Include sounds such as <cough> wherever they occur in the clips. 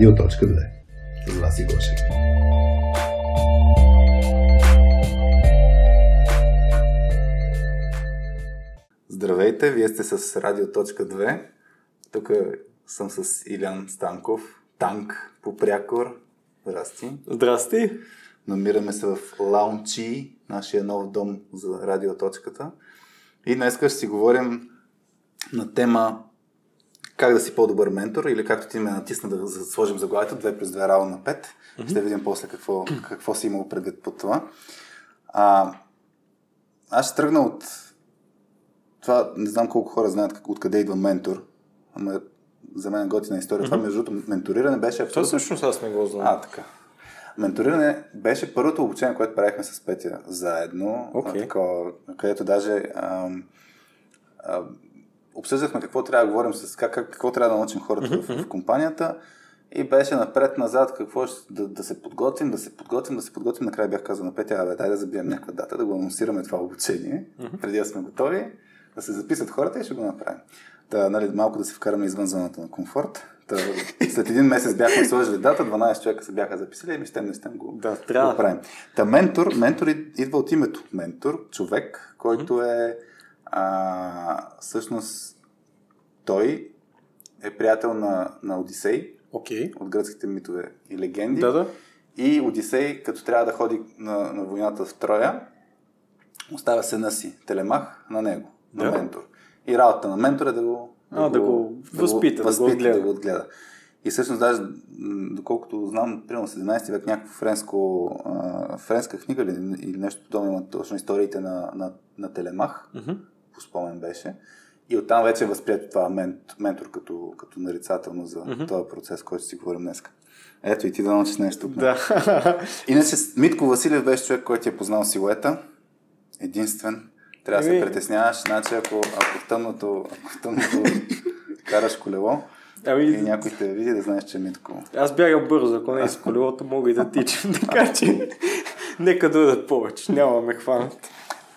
Радио.2. С вас и Гошев. Здравейте, вие сте с Радио.2. Тук съм с Илян Станков, танк по прякор. Здрасти. Здрасти. Намираме се в Лаунчи, нашия нов дом за радиоточката. И днес ще си говорим на тема как да си по-добър ментор или както ти ме натисна да сложим заглавието 2 плюс 2 равно на 5. Mm-hmm. Ще видим после какво, какво си имал предвид под това. А, аз ще тръгна от това, не знам колко хора знаят откъде идва ментор, ама за мен готина история. Mm-hmm. Това, между другото, менториране беше абсолютно... Това всъщност аз не го знам. А, така. Менториране беше първото обучение, което правихме с Петя заедно, okay. такова, където даже ам, ам, обсъждахме какво трябва да говорим с как, как, какво трябва да научим хората mm-hmm. в, в компанията и беше напред-назад какво ще, да, да се подготвим, да се подготвим, да се подготвим. Накрая бях казал на Петя, абе, дай да забием някаква дата, да го анонсираме това обучение, mm-hmm. преди да сме готови, да се записат хората и ще го направим. Да, нали, малко да се вкараме извън зоната на комфорт. Та, след един месец бяхме сложили дата, 12 човека се бяха записали и ми ще не сте го, да, трябва. го правим. Та ментор, ментор идва от името. Ментор, човек, който е а, всъщност той е приятел на, на Одисей okay. от гръцките митове и легенди. Да, да. И Одисей, като трябва да ходи на, на войната в Троя, оставя сена си, Телемах, на него, на да. ментор. И работа на ментор е да го, а, да, да го, да възпита, го, възпита, да го отгледа. Да го отгледа. И всъщност даже, доколкото знам, примерно 17 век някакво френско, а, френска книга или, или нещо подобно има точно историите на, на, на Телемах, mm-hmm. По спомен беше. И оттам вече е възприето това мент, ментор като, като нарицателно за mm-hmm. този процес, който си говорим днес. Ето и ти да научиш нещо. Да. <laughs> Иначе Митко Василев беше човек, който е познал силуета. Единствен. Трябва да се притесняваш, значи ако, ако в тъмното, ако в тъмното <laughs> караш колело, Ами... И някой те види да знаеш, че е Митко. Аз бягам бързо, ако не е с колелото, мога и да тичам, <laughs> така че нека дойдат повече, няма ме хванат.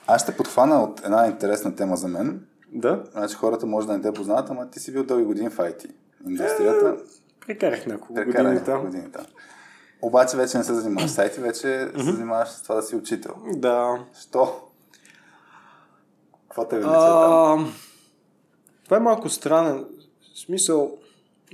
Аз ще подхвана от една интересна тема за мен. Да? Значи хората може да не те познават, ама ти си бил дълги години в IT индустрията. Е, прекарах няколко години там. години там. Обаче вече не се занимаваш с IT, вече mm-hmm. се занимаваш с това да си учител. Да. Що? Какво те влече там? Това е малко странен. Смисъл,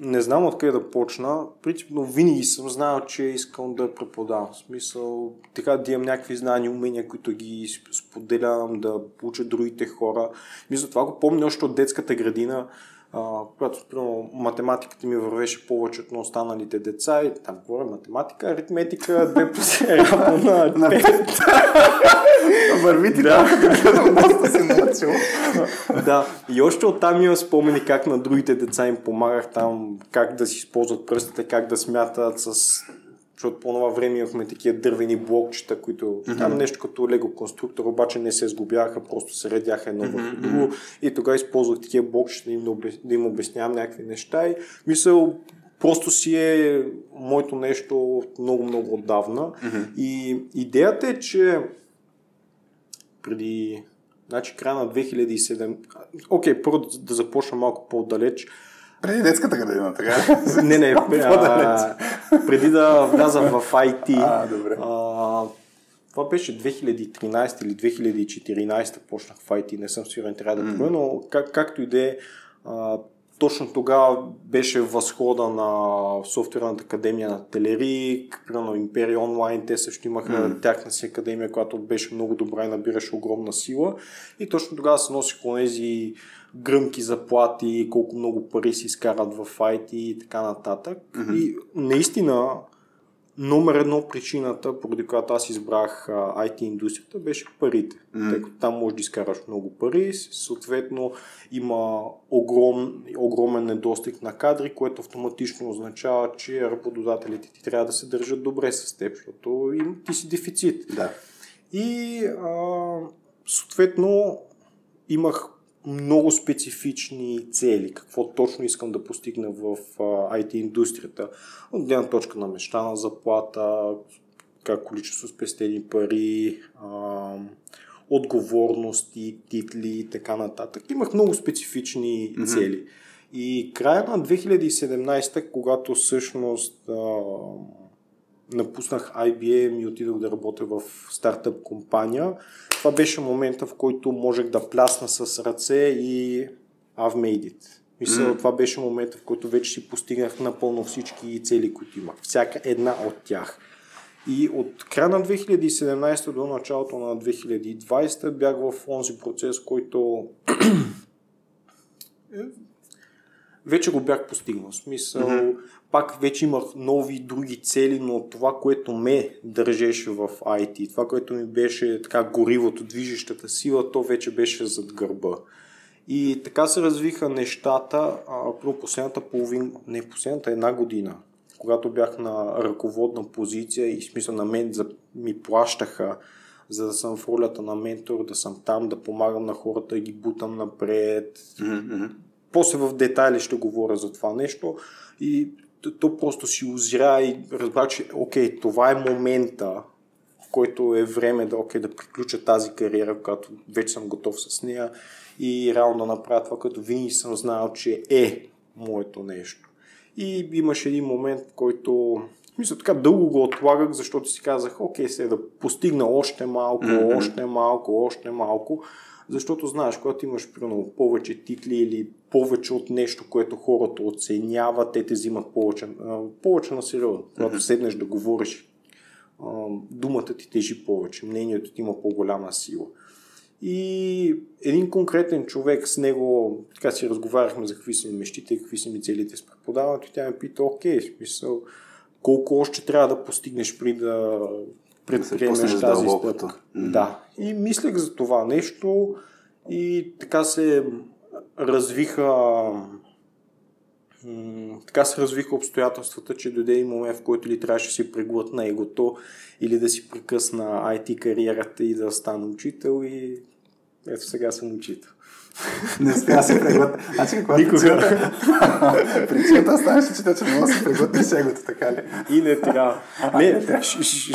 не знам откъде да почна. Принципно винаги съм знал, че искам да преподавам. В смисъл, така да имам някакви знания, умения, които ги споделям, да получа другите хора. Мисля, това го помня още от детската градина а, когато примерно, математиката ми вървеше повече от на останалите деца и там говоря математика, аритметика, 2 плюс е равно на <laughs> 5. Върви ти да. Да, и още оттам имам спомени как на другите деца им помагах там, как да си използват пръстите, как да смятат с защото по това време имахме такива дървени блокчета, които mm-hmm. там нещо като лего конструктор, обаче не се сгубяха, просто се редяха едно върху mm-hmm. друго. И тогава използвах такива блокчета да им, да им обяснявам някакви неща. И мисъл, просто си е моето нещо много-много отдавна. Mm-hmm. И идеята е, че преди Значи края на 2007... Окей, okay, първо да започна малко по-далеч. Преди детската градина, така? <laughs> не, не, <laughs> а, преди да вляза в <laughs> IT. А, добре. А, това беше 2013 или 2014 почнах в IT, не съм сигурен, трябва да помня, но как, както и да е, точно тогава беше възхода на софтуерната академия на Телери, на Империя онлайн, те също имаха mm. тяхна си академия, която беше много добра и набираше огромна сила. И точно тогава се носиха тези гръмки заплати, колко много пари си изкарат в IT и така нататък. Mm-hmm. И наистина номер едно причината, поради която аз избрах IT индустрията, беше парите. Mm-hmm. Тъй като там можеш да изкараш много пари, съответно има огром, огромен недостиг на кадри, което автоматично означава, че работодателите ти трябва да се държат добре с теб, защото им, ти си дефицит. Да. И а, съответно имах много специфични цели, какво точно искам да постигна в IT индустрията. От гледна точка на мечта на заплата, как количество спестени пари, а, отговорности, титли и така нататък. Имах много специфични mm-hmm. цели. И края на 2017, когато всъщност а, напуснах IBM и отидох да работя в стартъп компания, това беше момента, в който можех да плясна с ръце и I've made it. Мисля, mm. това беше момента, в който вече си постигнах напълно всички цели, които имах. Всяка една от тях. И от края на 2017 до началото на 2020 бях в онзи процес, който <clears throat> вече го бях постигнал. В смисъл, mm-hmm. пак вече имах нови други цели, но това, което ме държеше в IT, това, което ми беше така горивото, движещата сила, то вече беше зад гърба. И така се развиха нещата, а, последната половин, не последната една година, когато бях на ръководна позиция и в смисъл на мен за, ми плащаха за да съм в ролята на ментор, да съм там, да помагам на хората, да ги бутам напред. Mm-hmm. После в детайли ще говоря за това нещо и то, то просто си озря и разбра, че окей, това е момента, в който е време да, окей, да приключа тази кариера, когато вече съм готов с нея и реално да направя това, което винаги съм знал, че е моето нещо. И имаше един момент, в който мисля, така дълго го отлагах, защото си казах, окей, сега да постигна още малко, mm-hmm. още малко, още малко, защото знаеш, когато имаш примерно повече титли или повече от нещо, което хората оценяват, те те взимат повече, повече на сериозно. Когато седнеш да говориш, думата ти тежи повече, мнението ти има по-голяма сила. И един конкретен човек с него, така си разговаряхме за какви са ми мечтите, какви са ми целите с преподаването и тя ме пита, окей, смисъл, колко още трябва да постигнеш при да предприемеш тази стъпка. Mm-hmm. Да. И мислех за това нещо и така се развиха така се развиха обстоятелствата, че дойде и момент, в който ли трябваше да си преглътна егото или да си прекъсна IT кариерата и да стана учител и ето сега съм учител. Не сега се преглътна. Значи какво Никога. <laughs> Причината станеш учител, че не може да се преглътне сегото, така ли? И не трябва. Не,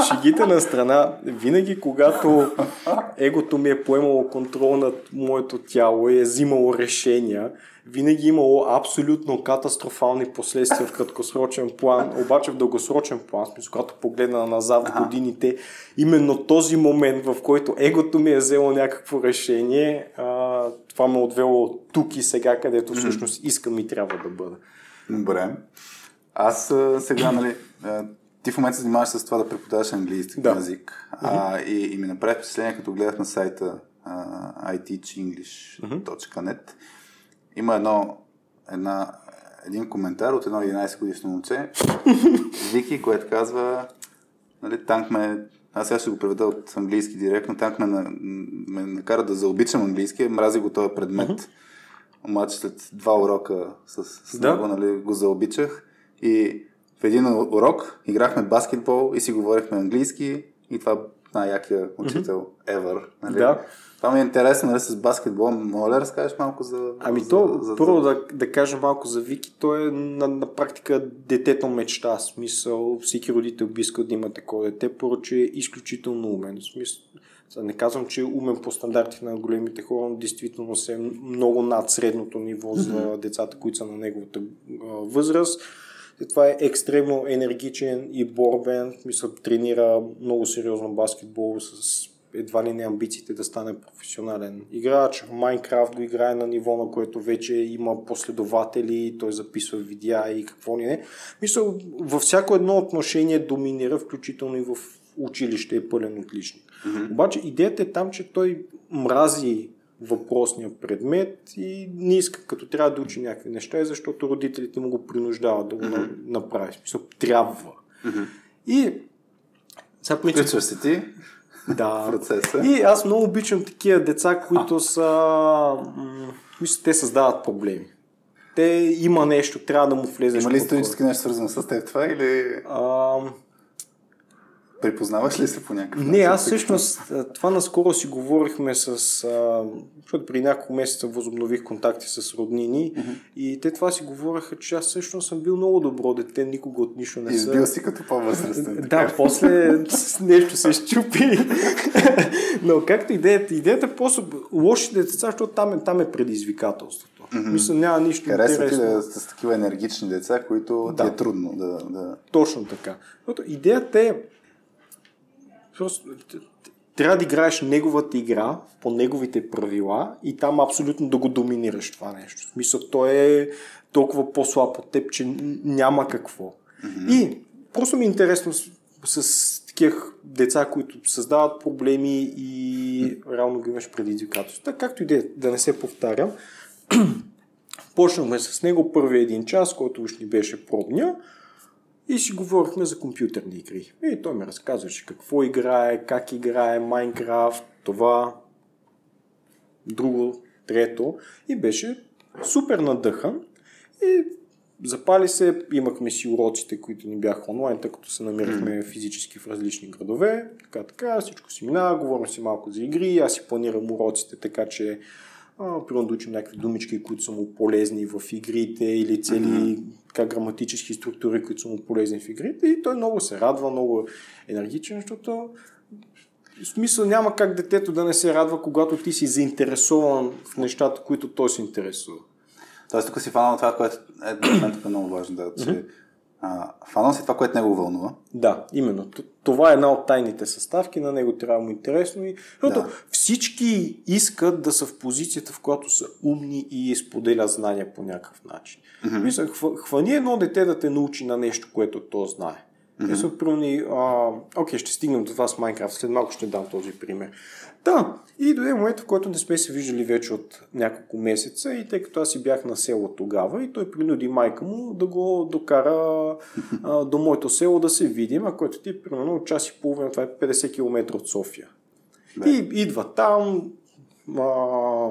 шегите на страна, винаги когато егото ми е поемало контрол над моето тяло и е взимало решения, винаги имало абсолютно катастрофални последствия в краткосрочен план, обаче в дългосрочен план, смисъл, когато погледна назад в годините, именно този момент, в който егото ми е взело някакво решение, а, това ме е отвело тук и сега, където всъщност искам и трябва да бъда. Добре. Аз сега, нали, ти в момента се занимаваш с това да преподаваш английски да. език. А, и, и ми направи впечатление, като гледах на сайта uh, iteachenglish.net. Има едно, една, един коментар от едно 11 годишно момче, <laughs> Вики, което казва, нали, танк ме, аз сега ще го преведа от английски директно, танк ме, на, ме накара да заобичам английски, мрази го този предмет. Uh-huh. Обаче след два урока с, с да. него нали, го заобичах и в един урок играхме баскетбол и си говорихме английски и това най-якия учител mm-hmm. ever. Нали? Да. Това ми е интересно нали, с баскетбол. Мога ли да разкажеш малко за... Ами за, то, за, първо да, да кажа малко за Вики, той е на, на практика детето мечта. Смисъл, всеки родител би искал да има такова дете, поръче е изключително умен. Смисъл, не казвам, че е умен по стандарти на големите хора, но действително се е много над средното ниво за децата, които са на неговата възраст. Това е екстремно енергичен и борбен. Мисля, тренира много сериозно баскетбол с едва ли не амбициите да стане професионален играч. Майнкрафт го играе на ниво, на което вече има последователи, той записва видеа и какво ли не. Мисля, във всяко едно отношение доминира, включително и в училище е пълен отличник. Mm-hmm. Обаче идеята е там, че той мрази въпросния предмет и не иска, като трябва да учи някакви неща, защото родителите му го принуждават да го mm-hmm. направи. Смисъл, трябва. Mm-hmm. И сега принцип... си ти да. <laughs> процеса. И аз много обичам такива деца, които а. са... мисля, те създават проблеми. Те има нещо, трябва да му влезеш. Има ли исторически нещо свързано с теб това или... А, припознаваш ли се по някакъв начин? Не, аз всъщност това наскоро си говорихме с... А, защото при няколко месеца възобнових контакти с роднини uh-huh. и те това си говореха, че аз всъщност съм бил много добро дете, никога от нищо не съм. Избил си като по-възрастен. да, после нещо се щупи. Но както идеята, идеята е просто лошите деца, защото там е, там е предизвикателството. Mm-hmm. Мисля, няма нищо Харесва интересно. ти да с такива енергични деца, които да. ти е трудно да, да... Точно така. Идеята е просто трябва да играеш неговата игра по неговите правила и там абсолютно да го доминираш това нещо. В смисъл, той е толкова по-слаб от теб, че няма какво. Mm-hmm. И просто ми е интересно с, с такива деца, които създават проблеми и mm-hmm. реално ги имаш предизвикателство. Както и да, е, да не се повтарям, <clears throat> почнахме с него първи един час, който уж ни беше пробния и си говорихме за компютърни игри. И той ми разказваше какво играе, как играе, Майнкрафт, това, друго, трето. И беше супер надъхан. И запали се, имахме си уроците, които ни бяха онлайн, тъй като се намирахме физически в различни градове. Така, така, всичко си минава, говорим си малко за игри, аз си планирам уроците, така че примерно да учим някакви думички, които са му полезни в игрите или цели mm-hmm. така, граматически структури, които са му полезни в игрите и той много се радва, много енергичен, защото в смисъл няма как детето да не се радва, когато ти си заинтересован в нещата, които той се интересува. Тоест тук си фанал това, което е момента много важно, да, че фанал си това, което него вълнува. Да, именно. Това е една от тайните съставки, на него трябва му интересно. И... Защото да. всички искат да са в позицията, в която са умни и споделят знания по някакъв начин. Mm-hmm. Мисля, хвани едно дете да те научи на нещо, което то знае. Mm-hmm. Мисля, примерно, а, окей, ще стигнем до това с Майнкрафт, след малко ще дам този пример. Да, и дойде момент, в който не сме се виждали вече от няколко месеца и тъй като аз си бях на село тогава и той принуди майка му да го докара а, до моето село да се видим, а който ти е примерно час и половина, това е 50 км от София. Да. И идва там, а,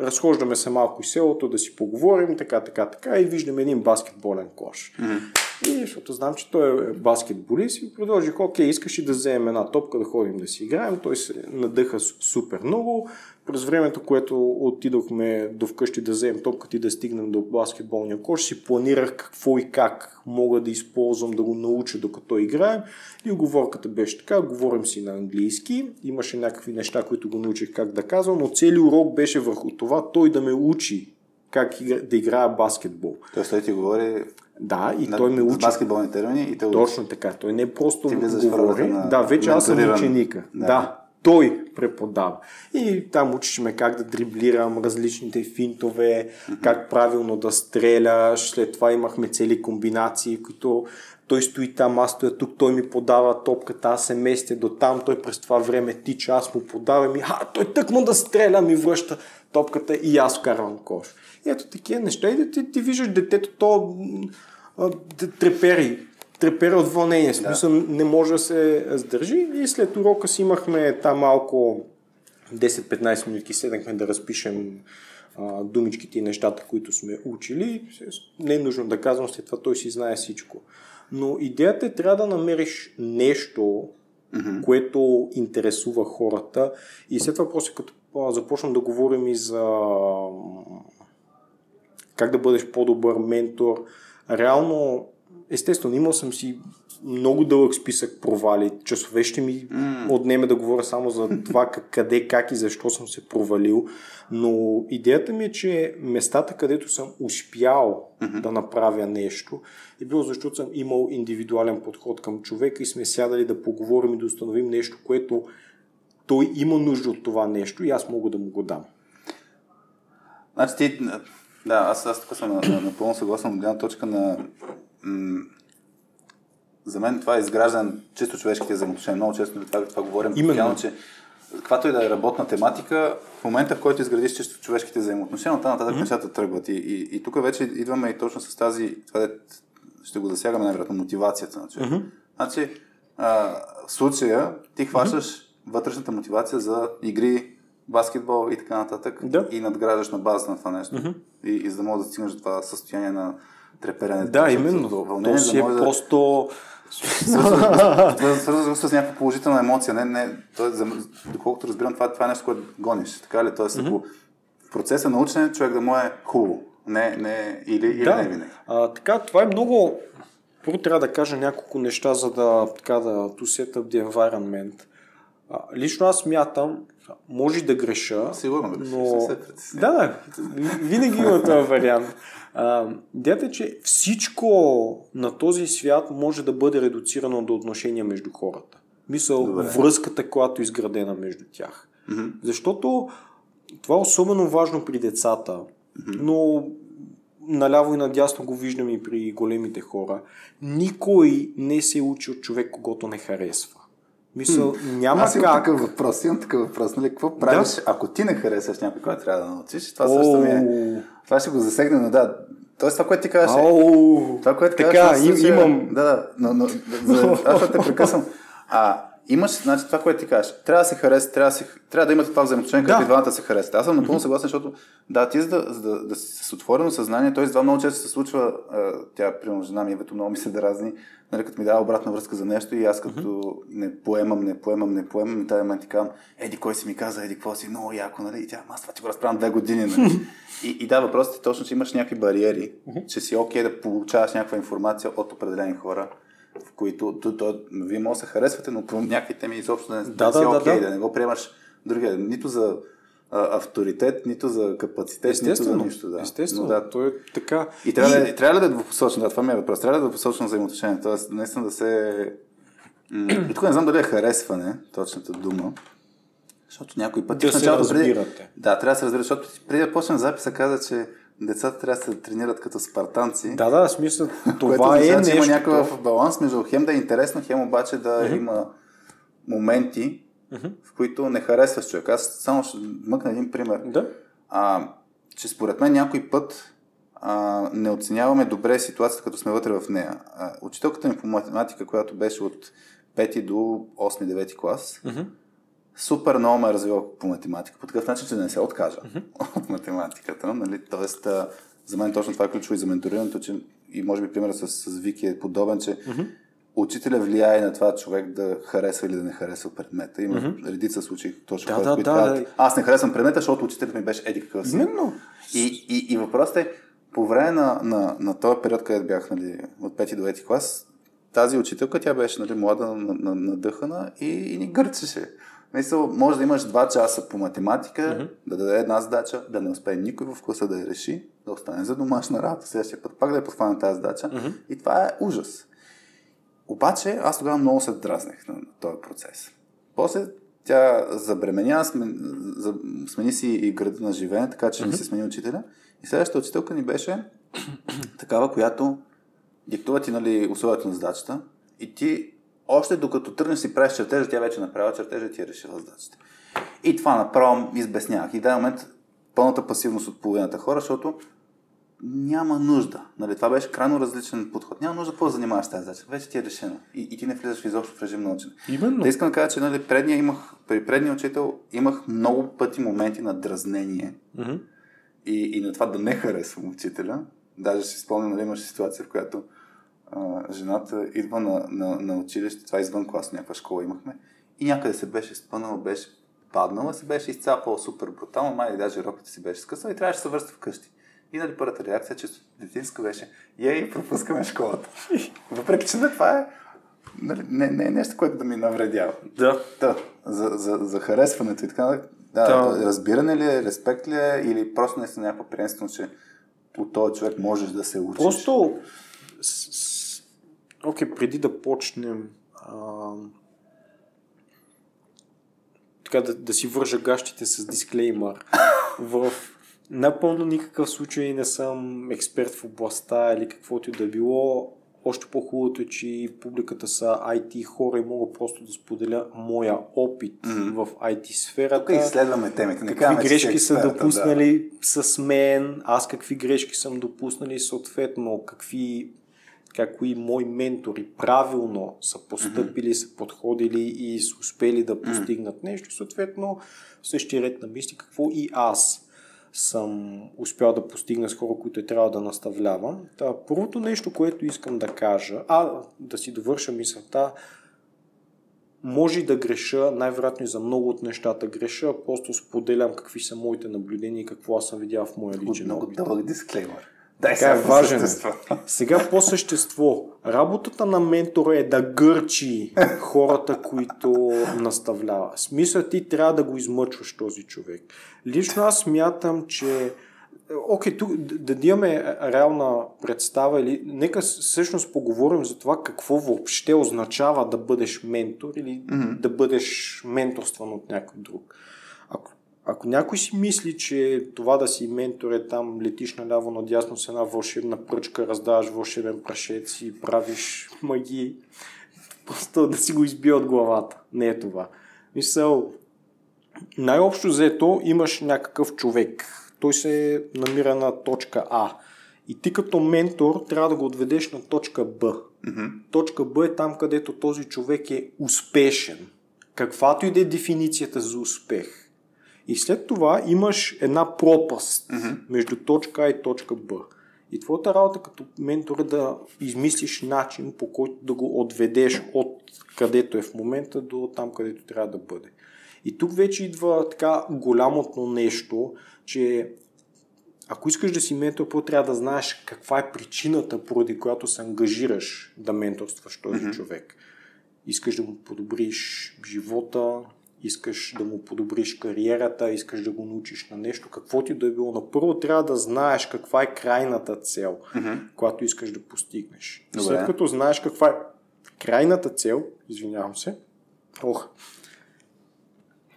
разхождаме се малко и селото да си поговорим, така, така, така и виждаме един баскетболен кош. Mm-hmm. И защото знам, че той е баскетболист и продължих, окей, искаш и да вземем една топка да ходим да си играем. Той се надъха супер много. През времето, което отидохме до вкъщи да вземем топката и да стигнем до баскетболния кош, си планирах какво и как мога да използвам да го науча докато играем. И оговорката беше така, говорим си на английски, имаше някакви неща, които го научих как да казвам, но целият урок беше върху това той да ме учи как да играя баскетбол. Тоест той ти говори да, и на, той ме учи. баскетболни термини и те Точно така. Той не просто ти говори. На... Да, вече аз съм ученика. Да. да. Той преподава. И там учиш ме как да дриблирам различните финтове, mm-hmm. как правилно да стреляш. След това имахме цели комбинации, които той стои там, аз стоя тук, той ми подава топката, аз се местя до там, той през това време тича, аз му подавам и а, той тъкмо да стреля, ми връща топката и аз вкарвам кош. Ето такива неща и да ти, ти виждаш детето, то а, трепери, трепери от вълнение, в смисъл да. не може да се сдържи и след урока си имахме там малко 10-15 минути седнахме да разпишем а, думичките и нещата, които сме учили. Не е нужно да казвам, след това той си знае всичко. Но идеята е трябва да намериш нещо, mm-hmm. което интересува хората и след това после като започнем да говорим и за как да бъдеш по-добър ментор. Реално, естествено, имал съм си много дълъг списък провали. Часове ще ми mm. отнеме да говоря само за това <laughs> къде, как и защо съм се провалил. Но идеята ми е, че местата, където съм успял mm-hmm. да направя нещо, е било защото съм имал индивидуален подход към човека и сме сядали да поговорим и да установим нещо, което той има нужда от това нещо и аз мога да му го дам. Значи ти, да, аз, аз тук съм напълно съгласен от гледна точка на м- за мен това е изграждане чисто човешките взаимоотношения. Много често това, това говорим. Именно. че каквато и да е работна тематика, в момента в който изградиш чисто човешките взаимоотношения, оттам нататък mm-hmm. нещата тръгват. И, и, и тук вече идваме и точно с тази, това е, ще го засягаме най-вероятно, мотивацията на човека. Mm-hmm. Значи, а, в случая ти хващаш mm-hmm вътрешната мотивация за игри, баскетбол и така нататък да. и надграждаш на базата на това нещо. Mm-hmm. И, и за да можеш да стигнеш до това състояние на треперене. Да, именно. Вълнение, то си е да просто... <laughs> свързано с някаква положителна емоция. Не, не, т.е. доколкото разбирам, това, това е нещо, което гониш. Така ли? Тоест, ако в процеса на учене човек да му е хубаво. Не, не, или, или да. не винаги. А, така, това е много... Първо трябва да кажа няколко неща, за да, така, да to set up the environment. А, лично аз мятам, може да греша. Сигурно да но... Да, да, винаги има този вариант. Идеята е, че всичко на този свят може да бъде редуцирано до отношения между хората. Мисъл, Добре. връзката, която е изградена между тях. Mm-hmm. Защото това е особено важно при децата, mm-hmm. но наляво и надясно го виждам и при големите хора. Никой не се учи от човек, когато не харесва. Мисъл, hmm. няма Аз имам как... такъв въпрос, имам такъв въпрос, нали? Какво правиш, да? ако ти не харесваш някой, който трябва да научиш? Това също ми е... Това ще го засегне, но да, Тоест това, което ти казваш. Oh, това, което така, казваш, им, имам. Да, да, но, но за, аз ще те прекъсвам. <laughs> А, имаш, значи това, което ти кажеш, трябва да се хареса, трябва да, се, трябва да имате това взаимоотношение, като да. и двамата се харесат. Аз съм напълно съгласен, защото да, ти за да, за да, да си с отворено съзнание, т.е. това много често се случва, тя, примерно, жена ми, Евето, много ми се дразни, нали, като ми дава обратна връзка за нещо и аз като mm-hmm. не поемам, не поемам, не поемам, и тази момент ти казвам, еди, кой си ми каза, еди, какво си, много яко, нали, и тя, аз това ти го разправям две години, нали. <laughs> и, и да, въпросът е точно, че имаш някакви бариери, mm-hmm. че си окей okay да получаваш някаква информация от определени хора, в които то, то, вие може да се харесвате, но по някакви теми изобщо да, да, да, си да, окей, okay, да. да не го приемаш другия, нито за а, авторитет, нито за капацитет, нито за нищо. Да. Естествено, Но, да. то е така. И трябва, и... Да, трябва ли да е двупосочно? Да, това ми е въпрос. Трябва да е двупосочно взаимоотношение? Тоест, наистина да се... И тук не знам дали е харесване, точната дума. Защото някой път... Да се разбирате. Преди... Да, трябва да се разбира, защото преди да почнем записа каза, че децата трябва да се тренират като спартанци. Да, да, смисъл. <laughs> Това е нещо. Има някакъв баланс между хем да е интересно, хем обаче да mm-hmm. има моменти, mm-hmm. в които не харесваш човек. Аз само ще мъкна един пример. Да. А, че според мен някой път а, не оценяваме добре ситуацията, като сме вътре в нея. А, учителката ми по математика, която беше от 5 до 8-9 клас, mm-hmm. Супер много ме е развива по математика. По такъв начин, че да не се откажа mm-hmm. от математиката. Нали? Тоест, за мен точно това е ключово и за менторирането, че и може би примерът с, с Вики е подобен, че mm-hmm учителя влияе на това човек да харесва или да не харесва предмета. Има mm-hmm. редица случаи, точно да, да, които да, да. аз не харесвам предмета, защото учителят ми беше еди какъв си. Именно. И, и, и въпросът е, по време на, на, на този период, където бях нали, от 5 до 9 клас, тази учителка, тя беше нали, млада, надъхана и, и ни гърчеше. Мисъл, може да имаш 2 часа по математика, mm-hmm. да даде една задача, да не успее никой в класа да я реши, да остане за домашна работа, следващия път пак да я подхване тази задача. Mm-hmm. И това е ужас. Обаче аз тогава много се дразнех на, на този процес. После тя забременя, смен, за, смени си и града на живеене, така че mm-hmm. не се смени учителя. И следващата учителка ни беше такава, която диктува ти нали, условията на задачата и ти още докато тръгнеш си правиш чертежа, тя вече направила чертежа и ти е решила задачата. И това направо избеснявах. И в момент пълната пасивност от половината хора, защото няма нужда. Нали, това беше крайно различен подход. Няма нужда какво да занимаваш с тази задача. Вече ти е решено. И, и ти не влизаш изобщо в режим на учене. Именно. Да искам да кажа, че нали, предния имах, при предния учител имах много пъти моменти на дразнение mm-hmm. и, и на това да не харесвам учителя. Даже си спомням, нали, имаше ситуация, в която а, жената идва на, на, на училище, това е извън клас, някаква школа имахме, и някъде се беше спънала, беше паднала, се беше изцапала супер брутално, май даже ропите си беше скъсала и трябваше да се връща вкъщи. И нали първата реакция, че детинска беше, ей, пропускаме школата. <laughs> Въпреки, че това е нали, не, не е нещо, което да ми навредява. Да. да за, за, за харесването и така. Да, да. Разбиране ли е, респект ли е или просто не са някаква приемственост, че от този човек можеш да се учиш? Просто, окей, okay, преди да почнем, а... така да, да си вържа гащите с дисклеймър <laughs> в напълно никакъв случай не съм експерт в областта или каквото и да било. Още по-хубавото е, че публиката са IT хора и мога просто да споделя моя опит mm-hmm. в IT сферата. Тук изследваме темите. Не какви грешки са допуснали да. с мен, аз какви грешки съм допуснали, съответно какви как кои мои ментори правилно са постъпили, mm-hmm. са подходили и са успели да постигнат mm-hmm. нещо, съответно същия ред на мисли какво и аз съм успял да постигна с хора, които е трябва да наставлявам. Та, първото нещо, което искам да кажа, а да си довърша мисълта, може да греша, най-вероятно и за много от нещата греша, просто споделям какви са моите наблюдения и какво аз съм видял в моя личен много опит. Дълъг дисклеймър. Дай така е важен. Същество. Сега по същество. Работата на ментора е да гърчи хората, които наставлява. Смисъл ти трябва да го измъчваш този човек. Лично аз смятам, че Окей, okay, тук да, да имаме реална представа или нека всъщност поговорим за това какво въобще означава да бъдеш ментор или mm-hmm. да бъдеш менторстван от някой друг. Ако, някой си мисли, че това да си ментор е там, летиш наляво надясно с една вълшебна пръчка, раздаваш вълшебен прашец и правиш магии, просто да си го избия от главата. Не е това. Мисъл, най-общо заето имаш някакъв човек, той се намира на точка А. И ти като ментор трябва да го отведеш на точка Б. Mm-hmm. Точка Б е там, където този човек е успешен. Каквато и да е дефиницията за успех. И след това имаш една пропаст mm-hmm. между точка А и точка Б. И твоята работа като ментор е да измислиш начин, по който да го отведеш от където е в момента до там, където трябва да бъде. И тук вече идва така голямото нещо, че ако искаш да си ментор, по трябва да знаеш каква е причината, поради която се ангажираш да менторстваш този mm-hmm. човек. Искаш да му подобриш живота, искаш да му подобриш кариерата, искаш да го научиш на нещо, какво ти да е било. Но първо трябва да знаеш каква е крайната цел, mm-hmm. която искаш да постигнеш. Добре. След като знаеш каква е крайната цел, извинявам се, ох,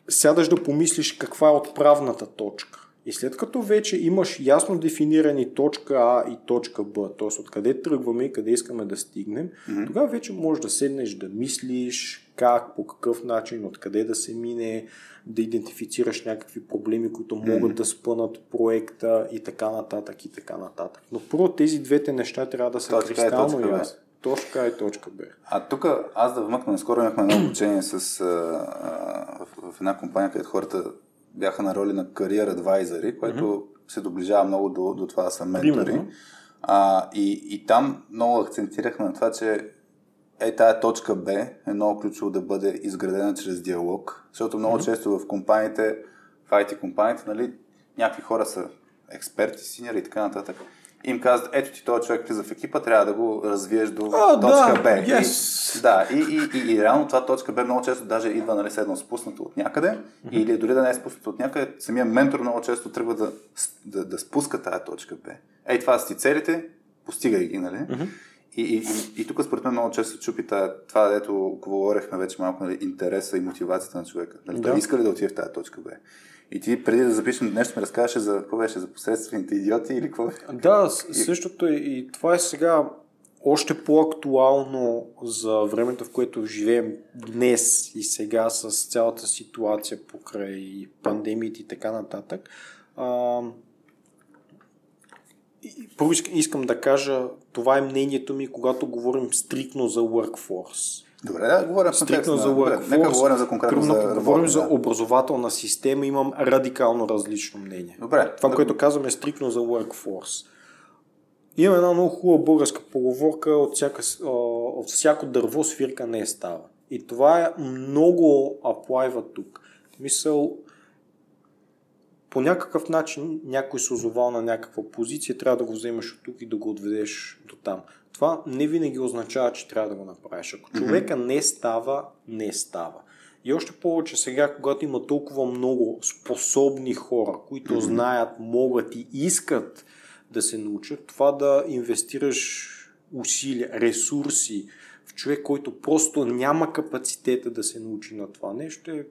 сядаш да помислиш каква е отправната точка. И след като вече имаш ясно дефинирани точка А и точка Б, т.е. откъде тръгваме и къде искаме да стигнем, mm-hmm. тогава вече можеш да седнеш да мислиш как, по какъв начин, откъде да се мине, да идентифицираш някакви проблеми, които mm-hmm. могат да спънат проекта и така нататък и така нататък. Но първо тези двете неща трябва да са точка кристално ясни. Точка А и точка Б. А тук аз да вмъкна, скоро имахме едно обучение с, а, а, в, в една компания, където хората бяха на роли на кариер адвайзери, което mm-hmm. се доближава много до, до това да са ментори. А, и, и там много акцентирахме на това, че е тая точка Б е много ключово да бъде изградена чрез диалог, защото много mm-hmm. често в компаниите, в IT компаниите, нали, някакви хора са експерти, синьори и така нататък им казват, ето ти този човек влиза в екипа, трябва да го развиеш до oh, точка да, Б. Yes. И, да, и, и, и, и, реално това точка Б много често даже идва нали, седно спуснато от някъде, mm-hmm. или дори да не е спуснато от някъде, самия ментор много често тръгва да, да, да спуска тази точка Б. Ей, това са ти целите, постигай ги, нали? Mm-hmm. И, и, и, и тук според мен много често чупи това, това дето говорехме вече малко, нали, интереса и мотивацията на човека. Нали? Да. Той иска ли да отиде в тази точка Б? И ти преди да запишем нещо ми разказваше за какво беше, за посредствените идиоти или какво? Да, същото е и това е сега още по-актуално за времето, в което живеем днес и сега с цялата ситуация покрай пандемиите и така нататък. А, първо искам да кажа, това е мнението ми, когато говорим стрикно за workforce. Добре, да, говорим Стрикно за workforce. Нека говорим за конкретно за говорим за образователна система, имам радикално различно мнение. Добре. Това, да... което казваме е стрикно за workforce. Има една много хубава българска поговорка от, всяка, от всяко дърво свирка не е става. И това е много аплайва тук. Мисъл, по някакъв начин някой се озовал на някаква позиция, трябва да го вземеш от тук и да го отведеш до там това не винаги означава, че трябва да го направиш. Ако човека не става, не става. И още повече сега, когато има толкова много способни хора, които mm-hmm. знаят, могат и искат да се научат, това да инвестираш усилия, ресурси в човек, който просто няма капацитета да се научи на това нещо, е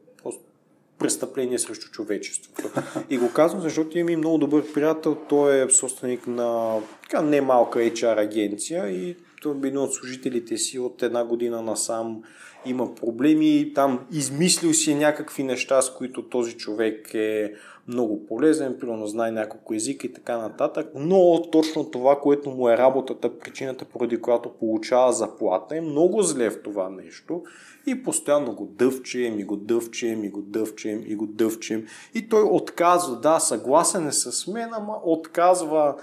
престъпление срещу човечеството. И го казвам, защото имам и много добър приятел. Той е собственик на така не малка HR агенция и един от служителите си от една година насам има проблеми, там измислил си някакви неща, с които този човек е много полезен, примерно знае няколко езика и така нататък, но точно това, което му е работата, причината, поради която получава заплата, е много зле в това нещо и постоянно го дъвчем и го дъвчем и го дъвчем и го дъвчем и той отказва, да, съгласен е с мен, ама отказва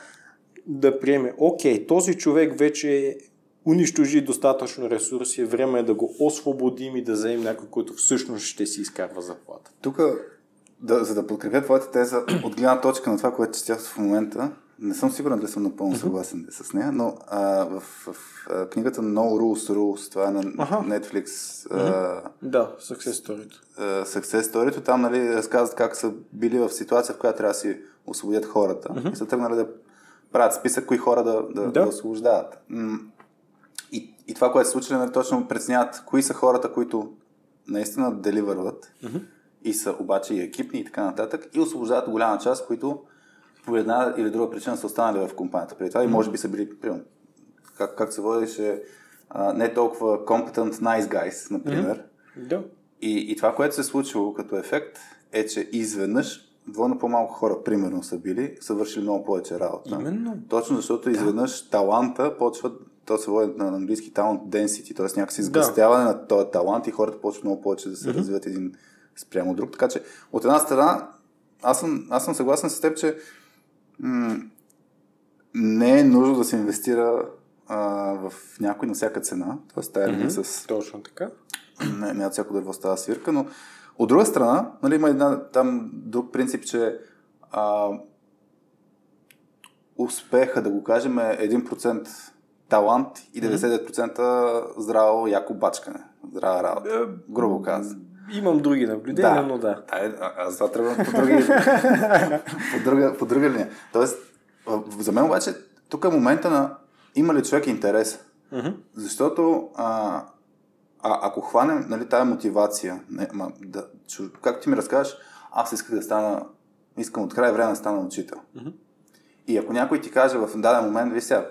да приеме, окей, този човек вече унищожи достатъчно ресурси, време е да го освободим и да вземем някой, който всъщност ще си изкарва заплата. Тук, да, за да подкрепя твоята теза <clears throat> от гледна точка на това, което четях в момента, не съм сигурен дали съм напълно съгласен mm-hmm. с нея, но а, в, в, в книгата No Rules Rules, това е на. Netflix. Mm-hmm. А, да, Success Story. Success Story, там нали, разказват как са били в ситуация, в която трябва да си освободят хората mm-hmm. и са тръгнали да правят списък, кои хора да, да, да. да освобождават. И, и това, което се случва, нали, точно преценяват кои са хората, които наистина деливърват mm-hmm. И са обаче и екипни и така нататък и освобождават голяма част, които по една или друга причина са останали в компанията преди това и може би са били, примерно, как, как се водеше, а, не толкова competent nice guys, например. Mm-hmm. Да. И, и това, което се е случило като ефект, е, че изведнъж двойно по-малко хора, примерно, са били, са вършили много повече работа. Именно. Точно защото изведнъж да. таланта почва, то се води на английски талант density, т.е. някакси сгъстяване да. на този талант и хората почват много повече да се mm-hmm. развиват един спрямо друг. Така че, от една страна, аз съм, аз съм съгласен с теб, че м- не е нужно да се инвестира а, в някой на всяка цена. Тоест, тая mm-hmm. с... Точно така. Не, не от всяко дърво става свирка, но от друга страна, нали, има една, там друг принцип, че а, успеха, да го кажем, е 1% талант и 99% здраво яко бачкане. Здрава работа. Е, грубо казвам. Имам други наблюдения, да. но да. да аз това тръгвам по, други, <laughs> по, друга, по друга линия. Тоест, за мен обаче, тук е момента на има ли човек интерес. Mm-hmm. Защото а, а, ако хванем нали, тая мотивация, не, ма, да, както ти ми разказваш, аз исках да стана, искам от край време да стана учител. Mm-hmm. И ако някой ти каже в даден момент, ви сега,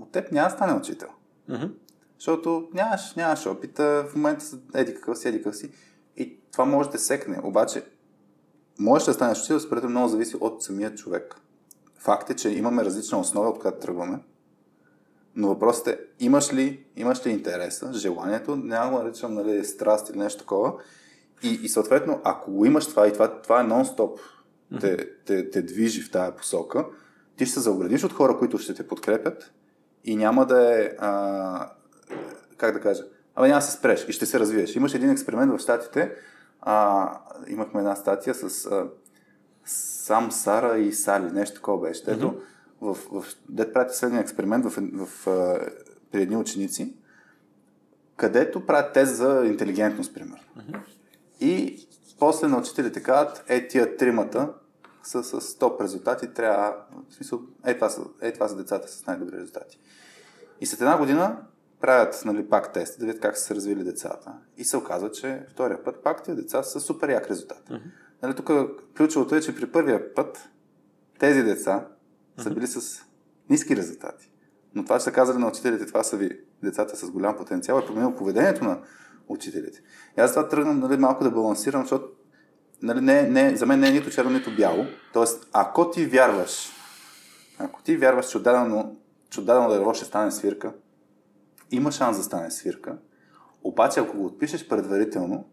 от теб няма да стане учител. Mm-hmm. Защото нямаш, нямаш опита, в момента еди какъв си, еди какъв си. И това може да секне. Обаче, можеш да станеш учител, според много зависи от самия човек. Факт е, че имаме различна основа, от която тръгваме. Но въпросът е, имаш ли, имаш ли интереса, желанието, няма го наричам нали, страст или нещо такова. И, и съответно, ако го имаш това и това, това е нон-стоп, mm-hmm. те, те, те движи в тая посока, ти ще се заоградиш от хора, които ще те подкрепят и няма да е, а, как да кажа, ама няма се спреш и ще се развиеш. Имаш един експеримент в Штатите, а, имахме една статия с а, сам Сара и Сали, нещо такова беше. Mm-hmm. В, в дет правите следния експеримент в, в, в, при едни ученици, където правят тест за интелигентност, примерно. Uh-huh. И после на учителите казват, е, тия тримата са с топ резултати, трябва, в смисъл, е това, са, е, това са децата с най-добри резултати. И след една година правят нали, пак тест, да видят как са се развили децата. И се оказва, че втория път пак тия деца са супер як резултат. Uh-huh. Нали, тук ключовото е, че при първия път тези деца са били с ниски резултати. Но това, че са казали на учителите, това са ви децата с голям потенциал, е променило поведението на учителите. И аз това тръгнам нали, малко да балансирам, защото нали, не, не, за мен не е нито черно, нито бяло. Тоест, ако ти вярваш, ако ти вярваш, че отдадено, че отдадено дърво ще стане свирка, има шанс да стане свирка. Обаче, ако го отпишеш предварително,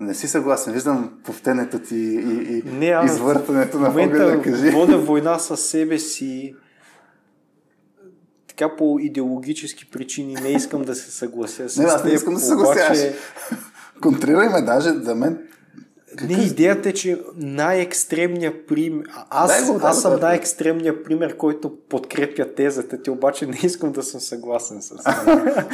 не си съгласен. Виждам повтенето ти и, и не, аз извъртането на погледа, кажи. Вода война със себе си така по идеологически причини не искам да се съглася с Не, аз не искам да се съглася. Обаче... Контрирай ме, даже за мен. Не, идеята е, че най-екстремният пример... Аз, го, аз съм най-екстремният пример, който подкрепя тезата ти, обаче не искам да съм съгласен с това. <laughs>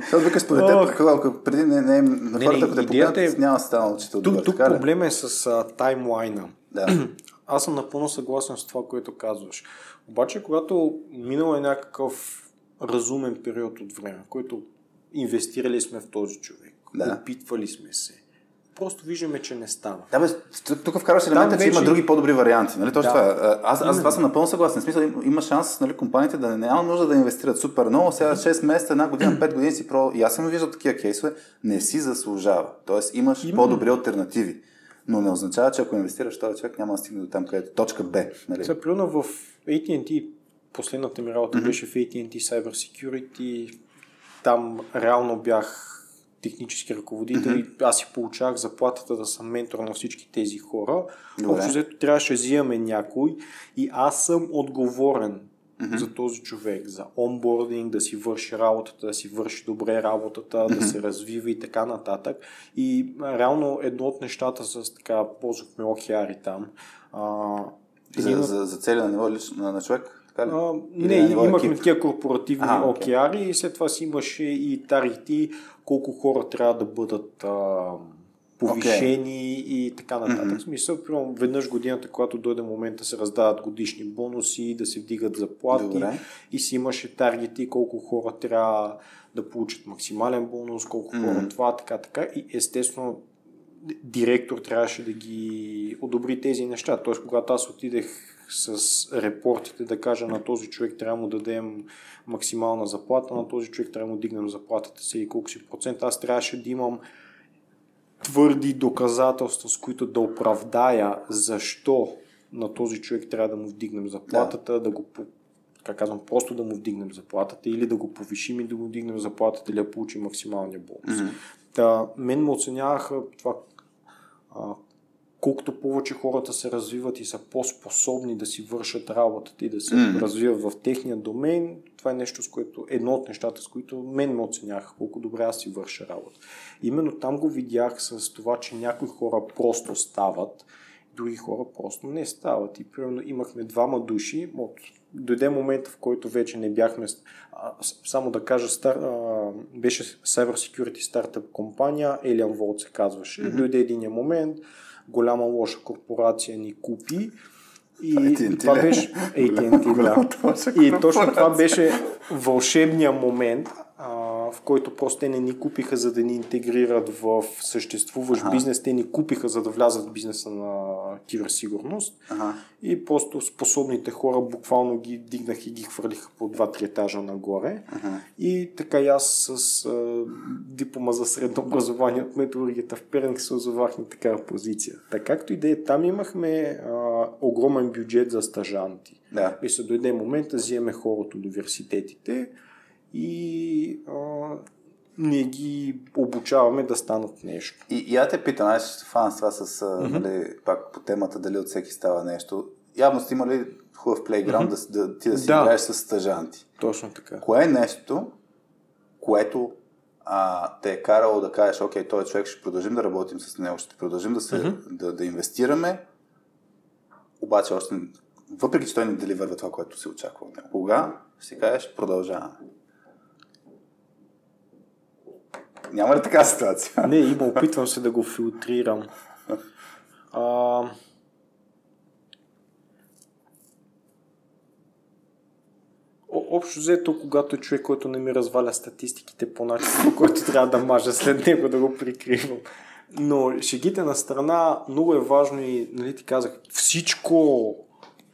Защото вика според теб, преди не, не, на хората, ако те погледнат, е... няма да стана учител. Тук, тук проблема е с а, таймлайна. Да. <clears throat> Аз съм напълно съгласен с това, което казваш. Обаче, когато минал е някакъв разумен период от време, който инвестирали сме в този човек, да. опитвали сме се, просто виждаме, че не става. Да, бе, тук вкарваш елемента, вече... че има други по-добри варианти. Нали? Точно да. това. Аз, аз това съм напълно съгласен. В смисъл, има шанс нали, компаниите да няма нужда да инвестират супер много. Сега 6 месеца, една година, 5 години си про. И аз съм виждал такива кейсове. Не си заслужава. Тоест имаш има. по-добри альтернативи. Но не означава, че ако инвестираш този човек, няма да стигне до там, където точка Б. Нали? Сега, в AT&T, последната ми работа mm-hmm. беше в AT&T Cyber Security. Там реално бях технически ръководител mm-hmm. и аз си получавах заплатата да съм ментор на всички тези хора. Общо взето трябваше да взимаме някой и аз съм отговорен mm-hmm. за този човек, за онбординг, да си върши работата, да си върши добре работата, mm-hmm. да се развива и така нататък. И реално едно от нещата с така, ползвахме океари там. А, за, за, за цели на ниво на, на човек? Така ли? А, не, имахме такива корпоративни а, океари okay. и след това си имаше и тарихти, колко хора трябва да бъдат а, повишени okay. и така нататък. Mm-hmm. Смисъл, примерно, веднъж годината, когато дойде момента се раздават годишни бонуси, да се вдигат заплати Добре. и си имаше таргети колко хора трябва да получат максимален бонус, колко mm-hmm. хора това, така, така. И естествено директор трябваше да ги одобри тези неща. Тоест, когато аз отидех с репортите да кажа на този човек трябва му дадем максимална заплата, на този човек трябва да му дигнем заплатата си и колко си процент. Аз трябваше да имам твърди доказателства, с които да оправдая защо на този човек трябва да му вдигнем заплатата, да, да го как казвам, просто да му вдигнем заплатата или да го повишим и да го вдигнем заплатата или да получи максималния бонус. Mm-hmm. Та, мен му оценяваха това а, колкото повече хората се развиват и са по-способни да си вършат работата и да се mm. развиват в техния домен, това е нещо, с което, едно от нещата, с които мен ме оценях, колко добре аз си върша работа. Именно там го видях с това, че някои хора просто стават, други хора просто не стават. И примерно имахме двама души, от дойде момента, в който вече не бяхме, а, само да кажа, стар, а, беше Cyber Security стартъп компания, Alien Vault се казваше. Mm-hmm. Дойде един момент, голяма лоша корпорация ни купи. И AT&T, това беше AT&T, да. И точно това беше вълшебния момент, в който просто те не ни купиха за да ни интегрират в съществуващ ага. бизнес, те ни купиха за да влязат в бизнеса на киберсигурност ага. и просто способните хора буквално ги дигнах и ги хвърлиха по 2-3 етажа нагоре ага. и така и аз с а, диплома за средно образование от методологията в Перник се озовах на такава позиция. Така както и да е, там имахме а, огромен бюджет за стажанти. Да. И се дойде момента, вземе хора от университетите, и а, ние ги обучаваме да станат нещо. И, и я те питам, аз ще фан с това с, mm-hmm. нали, пак по темата дали от всеки става нещо. Явно сте имали хубав плейграунд mm-hmm. да, да, ти да си да. играеш с стъжанти. Точно така. Кое е нещо, което а, те е карало да кажеш, окей, този човек ще продължим да работим с него, ще продължим да, се, mm-hmm. да, да инвестираме, обаче още, въпреки че той не деливърва това, което се очаква от него. Кога ще си кажеш, продължаваме? Няма ли така ситуация? Не, има, опитвам се да го филтрирам. А... Общо взето, когато е човек, който не ми разваля статистиките по начин, по който трябва да мажа след него да го прикривам. Но шегите на страна, много е важно и, нали ти казах, всичко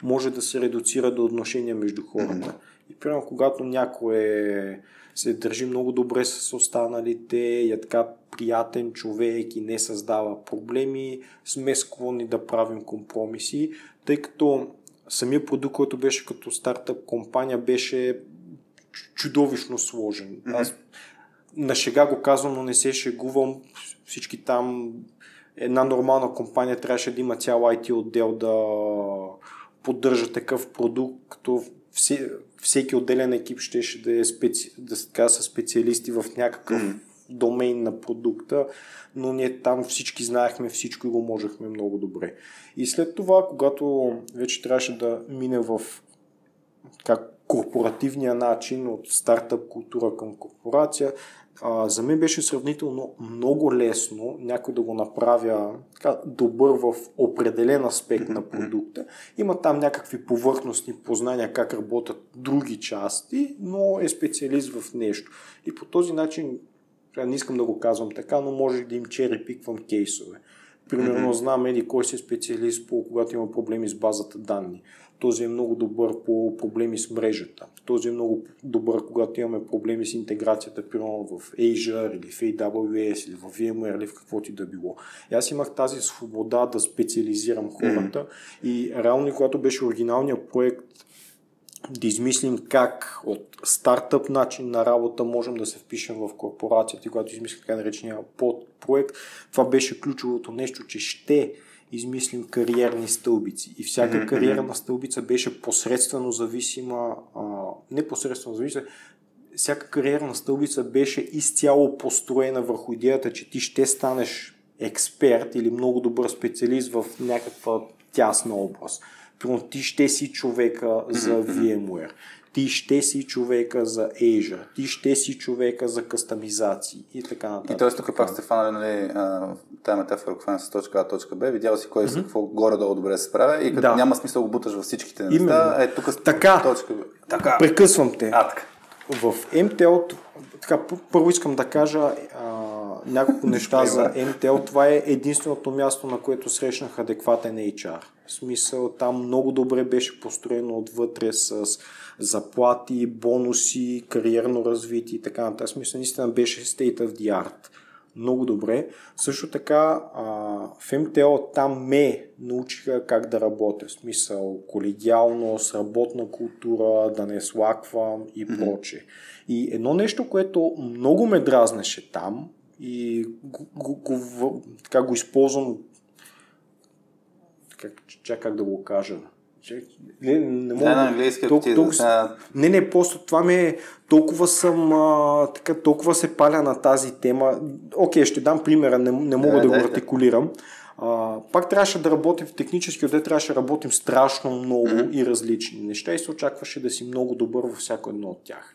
може да се редуцира до отношения между хората. Mm-hmm. И примерно, когато някой е се държи много добре с останалите, е така приятен човек и не създава проблеми, сме склонни да правим компромиси, тъй като самия продукт, който беше като стартъп компания, беше чудовищно сложен. Mm-hmm. Аз на шега го казвам, но не се шегувам. Всички там, една нормална компания трябваше да има цял IT отдел да поддържа такъв продукт, като всеки отделен екип ще, да е специ, да така, са специалисти в някакъв mm. домейн на продукта, но ние там всички знаехме всичко и го можехме много добре. И след това, когато вече трябваше да мине в как корпоративния начин от стартъп култура към корпорация, а, за мен беше сравнително много лесно някой да го направя така, добър в определен аспект на продукта. Има там някакви повърхностни познания как работят други части, но е специалист в нещо. И по този начин не искам да го казвам така, но може да им чери пиквам кейсове. Примерно знам еди кой си е специалист по когато има проблеми с базата данни. Този е много добър по проблеми с мрежата. Този е много добър, когато имаме проблеми с интеграцията, примерно в Azure или в AWS или в VMware или в каквото и да било. И аз имах тази свобода да специализирам хората mm-hmm. и реално, когато беше оригиналният проект да измислим как от стартъп начин на работа можем да се впишем в корпорацията, когато измислим така наречения подпроект. Това беше ключовото нещо, че ще измислим кариерни стълбици. И всяка mm-hmm. кариерна стълбица беше посредствено зависима, а, не посредствено зависима, всяка кариерна стълбица беше изцяло построена върху идеята, че ти ще станеш експерт или много добър специалист в някаква тясна област. Примерно ти ще си човека за VMware, ти ще си човека за Azure, ти ще си човека за кастомизации и така нататък. И т.е. тук пак сте фанали нали, тази метафора, хвана с точка А, точка Б, видял си кой mm-hmm. какво горе-долу добре се справя и като да. няма смисъл го буташ във всичките неща, е тук така, точка Б. Така, прекъсвам те. А, така. В MTL, така, първо искам да кажа а, няколко неща за MTL. Това е единственото място, на което срещнах адекватен HR. В смисъл, там много добре беше построено отвътре с заплати, бонуси, кариерно развитие и така нататък. Смисъл, наистина беше state of the art. Много добре. Също така а, в МТО там ме научиха как да работя. В смисъл колегиалност, работна култура, да не слаквам и mm-hmm. И едно нещо, което много ме дразнеше там и го, го, го, така го използвам как, чак как да го кажа. Не, не мога. Не, на английски толкова, толкова, да. Не, не, просто това ми е. Толкова съм. А, така, толкова се паля на тази тема. Окей, ще дам примера, не, не мога да, да го артикулирам. А, пак трябваше да работим в технически отдел, трябваше да работим страшно много mm-hmm. и различни неща и се очакваше да си много добър във всяко едно от тях.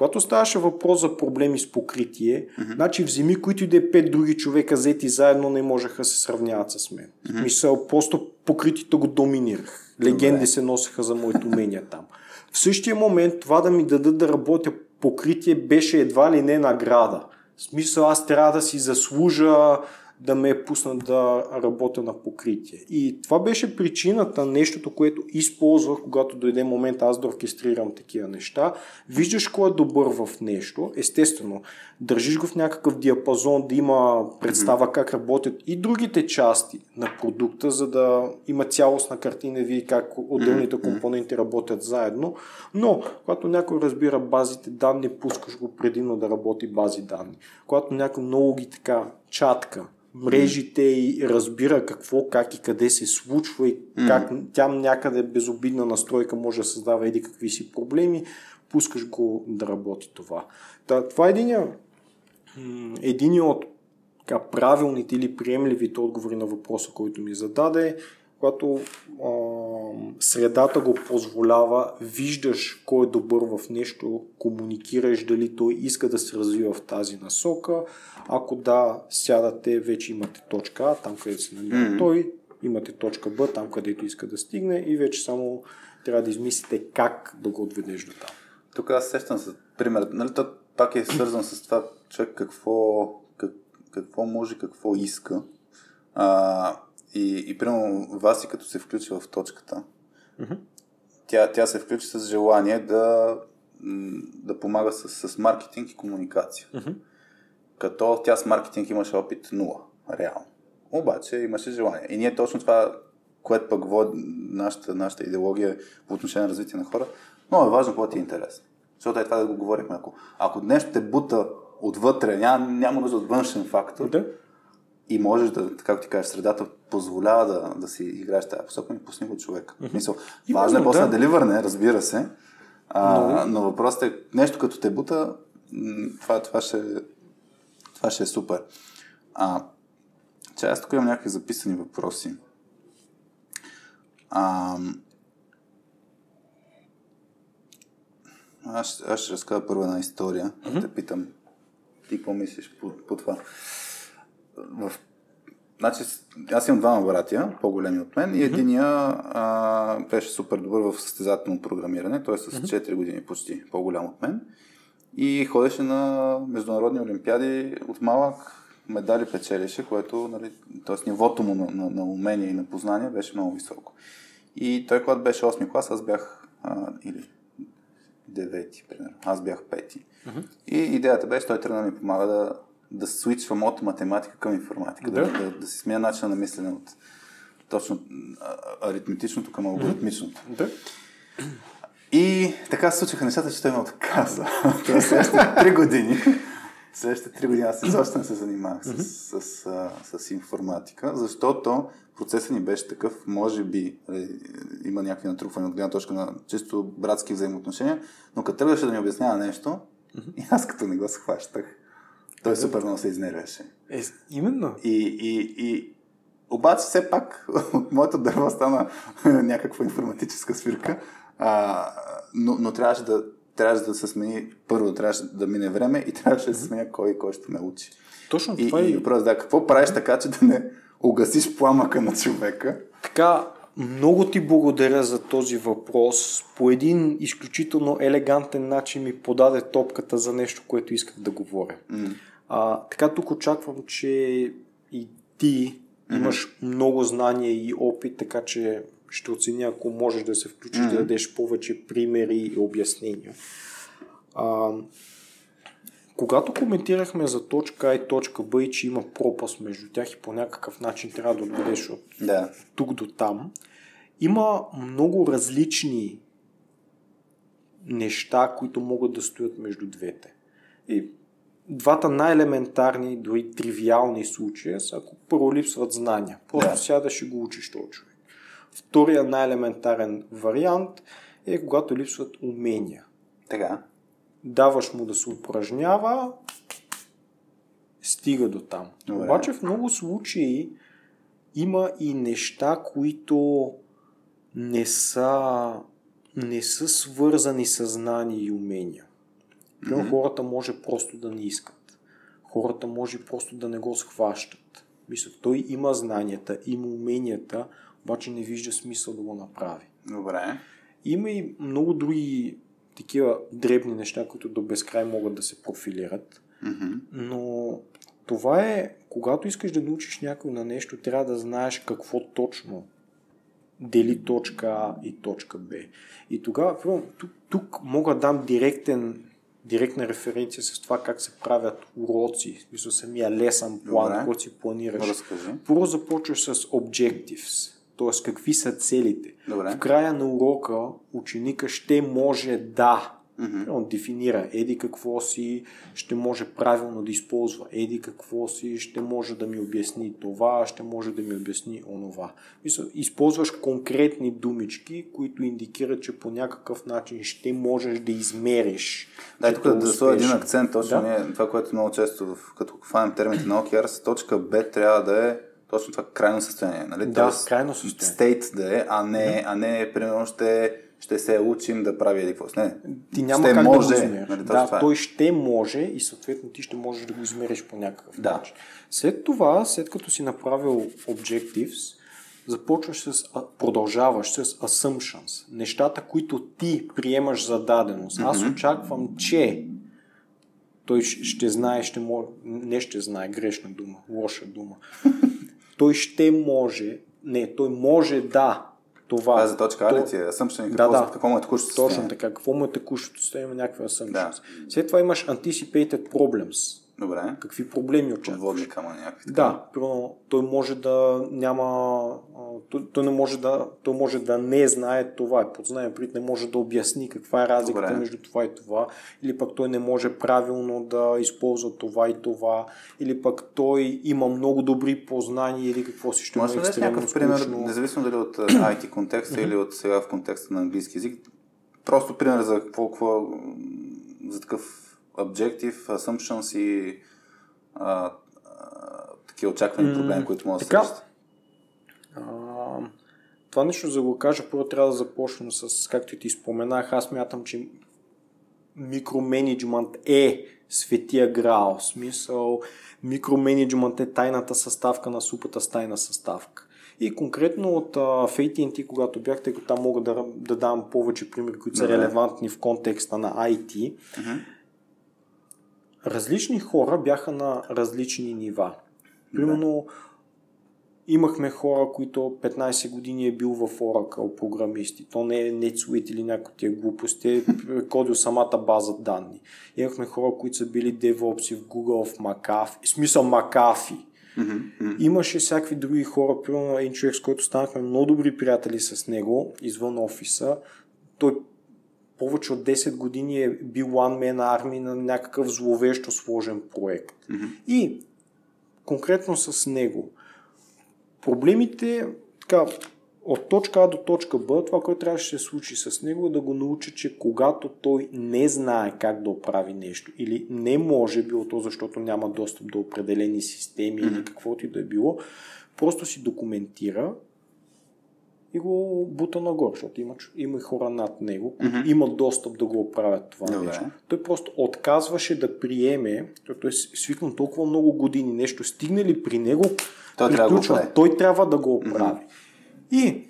Когато ставаше въпрос за проблеми с покритие, mm-hmm. значи вземи, които и да е пет други човека взети заедно, не можеха да се сравняват с мен. Mm-hmm. Мисъл, просто покритите го доминирах. Легенди Добре. се носеха за моите умения там. В същия момент това да ми дадат да работя покритие беше едва ли не награда. В смисъл аз трябва да си заслужа да ме пуснат да работя на покритие. И това беше причината, нещото, което използвах, когато дойде момент аз да оркестрирам такива неща. Виждаш кой е добър в нещо, естествено, държиш го в някакъв диапазон, да има представа mm-hmm. как работят и другите части на продукта, за да има цялостна картина, вие как отделните mm-hmm. компоненти работят заедно. Но, когато някой разбира базите данни, пускаш го предимно да работи бази данни. Когато някой много ги така чатка, мрежите и разбира какво, как и къде се случва и как mm. тя някъде безобидна настройка може да създава еди какви си проблеми, пускаш го да работи това. Та, това е един, един от така, правилните или приемливите отговори на въпроса, който ми зададе когато а, средата го позволява, виждаш кой е добър в нещо, комуникираш дали той иска да се развива в тази насока. Ако да, сядате, вече имате точка А, там където се намира mm-hmm. той, имате точка Б, там където иска да стигне и вече само трябва да измислите как да го отведеш до там. Тук аз сещам за пример. Нали, то пак е свързан с това човек какво, как, какво може, какво иска. А, и, и примерно Васи, като се включи в точката, mm-hmm. тя, тя се включи с желание да, да помага с, с маркетинг и комуникация. Mm-hmm. Като тя с маркетинг имаше опит нула, реално. Обаче имаше желание. И ние точно това, което пък води нашата, нашата идеология по отношение на развитие на хора, много е важно какво ти е интересно. Защото е това да го говорихме. Ако, ако нещо те бута отвътре, няма, няма нужда от външен фактор, да и можеш да, както ти кажеш, средата позволява да, да си играеш тази посока, ми пусни го човек. Mm-hmm. Мисъл, важно е после да деливърне, разбира се, а, но... въпросът е нещо като те бута, това, това, ще, това ще е супер. А, че аз тук имам някакви записани въпроси. А, аз, аз ще разкажа първо една история. Mm-hmm. Те питам, ти какво мислиш по, по това? В Значи, аз имам двама братя, по-големи от мен, и единия а, беше супер добър в състезателно програмиране, т.е. с 4 години почти по-голям от мен. и ходеше на международни олимпиади от малък, медали печелеше, което, нали, т.е. нивото му на, на, на умение и на познание беше много високо. И той, когато беше 8 клас, аз бях, а, или 9, примерно, аз бях 5. Uh-huh. И идеята беше, той тръгна да ми помага да, да свичвам от математика към информатика, да, да, да, да си сменя начина на мислене от точно аритметичното към алгоритмичното. Да. И така се случиха нещата, че той ме отказа. Тоест, следващите три години, следващите три години аз изобщо не се занимавах с, с, с, с информатика, защото процесът ни беше такъв, може би нали, има някакви натрупвания от гледна точка на чисто братски взаимоотношения, но като тръгваше да ми обяснява нещо, и аз като не го схващах, той супер много се изнервяше. Е, именно. И, и, и обаче все пак от <laughs> моето дърво стана <laughs> някаква информатическа свирка, а, но, но трябваше да, трябваше да се смени, първо трябваше да мине време и трябваше да се сменя кой кой ще ме учи. Точно и, това и, и просто да, какво правиш така, че да не угасиш пламъка на човека? Така, много ти благодаря за този въпрос. По един изключително елегантен начин ми подаде топката за нещо, което исках да говоря. Mm. А, така тук очаквам, че и ти имаш mm-hmm. много знания и опит, така че ще оценя, ако можеш да се включиш mm-hmm. да дадеш повече примери и обяснения. А, когато коментирахме за точка А и точка Б и че има пропаст между тях и по някакъв начин трябва да отбедеш от да. тук до там, има много различни неща, които могат да стоят между двете. И двата най-елементарни, дори тривиални случая са ако първо липсват знания. Просто да. сядаш и го учиш този човек. Втория най-елементарен вариант е когато липсват умения. Така. Даваш му да се упражнява, стига до там. Добре. Обаче в много случаи има и неща, които не са, не са свързани с знания и умения. Mm-hmm. Хората може просто да не искат. Хората може просто да не го схващат. Мисля, той има знанията, има уменията, обаче не вижда смисъл да го направи. Добре. Има и много други такива дребни неща, които до безкрай могат да се профилират. Mm-hmm. Но това е, когато искаш да научиш някой на нещо, трябва да знаеш какво точно дели точка А и точка Б. И тогава, тук, тук мога да дам директен, директна референция с това как се правят уроци, мисля самия лесен план, който си планираш. Разкажи. Първо започваш с objectives, т.е. какви са целите. Добре. В края на урока ученика ще може да Mm-hmm. Он дефинира еди какво си, ще може правилно да използва еди какво си, ще може да ми обясни това, ще може да ми обясни онова. Мисля, използваш конкретни думички, които индикират, че по някакъв начин ще можеш да измериш. Да, тук да, да сложа един акцент, точно да? ние, това, което много често, като хванем термините на OKRs, точка Б трябва да е точно това крайно състояние. Нали? Да, Тоест, крайно състояние. Стейт да е, а не, а не примерно ще ще се учим да прави еди какво. Не, ти няма ще как може, да го измериш. Нали, да, това е. той ще може и съответно ти ще можеш да го измериш по някакъв да. начин. След това, след като си направил objectives, започваш с, продължаваш с assumptions. Нещата, които ти приемаш за даденост. Аз очаквам, че той ще знае, ще може, не ще знае, грешна дума, лоша дума. <laughs> той ще може, не, той може да това. Тази точка ли ти е? Assumption какво, да, да. какво му е текущото? Точно така. Какво му е текущото състояние? Някаква assumptions. Да. След това имаш anticipated problems. Добре. Какви проблеми очакваш? Подводни камъни някакви. Да, примерно той може да няма, той, той, не може да, той може да не знае това, е подзнание, прит не може да обясни каква е разликата Добре. между това и това, или пък той не може правилно да използва това и това, или пък той има много добри познания или какво си ще може да е някакъв пример, независимо дали от IT контекста или от сега в контекста на английски язик, просто пример за какво, какво за такъв objective, assumptions и а, а, такива очаквани проблеми, които могат да се това нещо за да го кажа, първо трябва да започна с, както ти споменах, аз мятам, че микроменеджмент е светия грал. Смисъл, микроменеджмент е тайната съставка на супата с тайна съставка. И конкретно от uh, AT&T, когато бях, тъй като там мога да, да дам повече примери, които са релевантни в контекста на IT, uh-huh различни хора бяха на различни нива. Примерно, да. имахме хора, които 15 години е бил в Oracle програмисти. То не е NetSuite или някои тия глупости, е <laughs> кодил самата база данни. Имахме хора, които са били DevOps в Google, в McAfee, в смисъл McAfee. Mm-hmm. Имаше всякакви други хора, примерно един човек, с който станахме много добри приятели с него, извън офиса. Той повече от 10 години е бил one man army на някакъв зловещо сложен проект. Mm-hmm. И конкретно с него. Проблемите, така, от точка А до точка Б, това, което трябваше да се случи с него е да го науча, че когато той не знае как да оправи нещо или не може, било то защото няма достъп до определени системи mm-hmm. или каквото и да е било, просто си документира и го бута нагоре, защото има, има хора над него, които mm-hmm. имат достъп да го оправят това Добре. нещо. Той просто отказваше да приеме, защото е свикнал толкова много години, нещо стигнали при него, той трябва, да го той трябва да го оправи. Mm-hmm. И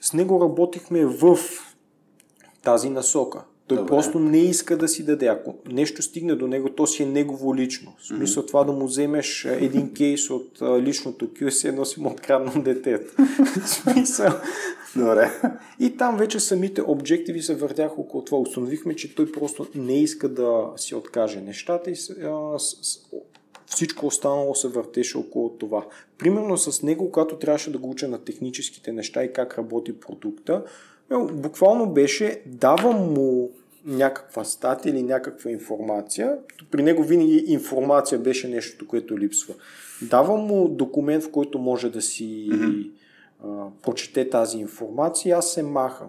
с него работихме в тази насока. Той Добре. просто не иска да си даде. Ако нещо стигне до него, то си е негово лично. В смисъл mm-hmm. това да му вземеш един кейс от личното QS, едно си му открадна детето. <laughs> смисъл. Добре. И там вече самите обективи се въртяха около това. Установихме, че той просто не иска да си откаже нещата и а, с, с, всичко останало се въртеше около това. Примерно с него, когато трябваше да го уча на техническите неща и как работи продукта, буквално беше давам му някаква статия или някаква информация. При него винаги информация беше нещо, което липсва. Давам му документ, в който може да си mm-hmm. а, прочете тази информация, аз се маха.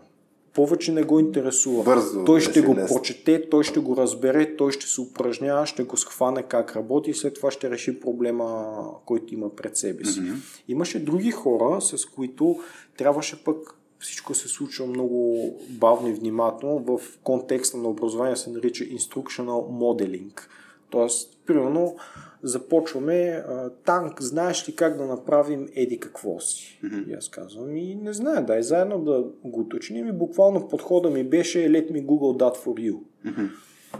Повече не го интересува. Бързо, той ще го лесно. прочете, той ще го разбере, той ще се упражнява, ще го схване как работи и след това ще реши проблема, който има пред себе си. Mm-hmm. Имаше други хора, с които трябваше пък всичко се случва много бавно и внимателно. В контекста на образование се нарича instructional modeling. Тоест, примерно, започваме танк, знаеш ли как да направим еди какво си? Mm-hmm. И аз казвам, и не знае, дай заедно да го уточним и буквално подхода ми беше let me google that for you. Mm-hmm.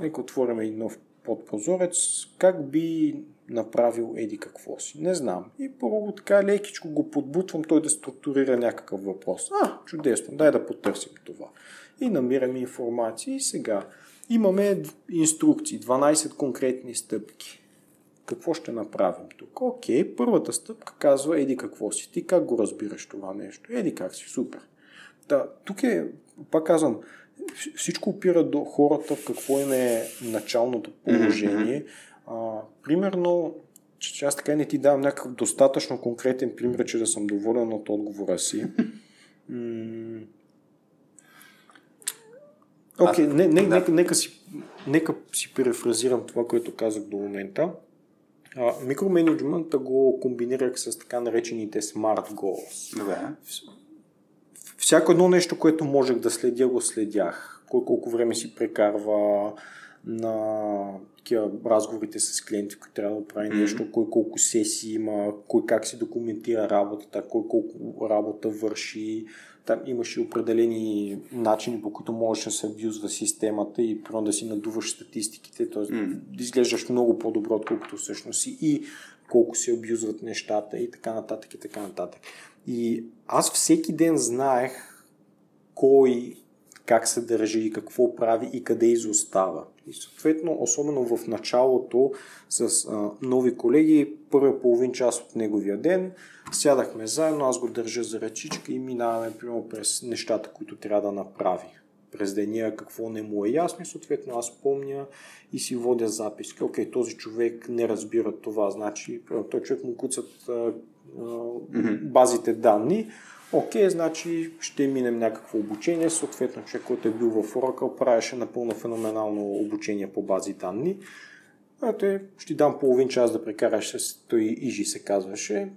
Нека отворим един нов подпозорец, как би направил еди какво си. Не знам. И първо така лекичко го подбутвам той да структурира някакъв въпрос. А, чудесно, дай да потърсим това. И намираме информация и сега имаме инструкции, 12 конкретни стъпки. Какво ще направим тук? Окей, първата стъпка казва еди какво си. Ти как го разбираш това нещо? Еди как си, супер. Да, тук е, пак казвам, всичко опира до хората в какво им е началното положение. А, примерно, че аз така не ти давам някакъв достатъчно конкретен пример, че да съм доволен от отговора си. <laughs> Окей, okay, не, не, да. нека, нека, си, нека си перефразирам това, което казах до момента. А, микроменеджмента го комбинирах с така наречените Smart Goals. Да. Всяко едно нещо, което можех да следя, го следях. Кой колко време си прекарва на такива разговорите с клиенти, които трябва да прави mm-hmm. нещо, кой колко сесии има, кой как си документира работата, кой колко работа върши. Там имаше определени начини, по които можеш да се абюзва системата и прямо да си надуваш статистиките, т.е. Mm-hmm. да изглеждаш много по-добро, отколкото всъщност си и колко се абюзват нещата и така нататък и така нататък. И аз всеки ден знаех кой как се държи и какво прави и къде изостава. И съответно, особено в началото с а, нови колеги, първия половин час от неговия ден, сядахме заедно, аз го държа за ръчичка и минаваме прямо през нещата, които трябва да направи през деня, какво не му е ясно и съответно аз помня и си водя записки. Окей, този човек не разбира това, значи той човек му куцат а, а, базите данни, Окей, значи ще минем някакво обучение, съответно човек, който е бил в Oracle, правеше напълно феноменално обучение по бази данни. А те ще дам половин час да прекараш с той Ижи се казваше.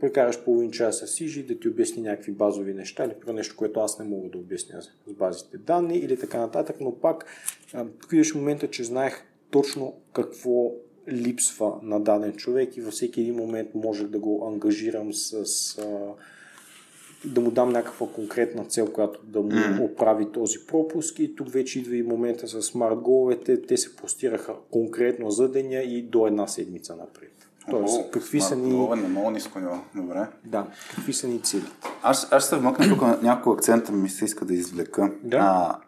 Прекараш половин час с Ижи да ти обясни някакви базови неща или про нещо, което аз не мога да обясня с базите данни или така нататък, но пак тук идваше момента, че знаех точно какво липсва на даден човек и във всеки един момент можех да го ангажирам с да му дам някаква конкретна цел, която да му mm. оправи този пропуск и тук вече идва и момента с смарт головете, те се постираха конкретно за деня и до една седмица напред. Тоест, О, какви са ни... Голова на много ниско ниво. Добре. Да, какви са ни цели? Аз, аз ще се вмъкна тук няколко акцента ми се иска да извлека. Да. А,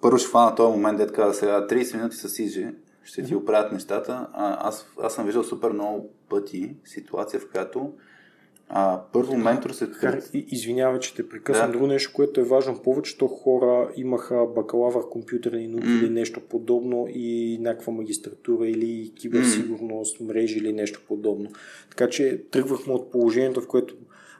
първо ще фана този момент, дет каза сега, 30 минути с Иджи, ще ти оправят нещата. А, аз, аз съм виждал супер много пъти ситуация, в която а, първо ментор се... Хар, извинявай, че те прекъсвам. Да. Друго нещо, което е важно, повечето хора имаха бакалавър компютърни науки mm. или нещо подобно и някаква магистратура или киберсигурност, mm. мрежи или нещо подобно. Така че тръгвахме от положението, в което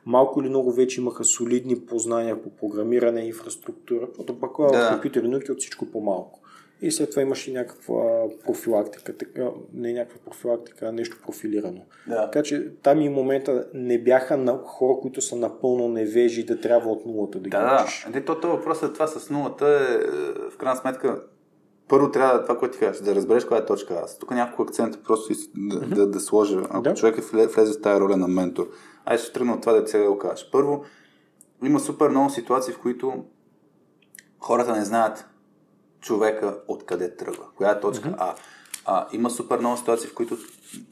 малко или много вече имаха солидни познания по програмиране инфраструктура, като бакалавър да. компютърни науки от всичко по-малко. И след това имаш и някаква профилактика, така, не някаква профилактика, а нещо профилирано. Да. Така че там и момента не бяха на хора, които са напълно невежи да трябва от нулата да, да ги учиш. Да, то, то въпросът е това с нулата е, в крайна сметка, първо трябва това, което ти кажеш, да разбереш коя е точка аз. Тук няколко акцента просто да, mm-hmm. да, да сложа. Ако да. човек е влезе в тази роля на ментор, ай ще тръгна от това да сега го кажеш. Първо, има супер много ситуации, в които хората не знаят човека откъде тръгва, коя е точка mm-hmm. А. А, има супер много ситуации, в които,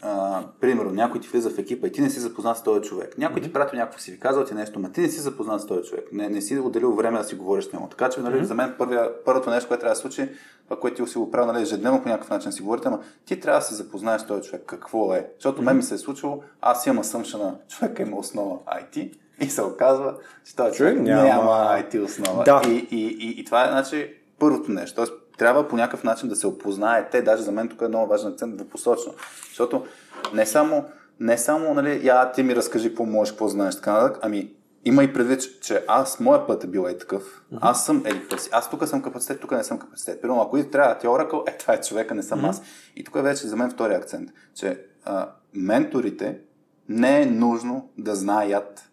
а, примерно, някой ти влиза в екипа и ти не си запознат с този човек. Някой mm-hmm. ти прати някакво си ви казал ти нещо, но ти не си запознат с този човек. Не, не си отделил време да си говориш с него. Така че, нали, mm-hmm. за мен първия, първото нещо, което трябва да случи, това, което ти си го правил, нали, ежедневно по някакъв начин си говорите, ама ти трябва да се запознаеш с този човек. Какво е? Защото mm-hmm. мен ми се е случило, аз имам съмшана, човека има основа IT и се оказва, че този човек няма, няма IT основа. Да. И, и, и, и, това е, значи, първото нещо. Тоест, трябва по някакъв начин да се опознае. Те, даже за мен тук е много важен акцент да посочна. Защото не само, не само нали, я ти ми разкажи какво можеш, какво знаеш, така нататък, ами има и предвид, че аз, моя път е бил е такъв. Mm-hmm. Аз съм еди си. Аз тук съм капацитет, тук не съм капацитет. Примерно, ако и трябва ти Oracle, е, това е човека, не съм mm-hmm. аз. И тук е вече за мен втори акцент, че а, менторите не е нужно да знаят,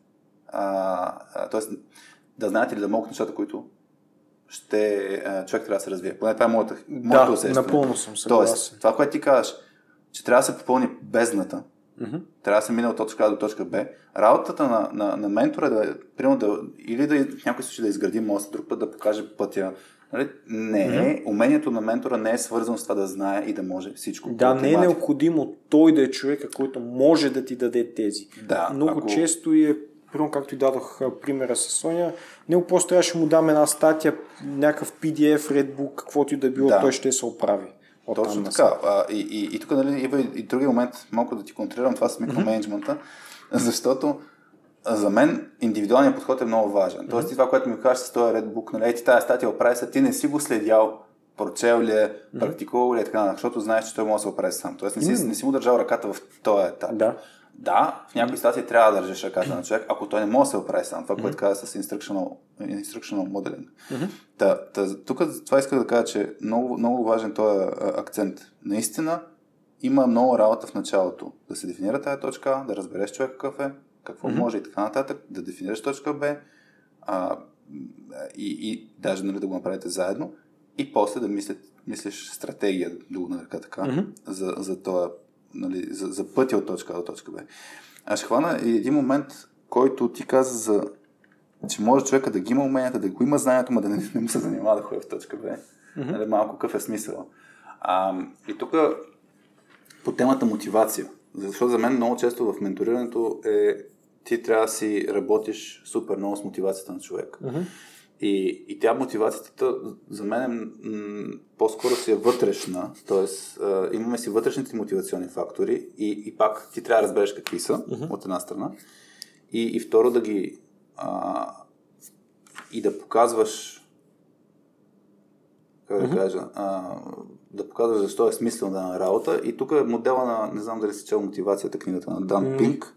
т.е. да знаят или да могат нещата, които ще, а, човек трябва да се развие. Поне това е моята, моето да, усещане. напълно съм съгласен. Тоест, това, което ти казваш, че трябва да се попълни бездната, mm-hmm. трябва да се мине от точка А до точка Б. Работата на, на, на ментора е да, примерно да, или да, в някой случай да изгради мост, друг път да покаже пътя. Нали? Не, mm-hmm. умението на ментора не е свързано с това да знае и да може всичко. Да, не е необходимо той да е човека, който може да ти даде тези. Да, Много ако... често е примерно както и дадох примера с Соня, него просто трябваше му дам една статия, някакъв PDF, Redbook, каквото и да било, да. той ще се оправи. От Точно така. А, и, и, и тук нали, има и, и други момент, малко да ти контролирам това с микроменеджмента, mm-hmm. защото за мен индивидуалният подход е много важен. Тоест, mm-hmm. това, което ми кажеш с този Redbook, нали, ти тази статия оправи се, ти не си го следял прочел ли е, практикувал ли е така, защото знаеш, че той може да се оправи сам. Тоест не си, mm-hmm. не си му държал ръката в този етап. Да. Да, в някои ситуации трябва да държиш ръката на човек, ако той не може да се оправи сам. Това, което каза с instructional, instructional modeling. Та, та, тук това исках да кажа, че много, много важен този акцент. Наистина има много работа в началото. Да се дефинира тази точка да разбереш човек какъв е, какво mm-hmm. може и така нататък, да дефинираш точка Б а, и, и даже нали, да го направите заедно и после да мислят, мислиш стратегия, да го нарека така, mm-hmm. за, за този нали, за, за пътя от точка А до точка Б. Аз ще хвана и един момент, който ти каза за че може човека да ги има уменията, да го има знанието, но да не, не му се занимава да ходи в точка Б. Mm-hmm. Нали, малко какъв е смисъл. А, и тук по темата мотивация. Защото за мен много често в менторирането е ти трябва да си работиш супер много с мотивацията на човек. Mm-hmm. И, и тя мотивацията за мен м- по-скоро си е вътрешна, т.е. имаме си вътрешните мотивационни фактори и, и пак ти трябва да разбереш какви са, uh-huh. от една страна, и, и второ да ги а, и да показваш как да uh-huh. кажа, а, да показваш защо е смисъл на работа. И тук е модела на, не знам дали си чел мотивацията, книгата на Дан mm, Пинк,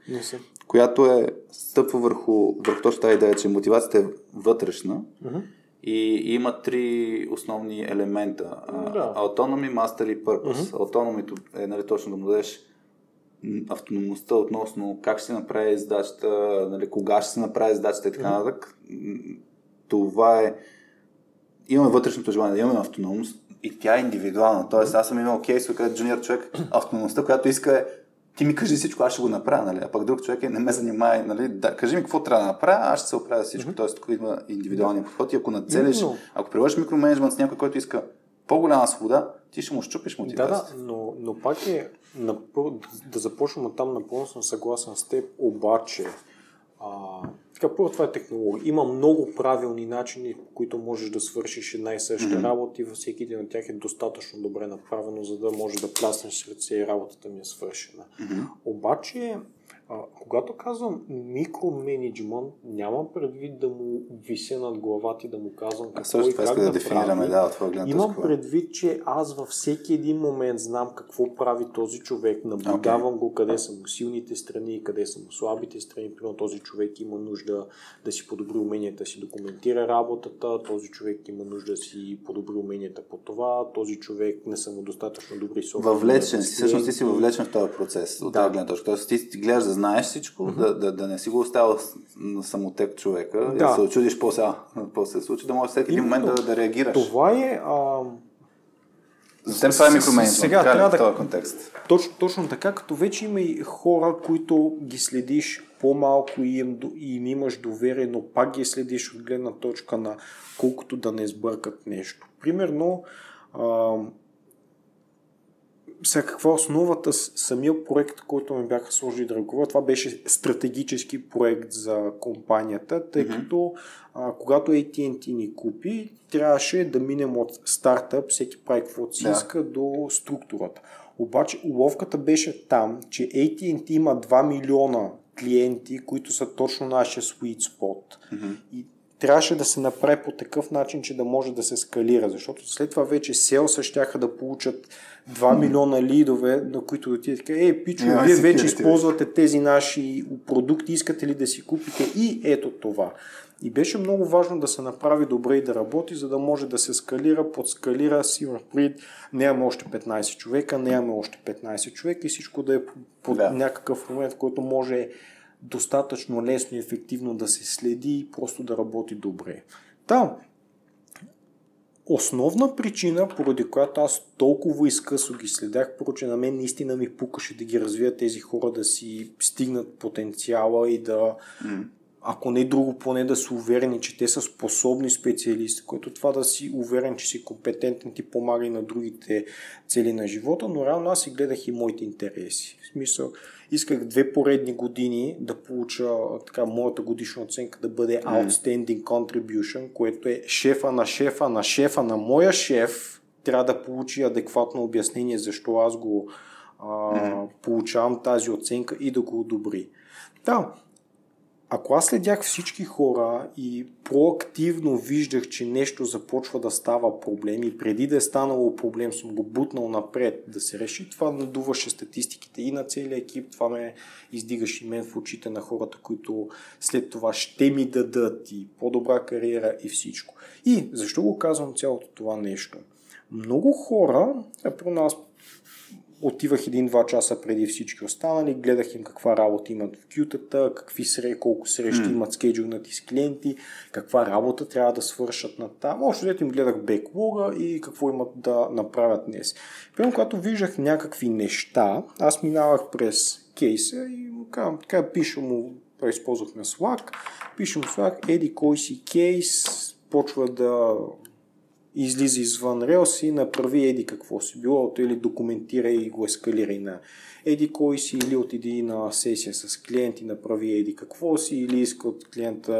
която е стъпва върху, върху точно тази идея, че мотивацията е вътрешна mm-hmm. и, и има три основни елемента. Autonomy, Master и Purpose. Mm-hmm. Autonomy е нали, точно да му дадеш автономността относно как ще се направи задачата, нали, кога ще се направи задачата и така нататък. Mm-hmm. Това е имаме вътрешното желание да имаме автономност и тя е индивидуална. Тоест, аз съм имал кейс, където джуниор човек <clears throat> автономността, която иска е ти ми кажи всичко, аз ще го направя, нали? а пък друг човек е, не ме занимай, нали? да, кажи ми какво трябва да направя, аз ще се оправя всичко. Mm-hmm. Тоест, тук идва индивидуалния подход и ако нацелиш, mm-hmm. ако приложиш микроменеджмент с някой, който иска по-голяма свобода, ти ще му щупиш мотивацията. Да, да, но, но пак е, напъл... да започвам от там, напълно съм съгласен с теб, обаче, а, така, първо това е технология. Има много правилни начини, по които можеш да свършиш една и съща mm-hmm. работа и във всеки един от тях е достатъчно добре направено, за да можеш да пляснеш сред и работата ми е свършена. Mm-hmm. Обаче, а, когато казвам микроменеджмент, нямам предвид да му вися над главата и да му казвам какво и как да, да дефинираме, да, от Имам това. предвид, че аз във всеки един момент знам какво прави този човек, наблюдавам okay. го къде са му силните страни, къде са му слабите страни. Примерно този човек има нужда да си подобри уменията си, документира работата, този човек има нужда да си подобри уменията по това, този човек не са му достатъчно добри софтуери. Въвлечен си, всъщност ти си въвлечен в този процес от да. гледна точка. Тоест ти, гледаш да знаеш всичко, mm-hmm. да, да, да не си го оставя на самотек човека да. и да се очудиш после, а, после се случи, да можеш всеки един момент да, да реагираш. Това е... А... За теб това е микроменеджмент. Сега трябва да... В този контекст. Точно, точно така, като вече има и хора, които ги следиш по-малко и им, и им имаш доверие, но пак ги следиш от гледна точка на колкото да не сбъркат нещо. Примерно, а, сега каква е основата с самия проект, който ми бяха сложили да ръководя, това беше стратегически проект за компанията, тъй mm-hmm. като а, когато AT&T ни купи, трябваше да минем от стартъп, всеки прави каквото си иска, да. до структурата. Обаче уловката беше там, че AT&T има 2 милиона клиенти, които са точно нашия sweet spot. Mm-hmm. И трябваше да се направи по такъв начин, че да може да се скалира, защото след това вече селса щяха да получат 2 милиона лидове, на които да ти така, е, пичо, вие вече използвате тези наши продукти, искате ли да си купите и ето това. И беше много важно да се направи добре и да работи, за да може да се скалира, подскалира, си пред нямаме още 15 човека, нямаме още 15 човека и всичко да е под да. някакъв момент, в който може достатъчно лесно и ефективно да се следи и просто да работи добре. Да, основна причина, поради която аз толкова изкъсо ги следях, че на мен наистина ми пукаше да ги развият тези хора, да си стигнат потенциала и да, mm. Ако не друго, поне да са уверени, че те са способни специалисти, което това да си уверен, че си компетентен ти помага и на другите цели на живота, но реално аз си гледах и моите интереси. В смисъл, исках две поредни години да получа така, моята годишна оценка да бъде Outstanding Contribution, което е шефа на шефа на шефа на моя шеф трябва да получи адекватно обяснение защо аз го а, получавам тази оценка и да го одобри. Да, ако аз следях всички хора и проактивно виждах, че нещо започва да става проблем и преди да е станало проблем съм го бутнал напред да се реши, това надуваше статистиките и на целия екип, това ме издигаше и мен в очите на хората, които след това ще ми дадат и по-добра кариера и всичко. И защо го казвам цялото това нещо? Много хора, а про нас отивах един-два часа преди всички останали, гледах им каква работа имат в кютата, какви сре, колко срещи mm. имат скеджурнати с клиенти, каква работа трябва да свършат на там. Още дето им гледах беклога и какво имат да направят днес. Примерно, когато виждах някакви неща, аз минавах през кейса и казвам, така пиша му, използвахме Slack, пишем Slack, еди кой си кейс, почва да излиза извън релси, направи еди какво си било, или документира и го ескалирай на еди кой си, или отиди на сесия с клиент и направи еди какво си, или иска от клиента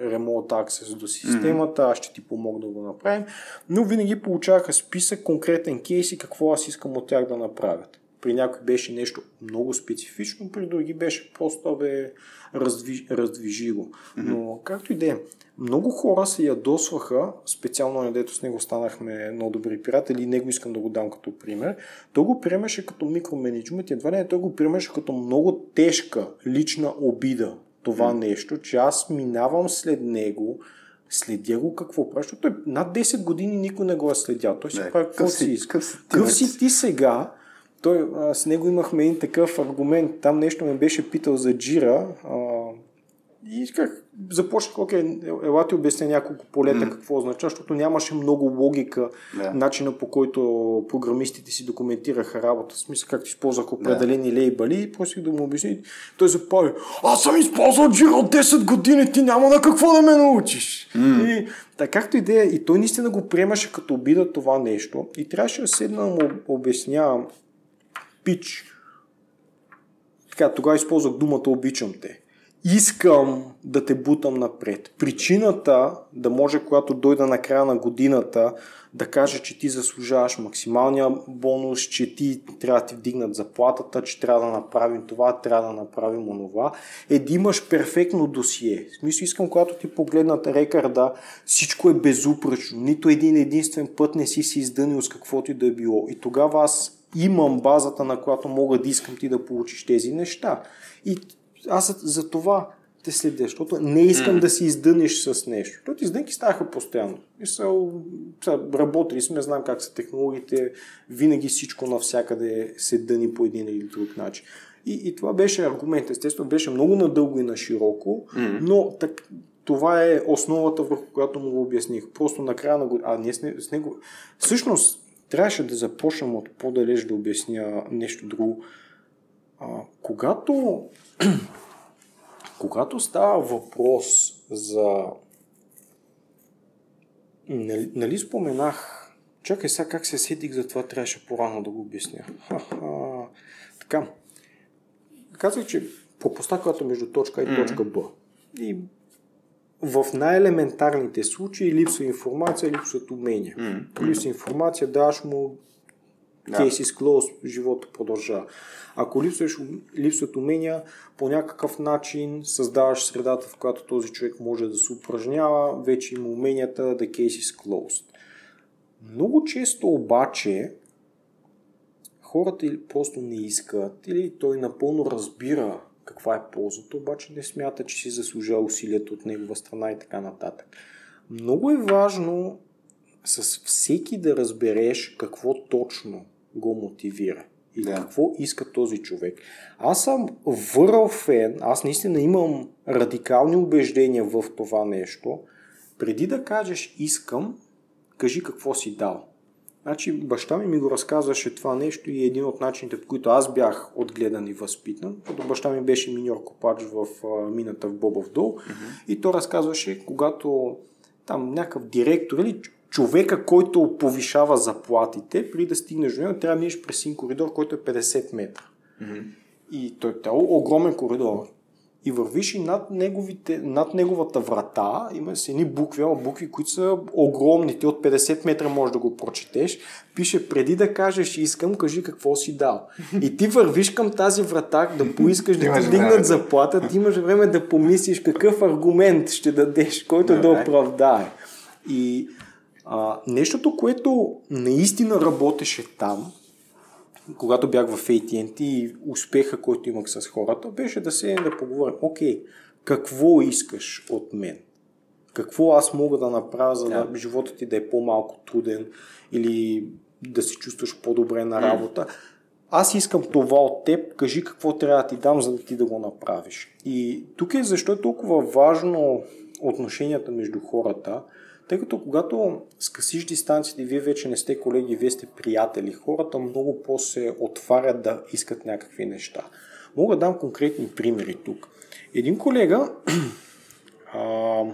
remote access до системата, аз ще ти помогна да го направим, но винаги получаваха списък, конкретен кейс и какво аз искам от тях да направят. При някой беше нещо много специфично, при други беше просто бе, раздвиж, раздвижи го. Но както и да е, много хора се ядосваха, специално на дето с него станахме много добри приятели, него искам да го дам като пример. Той го приемаше като микроменеджмент, едва не той го приемаше като много тежка лична обида това mm. нещо, че аз минавам след него, следя го какво прави, защото той над 10 години никой не го е следял. Той си прави какво си иска. Къв си ти сега, той, а, с него имахме един такъв аргумент. Там нещо ме беше питал за джира а, И как започнах, окей, ела ти обясня няколко полета mm. какво означава, защото нямаше много логика, yeah. начина по който програмистите си документираха работа, в смисъл как ти използвах определени yeah. лейбали, просто да му обясни. Той запали, аз съм използвал Jira 10 години, ти няма на какво да ме научиш. Mm. И така както идея, и той наистина го приемаше като обида това нещо и трябваше да седна да му обяснявам пич. Така, тогава използвах думата обичам те искам да те бутам напред. Причината да може, когато дойда на края на годината, да кажа, че ти заслужаваш максималния бонус, че ти трябва да ти вдигнат заплатата, че трябва да направим това, трябва да направим онова, е да имаш перфектно досие. В смисъл искам, когато ти погледнат рекарда, всичко е безупречно. Нито един единствен път не си си издънил с каквото и да е било. И тогава аз имам базата, на която мога да искам ти да получиш тези неща. И аз за това те следя, защото не искам mm. да си издънеш с нещо. Защото издънки ставаха постоянно. И са, са, работили сме, знам как са технологиите, винаги всичко навсякъде се дъни по един или друг начин. И, и това беше аргумент. Естествено, беше много надълго и на широко, mm. но так, това е основата, върху която му го обясних. Просто накрая на година. А ние с, с него. Всъщност, трябваше да започнем от по-далеч да обясня нещо друго. А, когато <clears throat> когато става въпрос за... Нали, нали споменах... Чакай сега как се седих, за това трябваше по-рано да го обясня. Ха-ха. Така. Казах, че пропуста, която между точка и точка Б. И в най-елементарните случаи липсва информация, липсват умения. Mm-hmm. Липсва информация, даваш му Case is closed, живота продължава. Ако липсваш, липсват умения, по някакъв начин създаваш средата, в която този човек може да се упражнява, вече има уменията да case is closed. Много често обаче хората просто не искат, или той напълно разбира каква е ползата, обаче не смята, че си заслужава усилието от негова страна и така нататък. Много е важно с всеки да разбереш какво точно го мотивира и да. какво иска този човек. Аз съм върл фен, аз наистина имам радикални убеждения в това нещо. Преди да кажеш искам, кажи какво си дал. Значи баща ми ми го разказваше това нещо и един от начините, по които аз бях отгледан и възпитан, като баща ми беше миньор копач в а, мината в Бобов дол mm-hmm. и то разказваше, когато там някакъв директор или човека, който повишава заплатите, преди да стигнеш до него, трябва да минеш през един коридор, който е 50 метра. Mm-hmm. И той е огромен коридор. И вървиш и над, неговите, над неговата врата има с едни букви, ама букви, които са огромни. Ти от 50 метра можеш да го прочетеш. Пише, преди да кажеш искам, кажи какво си дал. И ти вървиш към тази врата да поискаш да ти дигнат заплата, ти имаш време да помислиш какъв аргумент ще дадеш, който да оправдае. И а, нещото, което наистина работеше там, когато бях в AT&T и успеха, който имах с хората, беше да се да поговорим. Окей, какво искаш от мен? Какво аз мога да направя, за да да живота ти да е по-малко труден или да се чувстваш по-добре на работа? Аз искам това от теб, кажи какво трябва да ти дам, за да ти да го направиш. И тук е защо е толкова важно отношенията между хората, тъй като когато скъсиш дистанцията и вие вече не сте колеги, вие сте приятели, хората много по-се отварят да искат някакви неща. Мога да дам конкретни примери тук. Един колега, <clears throat> а,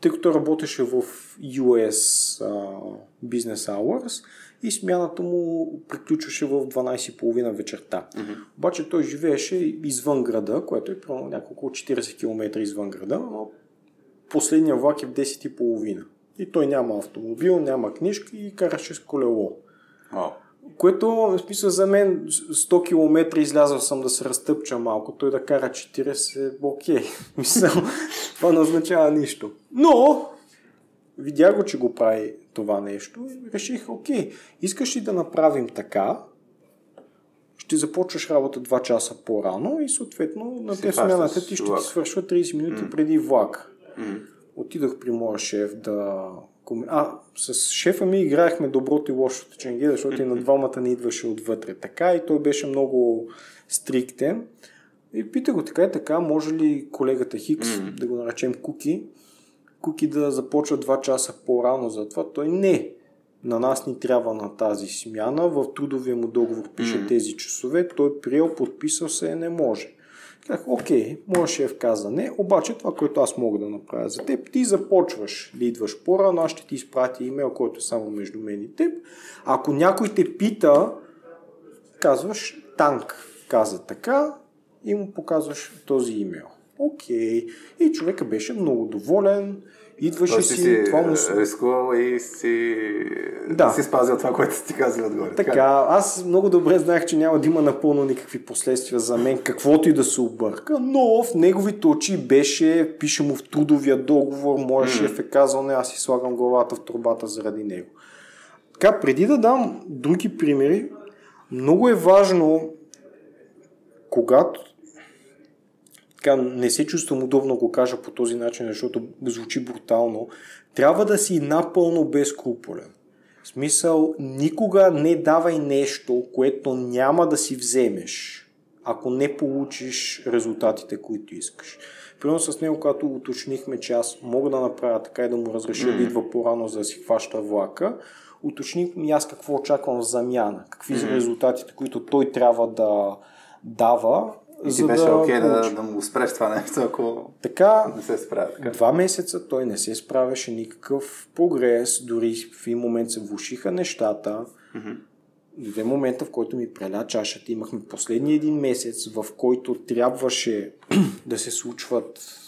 тъй като работеше в US а, Business Hours и смяната му приключваше в 12.30 вечерта. Mm-hmm. Обаче той живееше извън града, което е няколко 40 км извън града, но последния влак е в 10.30. И той няма автомобил, няма книжка и караше с колело. Oh. Което, в смисъл за мен, 100 км излязъл съм да се разтъпча малко, той да кара 40, окей. <laughs> Мисля, това не означава нищо. Но, видя го, че го прави това нещо и реших, окей, искаш ли да направим така, ще започваш работа 2 часа по-рано и съответно на тези смяната ти ще ти свършва 30 минути mm. преди влак. Отидох при моя шеф да... А, с шефа ми играехме доброто и лошото ченге, защото и на двамата не идваше отвътре. Така и той беше много стриктен. И пита го така и така, може ли колегата Хикс, mm-hmm. да го наречем Куки, Куки да започва 2 часа по-рано за това. Той не. На нас ни трябва на тази смяна. В трудовия му договор пише mm-hmm. тези часове. Той приел, подписал се, не може. Казах, окей, моят шеф каза не, обаче това, което аз мога да направя за теб, ти започваш да идваш по-рано, аз ще ти изпратя имейл, който е само между мен и теб. Ако някой те пита, казваш танк каза така и му показваш този имейл. Окей. И човека беше много доволен. Идваше си, си това му... рискувал и си, да. си спазил това, което си ти казал отгоре. Така, така, аз много добре знаех, че няма да има напълно никакви последствия за мен, каквото и да се обърка, но в неговите очи беше, пише му в трудовия договор, моят mm. шеф е казал, не, аз си слагам главата в турбата заради него. Така, преди да дам други примери, много е важно, когато така, не се чувствам удобно го кажа по този начин, защото звучи брутално, трябва да си напълно безкруполен. В смисъл, никога не давай нещо, което няма да си вземеш, ако не получиш резултатите, които искаш. Примерно с него, когато уточнихме, че аз мога да направя така и да му разреша mm-hmm. да идва по-рано, за да си хваща влака, уточних и аз какво очаквам в замяна, какви са mm-hmm. резултатите, които той трябва да дава и ти беше да окей okay да, да му спреш това нещо, ако така, не се справя. Така. Два месеца той не се справяше никакъв прогрес, дори в един момент се влушиха нещата. Mm-hmm. Дойде момента, в който ми преля чашата. Имахме последния един месец, в който трябваше <clears throat> да се случват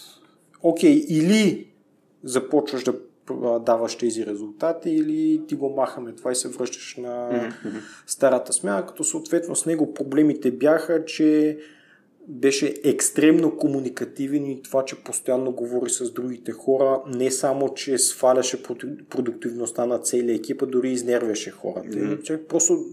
окей, okay, или започваш да даваш тези резултати или ти го махаме това и се връщаш на mm-hmm. старата смяна, като съответно с него проблемите бяха, че беше екстремно комуникативен и това, че постоянно говори с другите хора, не само, че сваляше продуктивността на целия екип, а дори изнервяше хората. Mm-hmm. Просто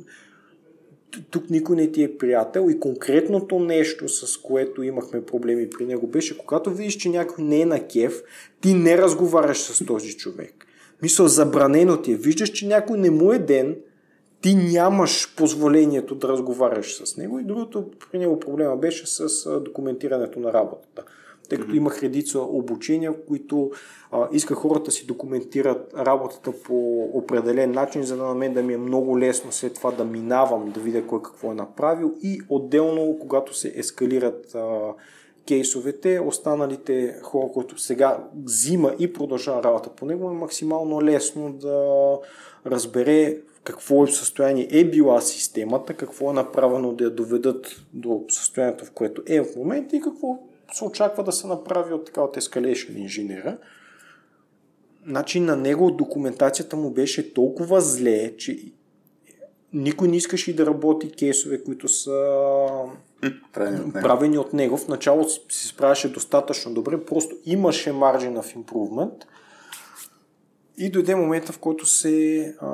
тук никой не ти е приятел и конкретното нещо, с което имахме проблеми при него, беше когато видиш, че някой не е на кев, ти не разговаряш с този човек. Мисля, забранено ти е. Виждаш, че някой не му е ден, ти нямаш позволението да разговаряш с него. И другото при него проблема беше с документирането на работата. Тъй като имах редица обучения, в които а, иска хората си документират работата по определен начин, за да на мен да ми е много лесно след това да минавам, да видя кой какво е направил. И отделно, когато се ескалират а, кейсовете, останалите хора, които сега взима и продължава работа по него, е максимално лесно да разбере какво е състояние е била системата, какво е направено да я доведат до състоянието, в което е в момента и какво се очаква да се направи от така от escalation инженера. Значи на него документацията му беше толкова зле, че никой не искаше да работи кейсове, които са правени от него. В началото се справяше достатъчно добре, просто имаше margin of improvement и дойде момента, в който се а,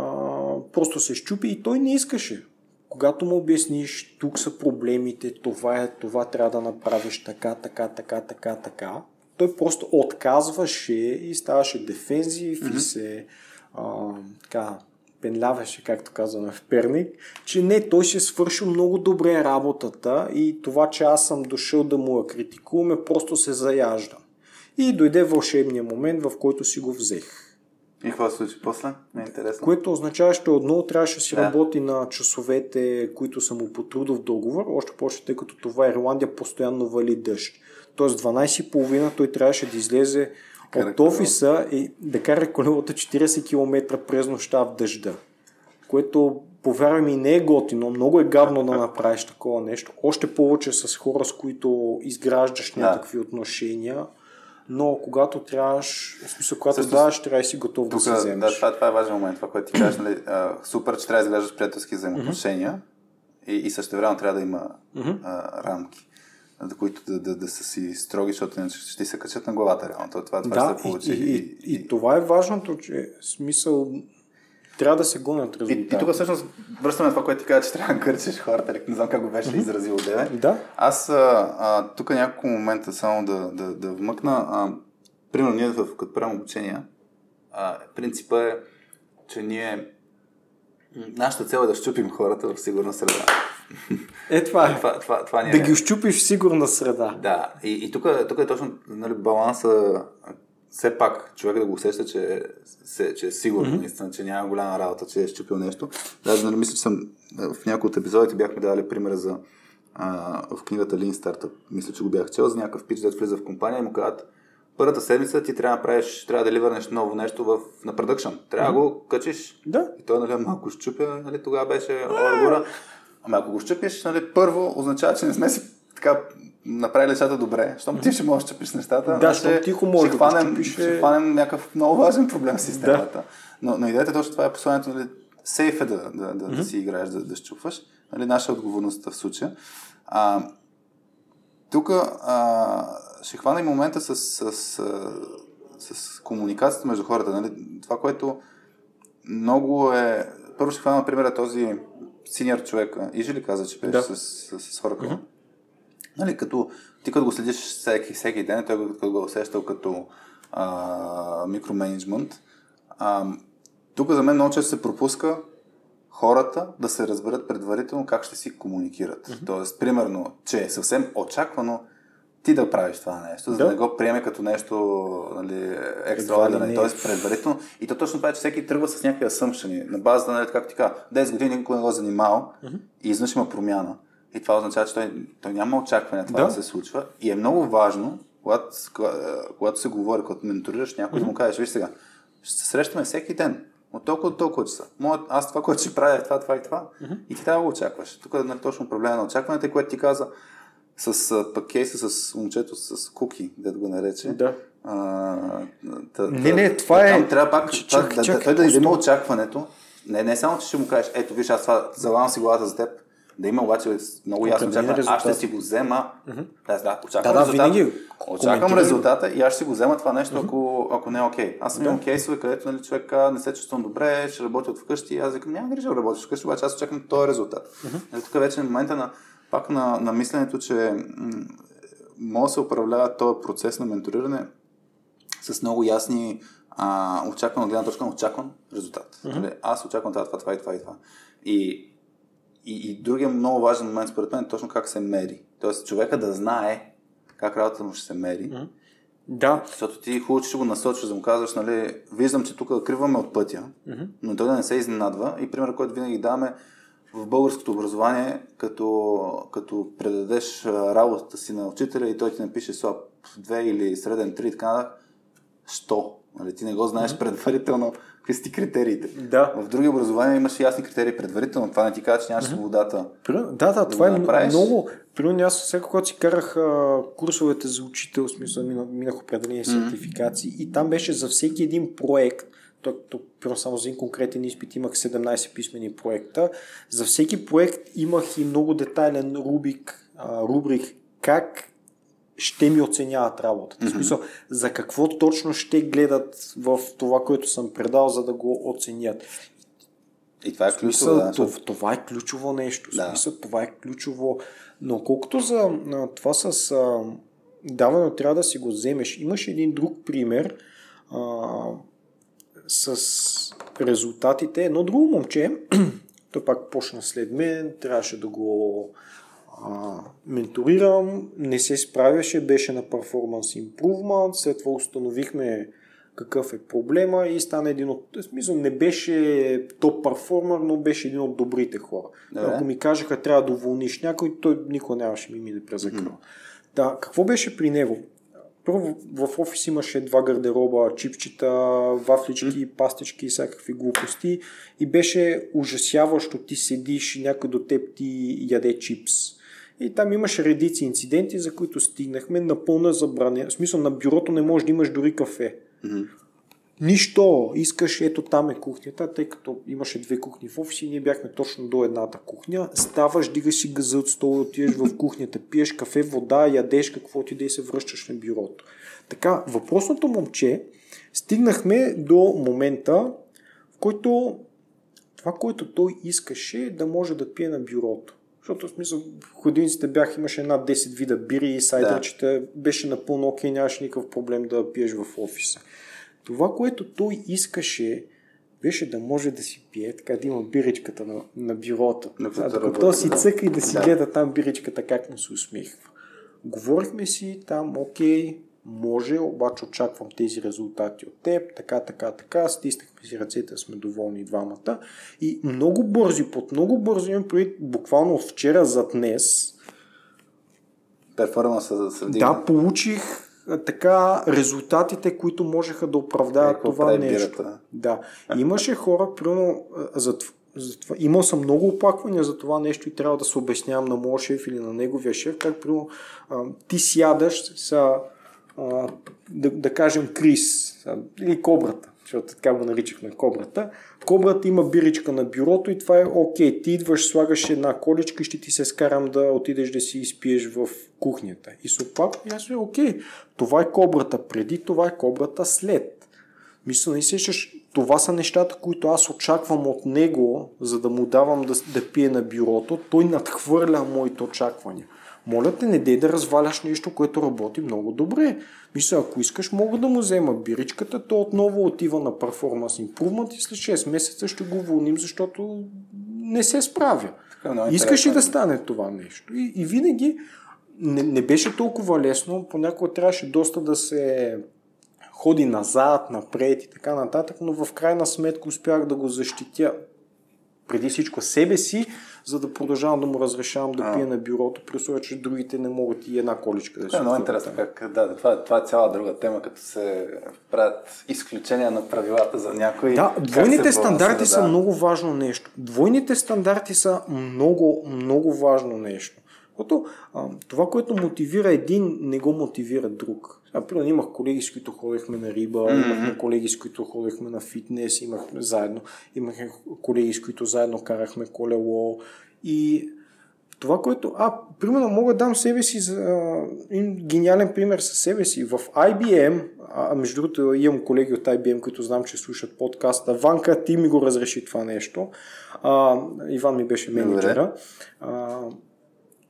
просто се щупи и той не искаше. Когато му обясниш, тук са проблемите, това е, това трябва да направиш така, така, така, така, така, той просто отказваше и ставаше дефензив mm-hmm. и се а, така, пенляваше, както казваме в Перник, че не, той ще свършил много добре работата и това, че аз съм дошъл да му я критикуваме, просто се заяждам. И дойде вълшебния момент, в който си го взех. И какво се случи после? Не е интересно. Което означава, че отново трябваше да си да. работи на часовете, които са му по трудов договор, още повече, тъй като това Ирландия, постоянно вали дъжд. Тоест 12.30 той трябваше да излезе кара от офиса и да кара колелата 40 км през нощта в дъжда. Което, повярвай ми, не е готино, много е гадно да направиш такова нещо. Още повече с хора, с които изграждаш някакви да. отношения но когато трябваш, в смисъл, когато Също, даваш, трябва да си готов тук, да се вземеш. Да, това, това е важен момент, това, което ти кажеш, нали, а, супер, че трябва да изглеждаш приятелски взаимоотношения mm-hmm. и, и също време трябва да има mm-hmm. а, рамки за които да, да, да са си строги, защото иначе ще се качат на главата реално. Това, това да, ще се получи. И, и, и, и, това е важното, че смисъл трябва да се гонят резултати. И, и тук всъщност връщаме това, което ти каза, че трябва да кърчиш хората, не знам как го беше mm-hmm. изразил Деве. Да. Аз а, а, тук няколко момента само да, да, да вмъкна. А, примерно ние в, като правим обучение, а, принципа е, че ние нашата цел е да щупим хората в сигурна среда. Е, това е. Това, това, това не е. Да ги щупиш в сигурна среда. Да, и, и тук, тук е точно нали, баланса, все пак човек да го усеща, че, се, че е сигурно, mm-hmm. наистина, че няма голяма работа, че е щупил нещо. Даже нали, мисля, че съм в някои от епизодите бяхме дали примера за а, в книгата Lean Startup. Мисля, че го бях чел за някакъв пич, да влиза в компания и му казват, първата седмица ти трябва да правиш, трябва да ливърнеш ново нещо в, на продъкшн. Трябва да mm-hmm. го качиш. Да. И той, нали, малко щупя, нали, тогава беше отговора. Ами ако го щупиш, нали, първо означава, че не сме си така направили нещата добре, щом ти ще можеш да щупиш нещата, да, ще, тихо може ще, хванем, да ще хванем някакъв много важен проблем в системата. Да. Но, но идеята е точно това е посланието, нали, сейф е да, да, да, mm-hmm. да си играеш, да, да щупваш. Нали, наша отговорност в случая. А, тук ще хвана и момента с, с, с, с комуникацията между хората. Нали? Това, което много е... Първо ще хвана, например, този синьор човек. Ижи ли каза, че беше да. с, с, с хора mm-hmm. Нали, като, ти като го следиш всеки, всеки ден, той като го усещал като а, микроменеджмент, а, тук за мен много често се пропуска хората да се разберат предварително как ще си комуникират. Mm-hmm. Тоест, примерно, че е съвсем очаквано ти да правиш това нещо, за да, да не го приеме като нещо нали, екстраординарно, т.е. предварително. И то точно това е, че всеки тръгва с някакви асъмпшени, на базата, нали, както ти кажа, 10 години никой не го е занимавал mm-hmm. и изнъж има промяна. И това означава, че той, той няма очакване това да. да се случва. И е много важно, когато, когато се говори, когато менторираш някой, mm-hmm. да му кажеш, виж сега, ще се срещаме всеки ден. От толкова толкова часа. Моят, аз това, което ще правя е това, това и това. Mm-hmm. И ти трябва да го очакваш. Тук е нали, точно проблема на очакването, което ти каза с пък кейса с момчето с куки, да го нарече. Да. А, не, не, това е... Там трябва пак чак, това, чак, да, той да има очакването. Не, не само, че ще му кажеш, ето виж, аз това залагам си главата за теб, да има обаче много ясно очакване. Аз ще си го взема. Mm-hmm. Да, да, очаквам да, да, резултата. Винаги очаквам резултата и аз ще си го взема това нещо, mm-hmm. ако, ако не е окей. Okay. Аз съм имам yeah. кейсове, където нали, човек не се чувствам добре, ще работя от вкъщи. Аз викам, няма грижа да работиш вкъщи, обаче аз очаквам този резултат. Mm-hmm. Нали, тук вече е момента на пак на, на мисленето, че може да се управлява този процес на менториране с много ясни а, очакван от гледна точка на очакван резултат. Mm-hmm. Аз очаквам това, това, това и това и това. И и, и другия много важен момент според мен е точно как се мери. Тоест човека да знае как работата му ще се мери. Mm-hmm. Да. Защото ти хубаво, че ще го насочваш, да му казваш, нали, виждам, че тук криваме от пътя, mm-hmm. но той да не се изненадва. И пример, който винаги даваме в българското образование, като, като предадеш работата си на учителя и той ти напише слаб 2 или среден 3 така нататък, що? Нали, ти не го знаеш mm-hmm. предварително какви са ти критериите. Да. В други образования имаш ясни критерии предварително. Това не ти казва, че нямаш mm-hmm. свободата. Да, да, да това е направиш. много. Примерно аз всеки, когато си карах а, курсовете за учител, смисъл минах, минах определени mm-hmm. сертификации и там беше за всеки един проект, тук, тук само за един конкретен изпит имах 17 писмени проекта. За всеки проект имах и много детайлен рубик, а, рубрик как ще ми оценяват работата. Mm-hmm. Смисъл, за какво точно ще гледат в това, което съм предал, за да го оценят. И това е ключово. Да, това, това е ключово нещо. Да. Смисъл, това е ключово. Но колкото за това с а, даване, трябва да си го вземеш. Имаш един друг пример а, с резултатите. Едно друго момче, <clears throat> той пак почна след мен, трябваше да го а, менторирам, не се справяше, беше на performance improvement, след това установихме какъв е проблема и стана един от... В смисъл, не беше топ перформер, но беше един от добрите хора. Да, Ако ми кажеха, трябва да уволниш някой, той никога нямаше ми мине през екрана. Mm-hmm. Да, какво беше при него? Първо в офис имаше два гардероба, чипчета, вафлички, mm. пастички и всякакви глупости и беше ужасяващо ти седиш и някой до теб ти яде чипс и там имаш редици инциденти, за които стигнахме напълно забране. В смисъл на бюрото не можеш да имаш дори кафе. Mm-hmm. Нищо, искаш, ето там е кухнята, тъй като имаше две кухни в офиси, ние бяхме точно до едната кухня. Ставаш, дигаш си газа от стола, отиваш в кухнята, пиеш кафе, вода, ядеш какво ти да и се връщаш на бюрото. Така, въпросното момче, стигнахме до момента, в който това, което той искаше, да може да пие на бюрото. Защото в смисъл в годиниците бях, имаше над 10 вида бири и сайдърчета, да. беше напълно окей, нямаше никакъв проблем да пиеш в офиса. Това, което той искаше беше да може да си пие, така да има биричката на, на бюрото. На а докато си цъка и да си да. гледа там биричката как му се усмихва. Говорихме си там, окей, може, обаче очаквам тези резултати от теб, така, така, така, стиснахме си ръцете, сме доволни двамата. И много бързи, под много бързи имам преди, буквално от вчера за днес. Перформанса за средина. Да, получих така резултатите, които можеха да оправдаят това нещо. Да. Имаше хора, примерно, за, за това, имал съм много оплаквания за това нещо и трябва да се обяснявам на моя шеф или на неговия шеф, как примерно ти сядаш са да, да кажем Крис или Кобрата, защото така го наричахме Кобрата. Кобрата има биричка на бюрото и това е окей. Ти идваш, слагаш една количка и ще ти се скарам да отидеш да си изпиеш в кухнята. И се оплаква и аз е окей. Това е Кобрата преди, това е Кобрата след. Мисля, не сещаш, това са нещата, които аз очаквам от него, за да му давам да, да пие на бюрото. Той надхвърля моите очаквания. Моля те, не дей да разваляш нещо, което работи много добре. Мисля, ако искаш, мога да му взема биричката, то отново отива на Performance Improvement и след 6 месеца ще го уволним, защото не се справя. Така, Искаш и да стане това нещо. И, и винаги не, не беше толкова лесно, понякога трябваше доста да се ходи назад, напред и така нататък, но в крайна сметка успях да го защитя преди всичко себе си, за да продължавам да му разрешавам да пие на бюрото, при условие, че другите не могат и една количка да си. Е много интересно. Как, да, това, това е цяла друга тема, като се правят изключения на правилата за някои. Да, двойните стандарти да. са много важно нещо. Двойните стандарти са много, много важно нещо. Защото това, което мотивира един, не го мотивира друг. А, примерно имах колеги, с които ходихме на риба, mm-hmm. имахме колеги, с които ходихме на фитнес, имахме заедно, имахме колеги, с които заедно карахме колело и това, което... А, примерно мога да дам себе си за един гениален пример със себе си. В IBM, а между другото имам колеги от IBM, които знам, че слушат подкаста. Ванка, ти ми го разреши това нещо. А, Иван ми беше менеджера. А,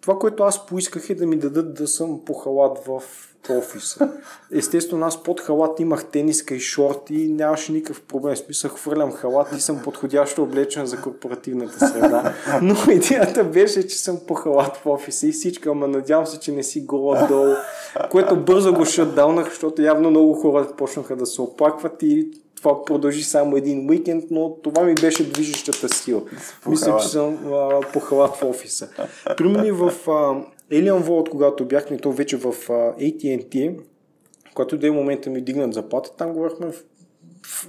това, което аз поисках е да ми дадат да съм по халат в офиса. Естествено, аз под халат имах тениска и шорти и нямаше никакъв проблем. В смисъл, хвърлям халат и съм подходящо облечен за корпоративната среда. Но <laughs> идеята беше, че съм по халат в офиса и всичко, ама надявам се, че не си гола долу, което бързо го шатдаунах, защото явно много хора почнаха да се оплакват и това продължи само един уикенд, но това ми беше движещата сила. Мисля, че съм а, по халат в офиса. Примерно в а, Alien Vault, когато бяхме то вече в AT&T, когато е момента ми дигнат заплата, там говорихме в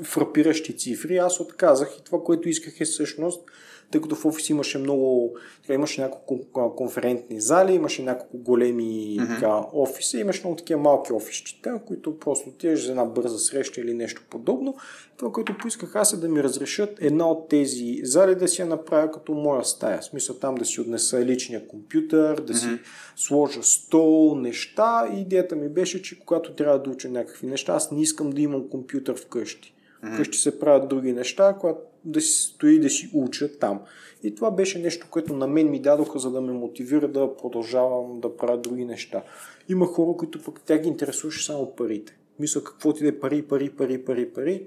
фрапиращи цифри. Аз отказах и това, което исках е всъщност тъй като в офис имаше много, така, имаше няколко конферентни зали, имаше няколко големи mm-hmm. така, офиси, имаше много такива малки офисчета, които просто отиваш за една бърза среща или нещо подобно. Това, което поисках аз е да ми разрешат една от тези зали да си я направя като моя стая. В смисъл там да си отнеса личния компютър, да mm-hmm. си сложа стол, неща. И идеята ми беше, че когато трябва да уча някакви неща, аз не искам да имам компютър вкъщи. Mm-hmm. Вкъщи се правят други неща, когато да си стои да си уча там. И това беше нещо, което на мен ми дадоха, за да ме мотивира да продължавам да правя други неща. Има хора, които пък тя ги интересуваше само парите. Мисля, какво ти да пари, пари, пари, пари, пари.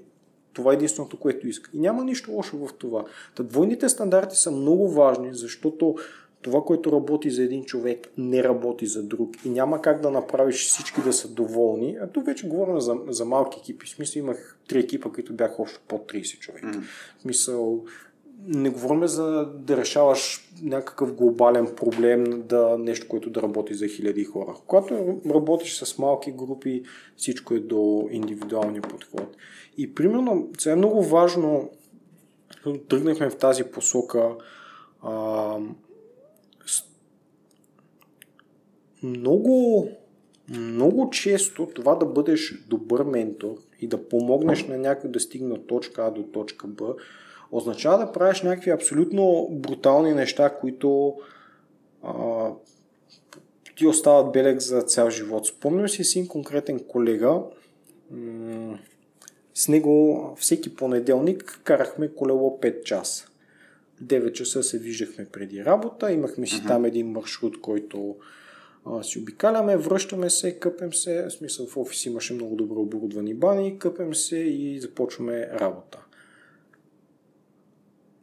Това е единственото, което иска. И няма нищо лошо в това. Та двойните стандарти са много важни, защото това, което работи за един човек, не работи за друг. И няма как да направиш всички да са доволни. А тук вече говорим за, за малки екипи. В смисъл имах три екипа, които бяха още под 30 човека. Mm. В смисъл, не говорим за да решаваш някакъв глобален проблем, да нещо, което да работи за хиляди хора. Когато работиш с малки групи, всичко е до индивидуалния подход. И примерно, сега е много важно, тръгнахме в тази посока, а, много, много често това да бъдеш добър ментор и да помогнеш на някой да стигне от точка А до точка Б, означава да правиш някакви абсолютно брутални неща, които а, ти остават белег за цял живот. Спомням си един конкретен колега, м- с него всеки понеделник карахме колело 5 часа. 9 часа се виждахме преди работа, имахме си uh-huh. там един маршрут, който си обикаляме, връщаме се, къпем се, в смисъл в офис имаше много добро оборудвани бани, къпем се и започваме работа.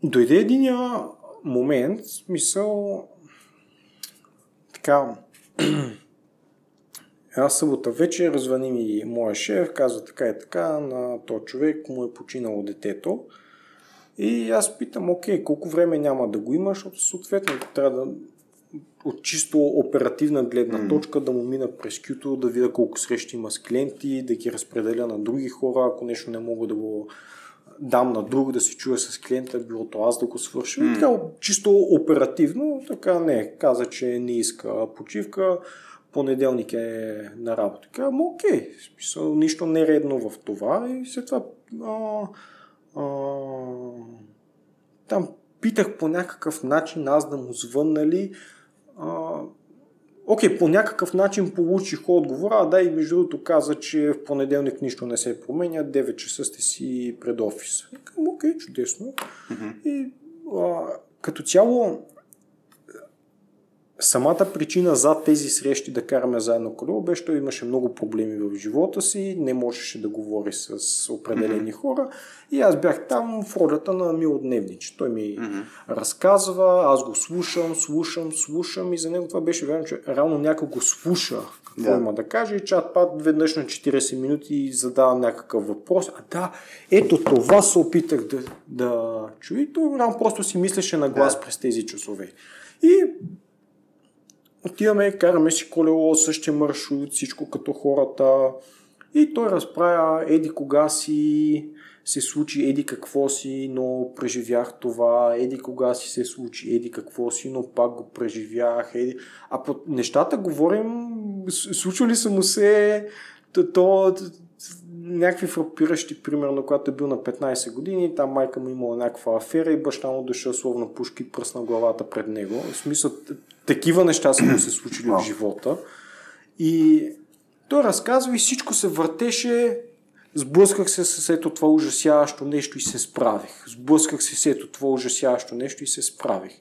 дойде единия момент, смисъл, така, <clears throat> Една събота вечер звъни ми моя шеф, казва така и така, на този човек му е починало детето. И аз питам, окей, колко време няма да го имаш, защото съответно трябва да от чисто оперативна гледна точка да му мина през кюто, да видя колко срещи има с клиенти, да ги разпределя на други хора, ако нещо не мога да го дам на друг, да се чуя с клиента, било то аз да го свърша. Mm. Така, чисто оперативно, така не, каза, че не иска почивка, понеделник е на работа. Казвам, окей, смисъл, нищо нередно в това и след това а, а, там питах по някакъв начин аз да му звънна ли. А, окей, по някакъв начин получих отговора, а да и между другото каза, че в понеделник нищо не се променя, 9 часа сте си пред офис. Казвам, окей, чудесно. Mm-hmm. И а, като цяло самата причина за тези срещи да караме заедно колело беше, че имаше много проблеми в живота си, не можеше да говори с определени mm-hmm. хора и аз бях там в ролята на милодневнич. Той ми mm-hmm. разказва, аз го слушам, слушам, слушам и за него това беше вярно, че реално някой го слуша какво yeah. има да каже и чат пат веднъж на 40 минути задавам някакъв въпрос. А да, ето това се опитах да, да чуя и той реално просто си мислеше на глас yeah. през тези часове. И отиваме, караме си колело, същия маршрут, всичко като хората. И той разправя еди кога си се случи еди какво си, но преживях това, еди кога си се случи еди какво си, но пак го преживях. Еди... А по нещата говорим, случвали са му се то, някакви фрапиращи, примерно, когато е бил на 15 години, там майка му имала някаква афера и баща му дошъл словно пушки и пръсна главата пред него. В смисъл, такива неща са му се случили в живота. И той разказва и всичко се въртеше Сблъсках се с ето това ужасяващо нещо и се справих. Сблъсках се с ето това ужасяващо нещо и се справих.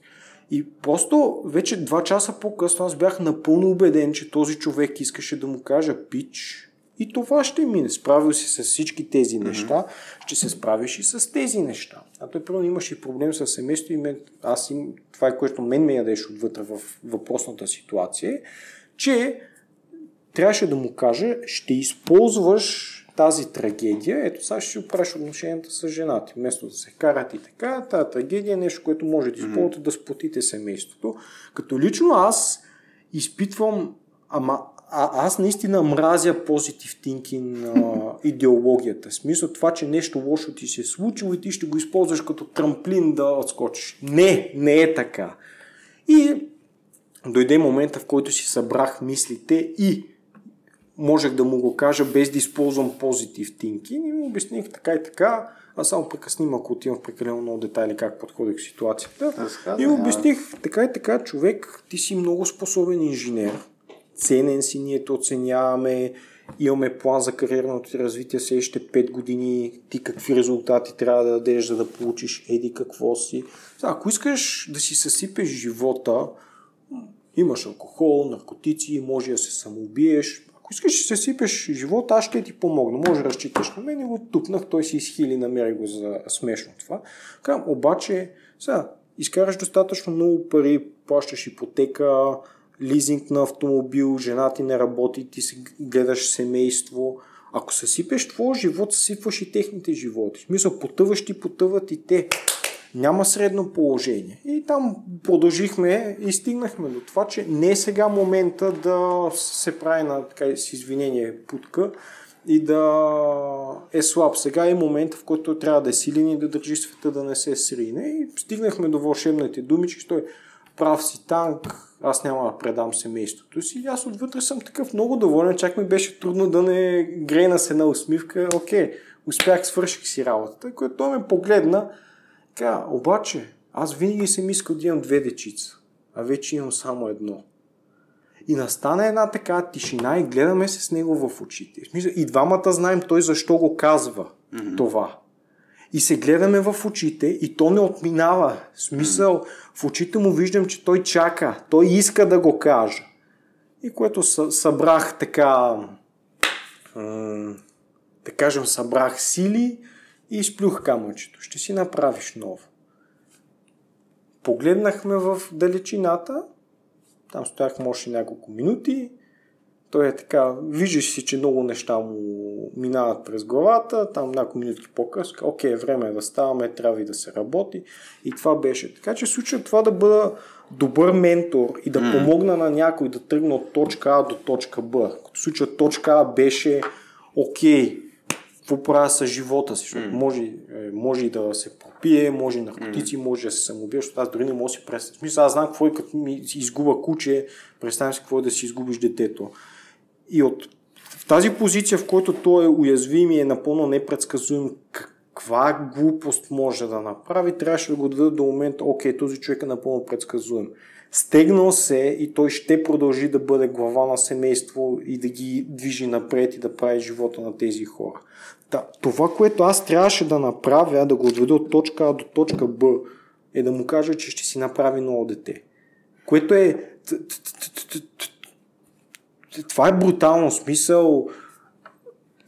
И просто вече два часа по-късно аз бях напълно убеден, че този човек искаше да му кажа пич, и това ще мине. Справил си с всички тези неща, mm-hmm. ще се справиш и с тези неща. А той първо имаше проблем с семейство и мен, аз им, това е което мен ме ядеше отвътре в въпросната ситуация, че трябваше да му каже, ще използваш тази трагедия, ето сега ще си оправиш отношенията с жената. Вместо да се карат и така, тази трагедия е нещо, което може да използвате mm-hmm. да сплотите семейството. Като лично аз изпитвам, ама а, аз наистина мразя позитив thinking а, идеологията. В смисъл това, че нещо лошо ти се е случило и ти ще го използваш като трамплин да отскочиш. Не, не е така. И дойде момента, в който си събрах мислите и можех да му го кажа без да използвам позитив thinking и му обясних така и така. Аз само прекъсним, ако отивам в прекалено много детайли как подходих в ситуацията. Разказа, и обясних така и така, човек, ти си много способен инженер ценен си, ние те оценяваме, имаме план за кариерното ти развитие следващите 5 години, ти какви резултати трябва да дадеш, за да получиш еди какво си. Ако искаш да си съсипеш живота, имаш алкохол, наркотици, може да се самоубиеш. Ако искаш да си съсипеш живота, аз ще ти помогна. Може да разчиташ на мен и го тупнах, той си изхили, намери го за смешно това. Казвам, обаче, сега, изкараш достатъчно много пари, плащаш ипотека, лизинг на автомобил, жена ти не работи, ти си гледаш семейство. Ако съсипеш твоя живот, съсипваш и техните животи. В смисъл, потъваш ти, потъват и те. Няма средно положение. И там продължихме и стигнахме до това, че не е сега момента да се прави на, така с извинение, путка и да е слаб. Сега е момента, в който трябва да е силен и да държи света да не се срине. И стигнахме до вълшебните думички. Той прав си танк, аз няма да предам семейството си. И аз отвътре съм такъв много доволен, чак ми беше трудно да не грейна с една усмивка. Окей, успях, свърших си работата, което той ме погледна. Така, обаче, аз винаги съм искал да имам две дечица, а вече имам само едно. И настана една така тишина и гледаме се с него в очите. И двамата знаем той защо го казва mm-hmm. това и се гледаме в очите и то не отминава. Смисъл, в очите му виждам, че той чака, той иска да го каже. И което събрах така, да кажем, събрах сили и изплюх камъчето. Ще си направиш ново. погледнахме в далечината, там стоях може няколко минути, той е така, виждаш си, че много неща му минават през главата, там няколко минути по-късно, окей, време е да ставаме, трябва и да се работи. И това беше. Така че случва това да бъда добър ментор и да mm. помогна на някой да тръгне от точка А до точка Б. Като случва точка А беше окей, какво правя с живота си, защото mm. може, е, може и да се попие, може наркотици, mm. може да се самоубие, защото аз дори не мога да си представя. Смисъл, аз знам какво е като ми изгуба куче, представям си какво е да си изгубиш детето. И от в тази позиция, в който той е уязвим и е напълно непредсказуем каква глупост може да направи, трябваше да го даде до момента, окей, този човек е напълно предсказуем. Стегнал се и той ще продължи да бъде глава на семейство и да ги движи напред и да прави живота на тези хора. Да, това, което аз трябваше да направя, да го отведа от точка А до точка Б, е да му кажа, че ще си направи ново дете. Което е... Това е брутално смисъл.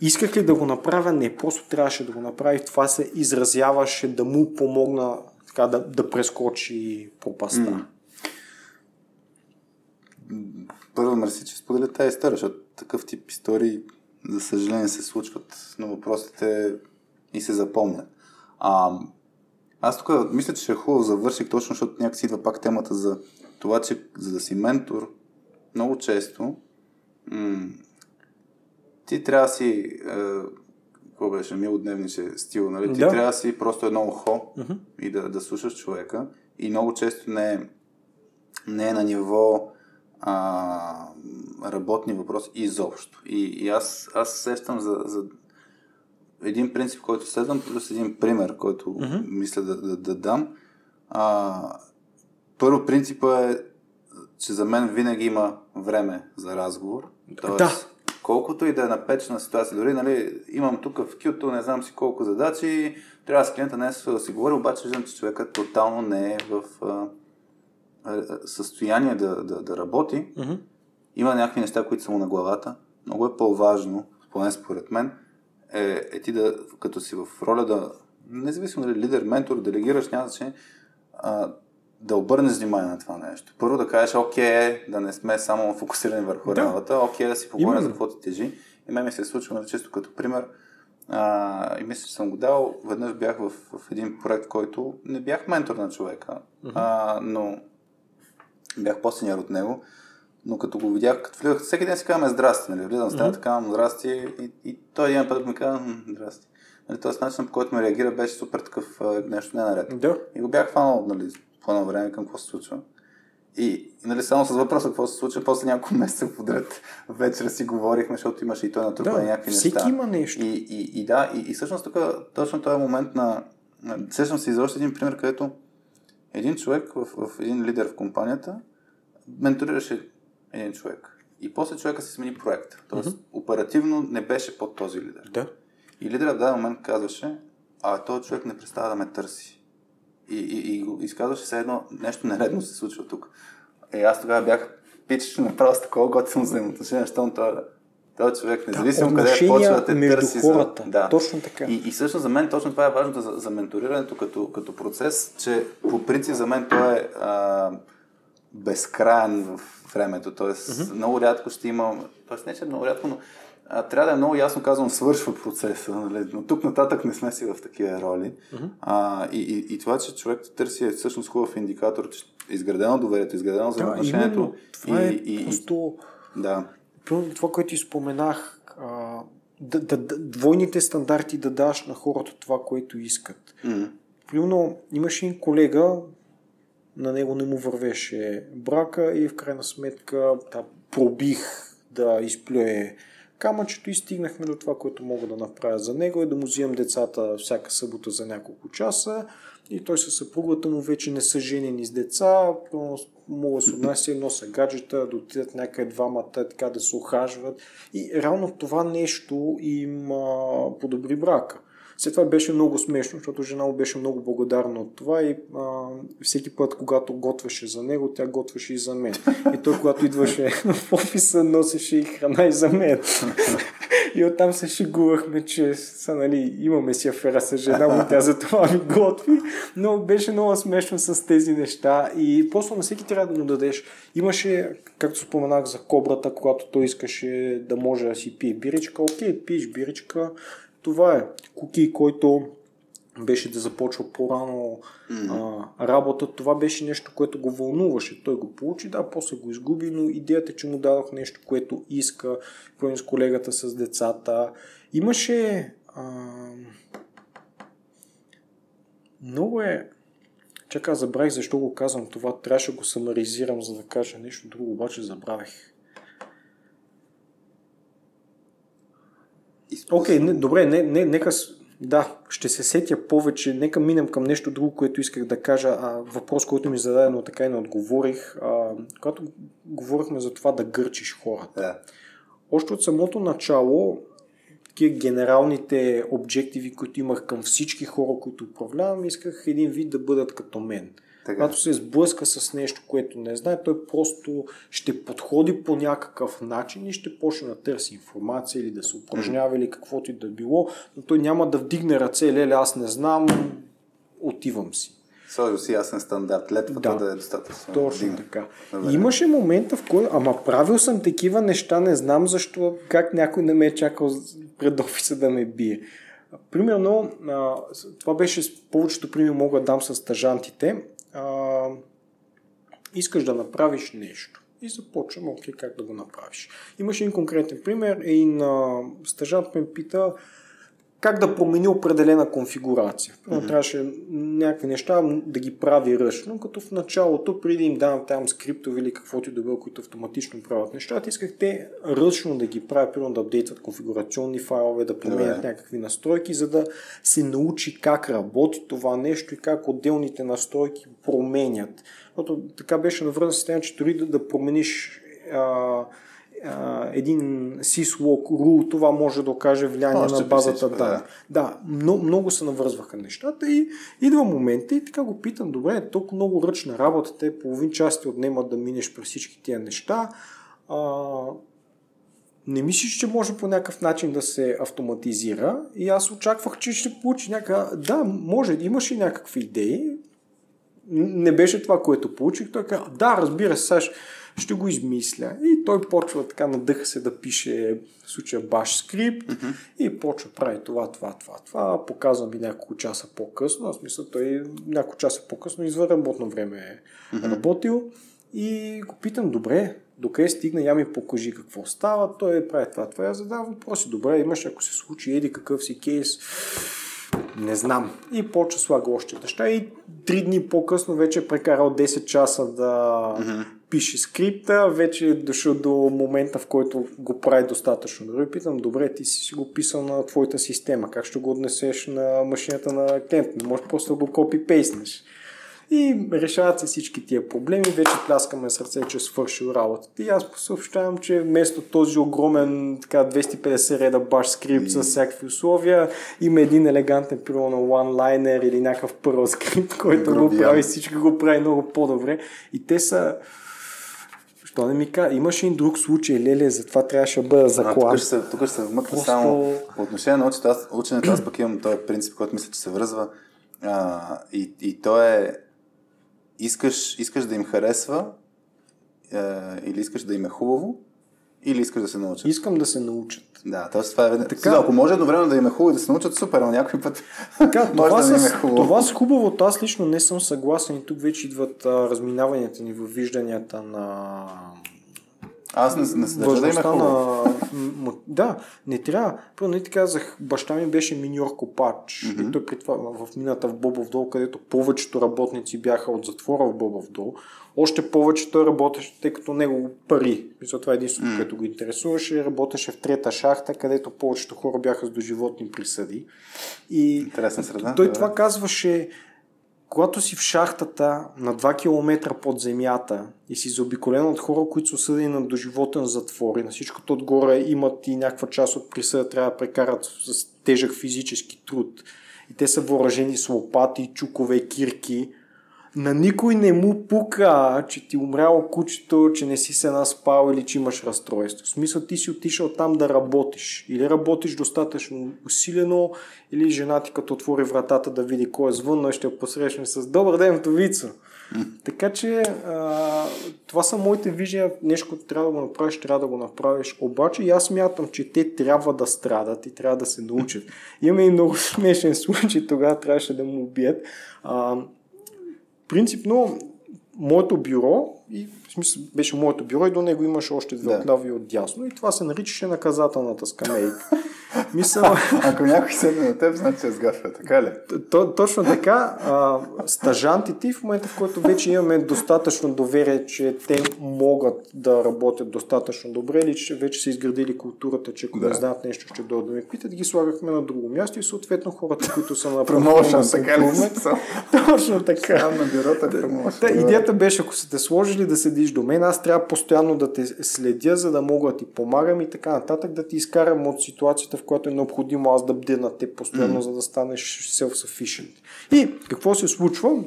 Исках ли да го направя? Не, просто трябваше да го направи. Това се изразяваше да му помогна така, да, да прескочи пропаста. Първо, мерси, че споделя тази история, защото такъв тип истории за съжаление се случват, но въпросите и се запомнят. А, аз тук мисля, че е хубаво завърших точно, защото някакси идва пак темата за това, че за да си ментор, много често м- ти трябва да си е, какво беше, милодневниче стил, нали? Ти да. трябва да си просто едно ухо uh-huh. и да, да слушаш човека и много често не е, не е на ниво а, работни въпроси изобщо. И, и аз, аз сещам за, за един принцип, който следвам, плюс един пример, който mm-hmm. мисля да, да, да дам. А, първо принципа е, че за мен винаги има време за разговор. Тоест, да. колкото и да е напечена ситуация, дори нали, имам тук в кюто, не знам си колко задачи, трябва с клиента не да си говоря, обаче виждам, че човекът тотално не е в състояние да, да, да работи, mm-hmm. има някакви неща, които са му на главата. Много е по-важно, поне според мен, е, е ти да, като си в роля да, независимо дали лидер, ментор, делегираш, няма значение, а, да обърнеш внимание на това нещо. Първо да кажеш, окей, да не сме само фокусирани върху да. работа, окей, да си поговорим за какво ти тежи. И мен ми се е случва, нали, често като пример, а, и мисля, че съм го дал. Веднъж бях в, в един проект, който не бях ментор на човека, а, но бях по-сеньор от него, но като го видях, като влизах, всеки ден си казваме здрасти, нали? Влизам в стената, mm-hmm. казвам здрасти и, и той един път ми казва здрасти. Нали, Тоест начин, по който ме реагира, беше супер такъв нещо не наред. И го бях фанал, нали, по едно време към какво се случва. И, и нали, само с въпроса какво се случва, после няколко <laughs> месеца подред вечера си говорихме, защото имаше и той на да, някакви всеки неща. има нещо. И, и, и да, и, и всъщност тук точно този момент на... Сещам се за още един пример, където един човек в, в един лидер в компанията менторираше един човек. И после човека си смени проект. Тоест, mm-hmm. оперативно не беше под този лидер. Да. И лидерът в даден момент казваше, а този човек не представя да ме търси. И, и, и го изказваше все едно нещо нередно се случва тук. Е, аз тогава бях пич, направо с такова готино взаимоотношение, защото той, този човек, независимо да, къде почва да те търси. Хората. За... Да. Точно така. И, и също за мен точно това е важното за, за менторирането като, като процес, че по принцип за мен той е а, безкрайен в времето. Тоест, mm-hmm. много рядко ще има, тоест не, че много рядко, но а, трябва да е много ясно казвам, свършва процеса. Нали? Но тук нататък не сме си в такива роли. Mm-hmm. А, и, и, и това, че човек търси е всъщност хубав индикатор, че е изградено доверието, изградено взаимоотношението. Да, това и, е и, просто... Да. Това, което ти споменах, а, да, да, да, двойните стандарти да даш на хората това, което искат. Mm-hmm. Примерно, имаш един колега, на него не му вървеше брака и в крайна сметка да, пробих да изплюе камъчето и стигнахме до това, което мога да направя за него е да му взимам децата всяка събота за няколко часа и той със съпругата му вече не са женени с деца, мога да се отнася едно са гаджета, да отидат някъде двамата, така да се охажват и реално това нещо им а, подобри брака. След това беше много смешно, защото жена му беше много благодарна от това и а, всеки път, когато готвеше за него, тя готвеше и за мен. И той, когато идваше <laughs> в офиса, носеше и храна и за мен. <laughs> и оттам се шегувахме, че са, нали, имаме си афера с жена му, тя за това ми готви, но беше много смешно с тези неща и просто на всеки трябва да му дадеш. Имаше, както споменах за кобрата, когато той искаше да може да си пие биричка, окей, пиеш биричка, това е. Куки, който беше да започва по-рано mm. а, работа. Това беше нещо, което го вълнуваше. Той го получи, да, после го изгуби, но идеята, че му дадох нещо, което иска, примерно с колегата с децата. Имаше... А... Много е... Чакай, забравих защо го казвам това. Трябваше да го самаризирам, за да кажа нещо друго, обаче забравих. Окей, okay, не, добре, не, не, нека да, ще се сетя повече. Нека минем към нещо друго, което исках да кажа. А, въпрос, който ми зададе, но така и не отговорих. А, когато говорихме за това да гърчиш хората. Да. Още от самото начало, тия генералните обжективи, които имах към всички хора, които управлявам, исках един вид да бъдат като мен. Така. Когато се сблъска с нещо, което не знае, той просто ще подходи по някакъв начин и ще почне да търси информация или да се упражнява или каквото и да било, но той няма да вдигне ръце, леле, аз не знам, отивам си. Сложил си ясен стандарт, летвата да, да е достатъчно. Точно Дигна. така. Добре. Имаше момента, в който, ама правил съм такива неща, не знам защо, как някой не ме е чакал пред офиса да ме бие. Примерно, това беше повечето примери мога да дам с стажантите а, искаш да направиш нещо. И започвам, окей, как да го направиш. Имаш един конкретен пример. Един стажант ме пита, как да промени определена конфигурация. Mm-hmm. Трябваше някакви неща да ги прави ръчно, като в началото, преди им давам там скриптове или каквото и да било, които автоматично правят нещата, исках те ръчно да ги правят, примерно да апдейтват конфигурационни файлове, да променят yeah. някакви настройки, за да се научи как работи това нещо и как отделните настройки променят. Защото така беше навързан система, че дори да, да промениш а, един syslog rule, това може да окаже влияние на базата данни. Да, да много, много се навързваха нещата и идва момента и така го питам, добре, е толкова много ръчна работа, те половин час ти отнемат да минеш през всички тия неща. А, не мислиш, че може по някакъв начин да се автоматизира и аз очаквах, че ще получи някаква... Да, може, имаш и някакви идеи. Не беше това, което получих. Той каза, да, разбира се, сега ще го измисля. И той почва така, надъха се да пише в случая баш скрипт mm-hmm. и почва прави това, това, това, това. Показва ми няколко часа по-късно. Аз мисля, той няколко часа по-късно извън работно време е mm-hmm. работил. И го питам, добре, докъде стигна, я ми покажи какво става. Той прави това, това. Я задавам въпроси. Добре, имаш, ако се случи, еди какъв си кейс не знам. И почва слага още неща и три дни по-късно вече е прекарал 10 часа да mm-hmm. Пише скрипта, вече е дошъл до момента, в който го прави достатъчно. Дори питам, добре, ти си го писал на твоята система, как ще го отнесеш на машината на клиент? Не можеш просто да го копи-пейснеш. И решават се всички тия проблеми, вече пляскаме сърце, че е свършил работата. И аз съобщавам, че вместо този огромен така, 250 реда баш скрипт с всякакви условия, има един елегантен пило на one-liner или някакъв пърл скрипт, който го прави, всичко го прави много по-добре. И те са Що не ми кажа? Имаше и друг случай, леле, затова трябваше да бъда заклан. Тук ще се, тук ще се вмъкна Просто... само по отношение на ученето, аз, ученето, аз пък имам този принцип, който мисля, че се връзва. А, и, и то е искаш, искаш да им харесва е, или искаш да им е хубаво, или искаш да се научат? Искам да се научат. Да, т.е. това е... Така... Сега, ако може едновременно да им е хубаво и да се научат, супер, но някой път <laughs> така, това, да с, е хубаво. това с хубавото аз лично не съм съгласен и тук вече идват а, разминаванията ни в вижданията на аз не, не се да има на... Да, не трябва. Първо, не ти казах, баща ми беше миньор копач. Mm-hmm. И той при това в мината в Бобов дол, където повечето работници бяха от затвора в Бобов дол. Още повече той работеше, тъй като него пари. Мисля, това е единството, mm-hmm. което го интересуваше. Работеше в трета шахта, където повечето хора бяха с доживотни присъди. И Интересна среда. Той да. това казваше, когато си в шахтата на 2 км под земята и си заобиколен от хора, които са осъдени на доживотен затвор и на всичкото отгоре имат и някаква част от присъда трябва да прекарат с тежък физически труд и те са въоръжени с лопати, чукове, кирки, на никой не му пука, че ти умряло кучето, че не си се наспал или че имаш разстройство. В смисъл ти си отишъл там да работиш. Или работиш достатъчно усилено, или жена ти като отвори вратата да види кой е звънно и ще я посрещне с Добър ден, вдовица. Така че а, това са моите виждания. Нещо, което трябва да го направиш, трябва да го направиш. Обаче аз мятам, че те трябва да страдат и трябва да се научат. Имаме и много <laughs> смешен случай, тогава трябваше да му убият. А, принципно, моето бюро, и в смисъл беше моето бюро и до него имаше още две да. отляво и отдясно и това се наричаше наказателната скамейка. <laughs> Мисъл... Ако някой седне на теб, значи е сгафя, така ли? То, точно така. А, стажантите в момента, в който вече имаме достатъчно доверие, че те могат да работят достатъчно добре или че вече са изградили културата, че ако да. не знаят нещо, ще дойдат да ме питат, ги слагахме на друго място и съответно хората, които са на промоушен, така ли? Точно така. Сам на бюрота е промоушен. Идеята беше, ако сте сложили да седиш до мен, аз трябва постоянно да те следя, за да мога да ти помагам и така нататък, да ти изкарам от ситуацията, в която е необходимо аз да бдя на теб постоянно, mm. за да станеш self-sufficient. И какво се случва?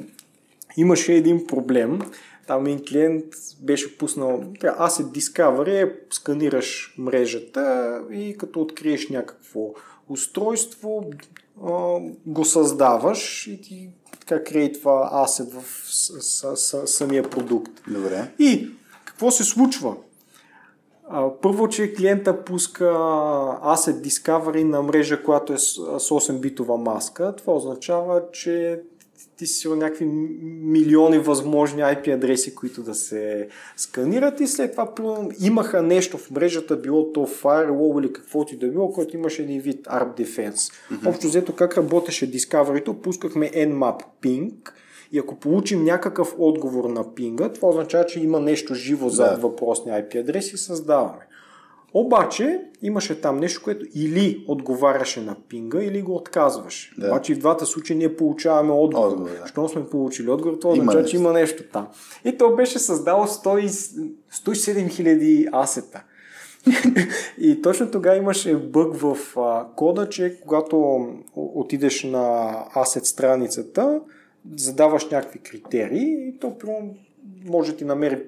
Имаше един проблем. Там един клиент беше пуснал Asset Discovery, сканираш мрежата и като откриеш някакво устройство, го създаваш и ти така крейтва асет в с, с, самия продукт. Добре. И какво се случва? Първо, че клиента пуска Asset Discovery на мрежа, която е с 8-битова маска. Това означава, че ти си някакви милиони възможни IP адреси, които да се сканират и след това имаха нещо в мрежата, било то Firewall или каквото и да било, което имаше един вид ARP Defense. Mm-hmm. Общо взето как работеше Discovery, пускахме Nmap Ping, и ако получим някакъв отговор на пинга, това означава, че има нещо живо да. зад въпросния IP адрес и създаваме. Обаче имаше там нещо, което или отговаряше на пинга, или го отказваше. Да. Обаче и в двата случая ние получаваме отговор. отговор да. Щом сме получили отговор, това означава, че има нещо там. И то беше създало 107 000 асета. <laughs> и точно тогава имаше бъг в а, кода, че когато отидеш на асет страницата, задаваш някакви критерии и то може да ти намери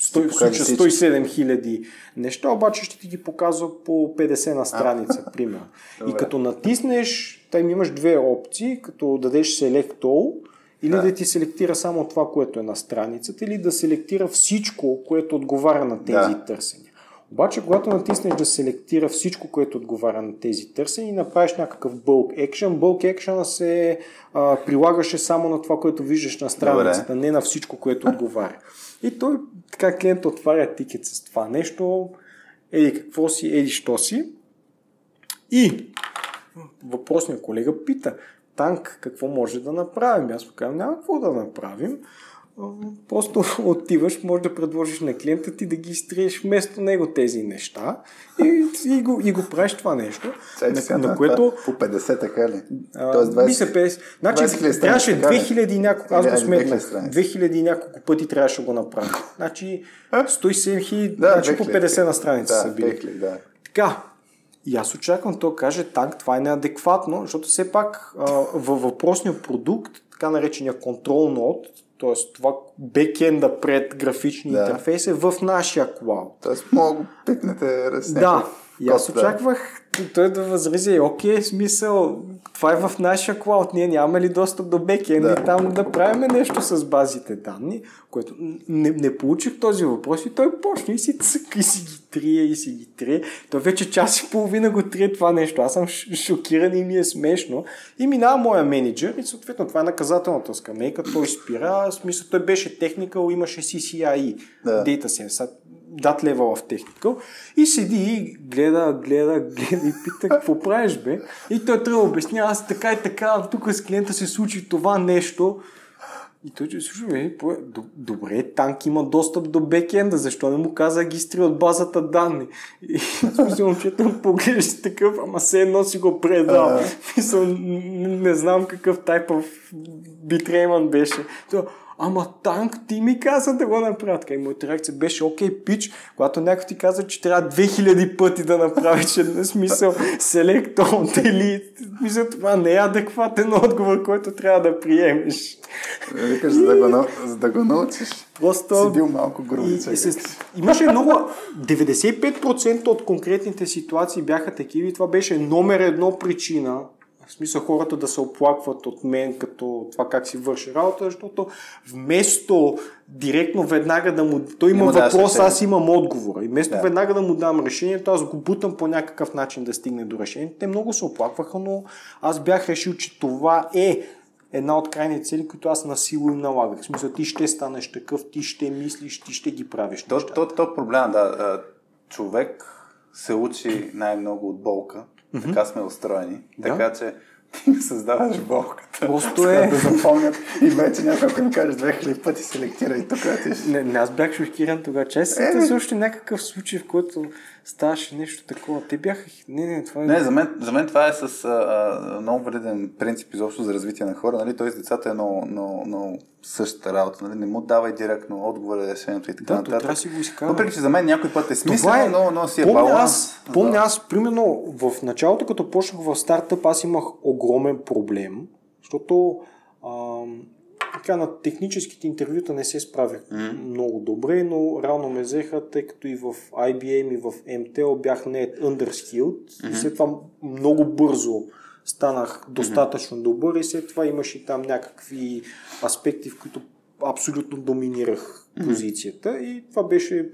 100, 107 хиляди неща, обаче ще ти ги показва по 50 на страница, примерно. <laughs> И като натиснеш, там имаш две опции, като дадеш Select All, или да. да ти селектира само това, което е на страницата, или да селектира всичко, което отговаря на тези да. търсения. Обаче, когато натиснеш да селектира всичко, което отговаря на тези търсения и направиш някакъв bulk action, bulk action се а, прилагаше само на това, което виждаш на страницата, Добре. не на всичко, което отговаря. И той, така клиент отваря тикет с това нещо, еди какво си, еди що си. И въпросният колега пита, танк какво може да направим? Аз му казвам, няма какво да направим. Просто <laughs> отиваш, може да предложиш на клиента ти да ги изтриеш вместо него тези неща и, и, го, и го правиш това нещо. на, на, което... По 50 така ли? Тоест 20, мисля 50. Значи 20 трябваше 2000 и няколко, аз го сметнах, 2000 и няколко пъти трябваше да го направя. <laughs> Значи 107 хиляди, да, значи по 50 на страница да, са били. да. Така, и аз очаквам то каже, танк, това е неадекватно, защото все пак във въпросния продукт, така наречения контрол нод, т.е. това бекенда пред графичния да. интерфейс е в нашия клауд. Тоест мога да пикнете Да, и аз очаквах той да възрази, окей, смисъл, това е в нашия клауд, ние нямаме ли достъп до бекенд да. и там да правим нещо с базите данни, което не, не получих този въпрос и той почна и си цъка и си ги трие и си ги трие. Той вече час и половина го трие това нещо. Аз съм шокиран и ми е смешно. И минава моя менеджер и съответно това е наказателната скамейка. Той спира, смисъл той беше техникал, имаше CCIE, да. Data Science дат лева в техникъл и седи и гледа, гледа, гледа и пита какво правиш бе. И той трябва да обясня, аз така и така, тук с клиента се случи това нещо. И той че слушай, добре, танк има достъп до бекенда, защо не му каза гистри от базата данни? И смисъл, момчето погледаш такъв, ама се едно си го предал. Мисъл, не, не знам какъв тайп битрейман беше. То, ама танк ти ми каза да го направя. Така и моята реакция беше, окей, пич, когато някой ти каза, че трябва 2000 пъти да направиш един смисъл, селектон, дели, мисля, това не е адекватен отговор, който трябва да приемеш. Викаш, за да го, за да го научиш. Просто... Си бил малко груб. Имаше много... 95% от конкретните ситуации бяха такива и това беше номер едно причина в смисъл хората да се оплакват от мен като това как си върши работа, защото вместо директно веднага да му... Той има, има въпрос, да аз имам отговора. И вместо да. веднага да му дам решението, аз го бутам по някакъв начин да стигне до решението. Те много се оплакваха, но аз бях решил, че това е една от крайните цели, които аз насилу им налагах. В смисъл, ти ще станеш такъв, ти ще мислиш, ти ще ги правиш. То, то, то проблема, да. Човек се учи най-много от болка. Mm-hmm. Така сме устроени. Да. Така че ти ми създаваш болката. Просто е. Да запомнят и вече някой ми кажеш 2000 пъти селектира и тук ти не, не, аз бях шокиран тогава. Често е, също някакъв случай, в който ставаше нещо такова. Те бяха... Не, не, това е... Не, за мен, за мен това е с а, а, много вреден принцип изобщо за развитие на хора. Нали? Той с децата е много, много, много същата работа. Нали? Не му давай директно отговора, решението и така да, нататък. Да, си го изкара. Въпреки, че за мен някой път е смислено, е... но, но си е помня баланс. Аз, помня да. аз, примерно, в началото, като почнах в стартъп, аз имах огромен проблем, защото ам, така на техническите интервюта не се справях mm-hmm. много добре, но реално ме взеха, тъй като и в IBM и в MTL бях не underskilled mm-hmm. и след това много бързо станах достатъчно mm-hmm. добър и след това имаше там някакви аспекти, в които абсолютно доминирах позицията mm-hmm. и това беше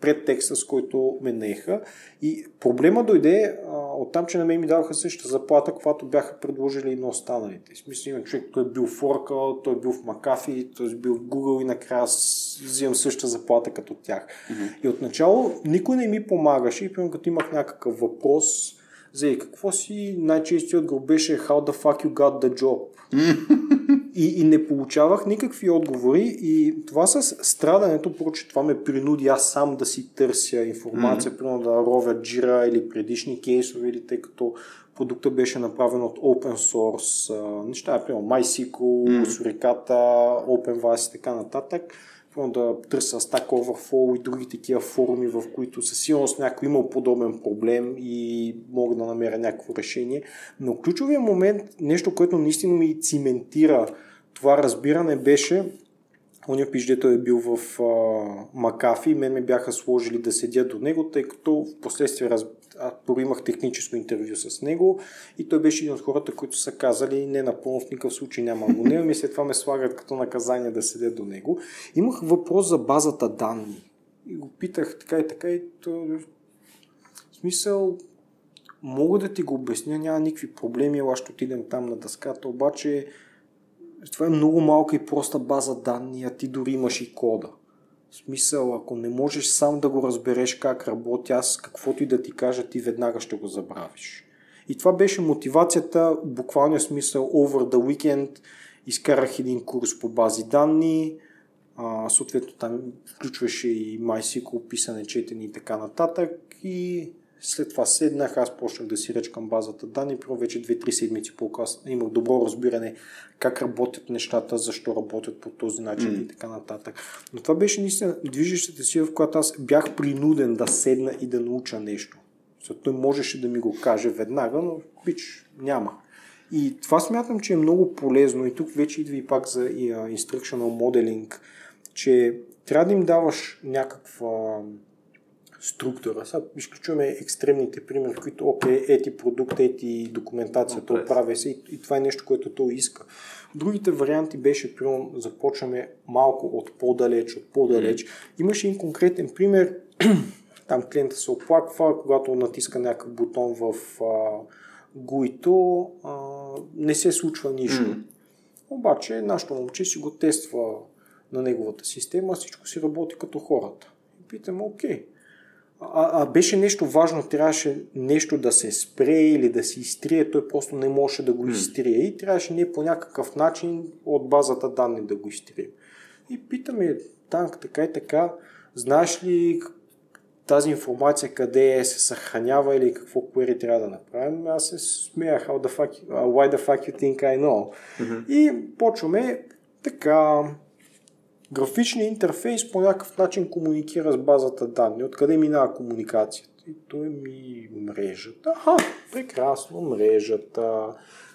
пред текста, с който ме неха. И проблема дойде а, от там, че на мен ми даваха същата заплата, каквато бяха предложили и на останалите. В смисъл, има човек, той е бил в Oracle, той е бил в Макафи, той е бил в Google и накрая взимам същата заплата като тях. Mm-hmm. И отначало никой не ми помагаше и примерно като имах някакъв въпрос, за какво си, най-честият отговор беше How the fuck you got the job? <laughs> и, и не получавах никакви отговори и това с страдането, проче това ме принуди аз сам да си търся информация, mm-hmm. примерно да ровя джира или предишни кейсове, или тъй като продукта беше направен от open source неща, примерно MySQL, mm-hmm. Suricata, OpenVAS и така нататък да търся Stack Overflow и други такива форуми, в които със сигурност някой имал подобен проблем и мога да намеря някакво решение. Но ключовия момент, нещо, което наистина ми циментира това разбиране беше Оня пиждето е бил в а, Макафи мен ме бяха сложили да седя до него, тъй като в последствие раз... имах техническо интервю с него и той беше един от хората, които са казали не напълно в никакъв случай няма го не, и след това ме слагат като наказание да седя до него. Имах въпрос за базата данни и го питах така и така и то... в смисъл мога да ти го обясня, няма никакви проблеми, ела ще отидем там на дъската, обаче това е много малка и проста база данни, а ти дори имаш и кода. В смисъл, ако не можеш сам да го разбереш как работи, аз каквото и да ти кажа, ти веднага ще го забравиш. И това беше мотивацията, буквалния смисъл, over the weekend изкарах един курс по бази данни, а, съответно там включваше и MySQL, писане, четене и така нататък и след това седнах, аз почнах да си речкам базата данни, първо вече 2-3 седмици по-късно имах добро разбиране как работят нещата, защо работят по този начин mm. и така нататък. Но това беше наистина движещата си, в която аз бях принуден да седна и да науча нещо. Защото той можеше да ми го каже веднага, но бич, няма. И това смятам, че е много полезно и тук вече идва и пак за instructional modeling, че трябва да им даваш някаква структура. Сега изключваме екстремните примери, в които, окей, ети продукт, ети документацията, оправя се и, и това е нещо, което той иска. Другите варианти беше, примерно, започваме малко от по-далеч, от по-далеч. Имаше един конкретен пример, <clears throat> там клиента се оплаква, когато натиска някакъв бутон в а, а, не се случва нищо. Обаче нашето момче си го тества на неговата система, всичко си работи като хората. И питам, окей, а, а беше нещо важно, трябваше нещо да се спре или да се изтрие, той просто не можеше да го изтрие и трябваше ние по някакъв начин от базата данни да го изтрием. И питаме танк така и така, знаеш ли тази информация къде е, се съхранява или какво query трябва да направим? Аз се смеях, how the fuck, why the fuck you think I know? Mm-hmm. И почваме така графичният интерфейс по някакъв начин комуникира с базата данни. Откъде минава комуникацията? И той ми мрежата. Аха, прекрасно, мрежата.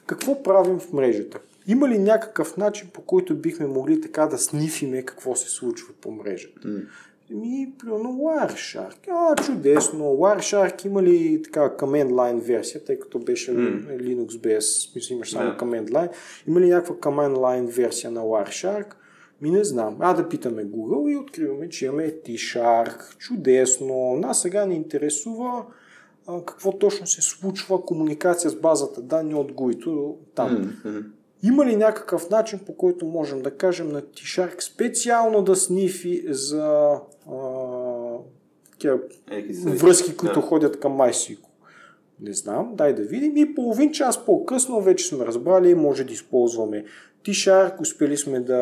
Какво правим в мрежата? Има ли някакъв начин, по който бихме могли така да снифиме какво се случва по мрежата? Mm. Ми, примерно Wireshark. А, чудесно. Wireshark има ли така command line версия, тъй като беше mm. Linux без, смисъл имаш само yeah. command line. Има ли някаква command line версия на Wireshark? Ми не знам. А да питаме Google и откриваме, че имаме T-Shark. Чудесно. Нас сега ни интересува а, какво точно се случва комуникация с базата данни от GUI там. Mm-hmm. Има ли някакъв начин, по който можем да кажем на T-Shark специално да снифи за а, връзки, които да. ходят към MySQL? Не знам, дай да видим. И половин час по-късно вече сме разбрали, може да използваме T-Shark, успели сме да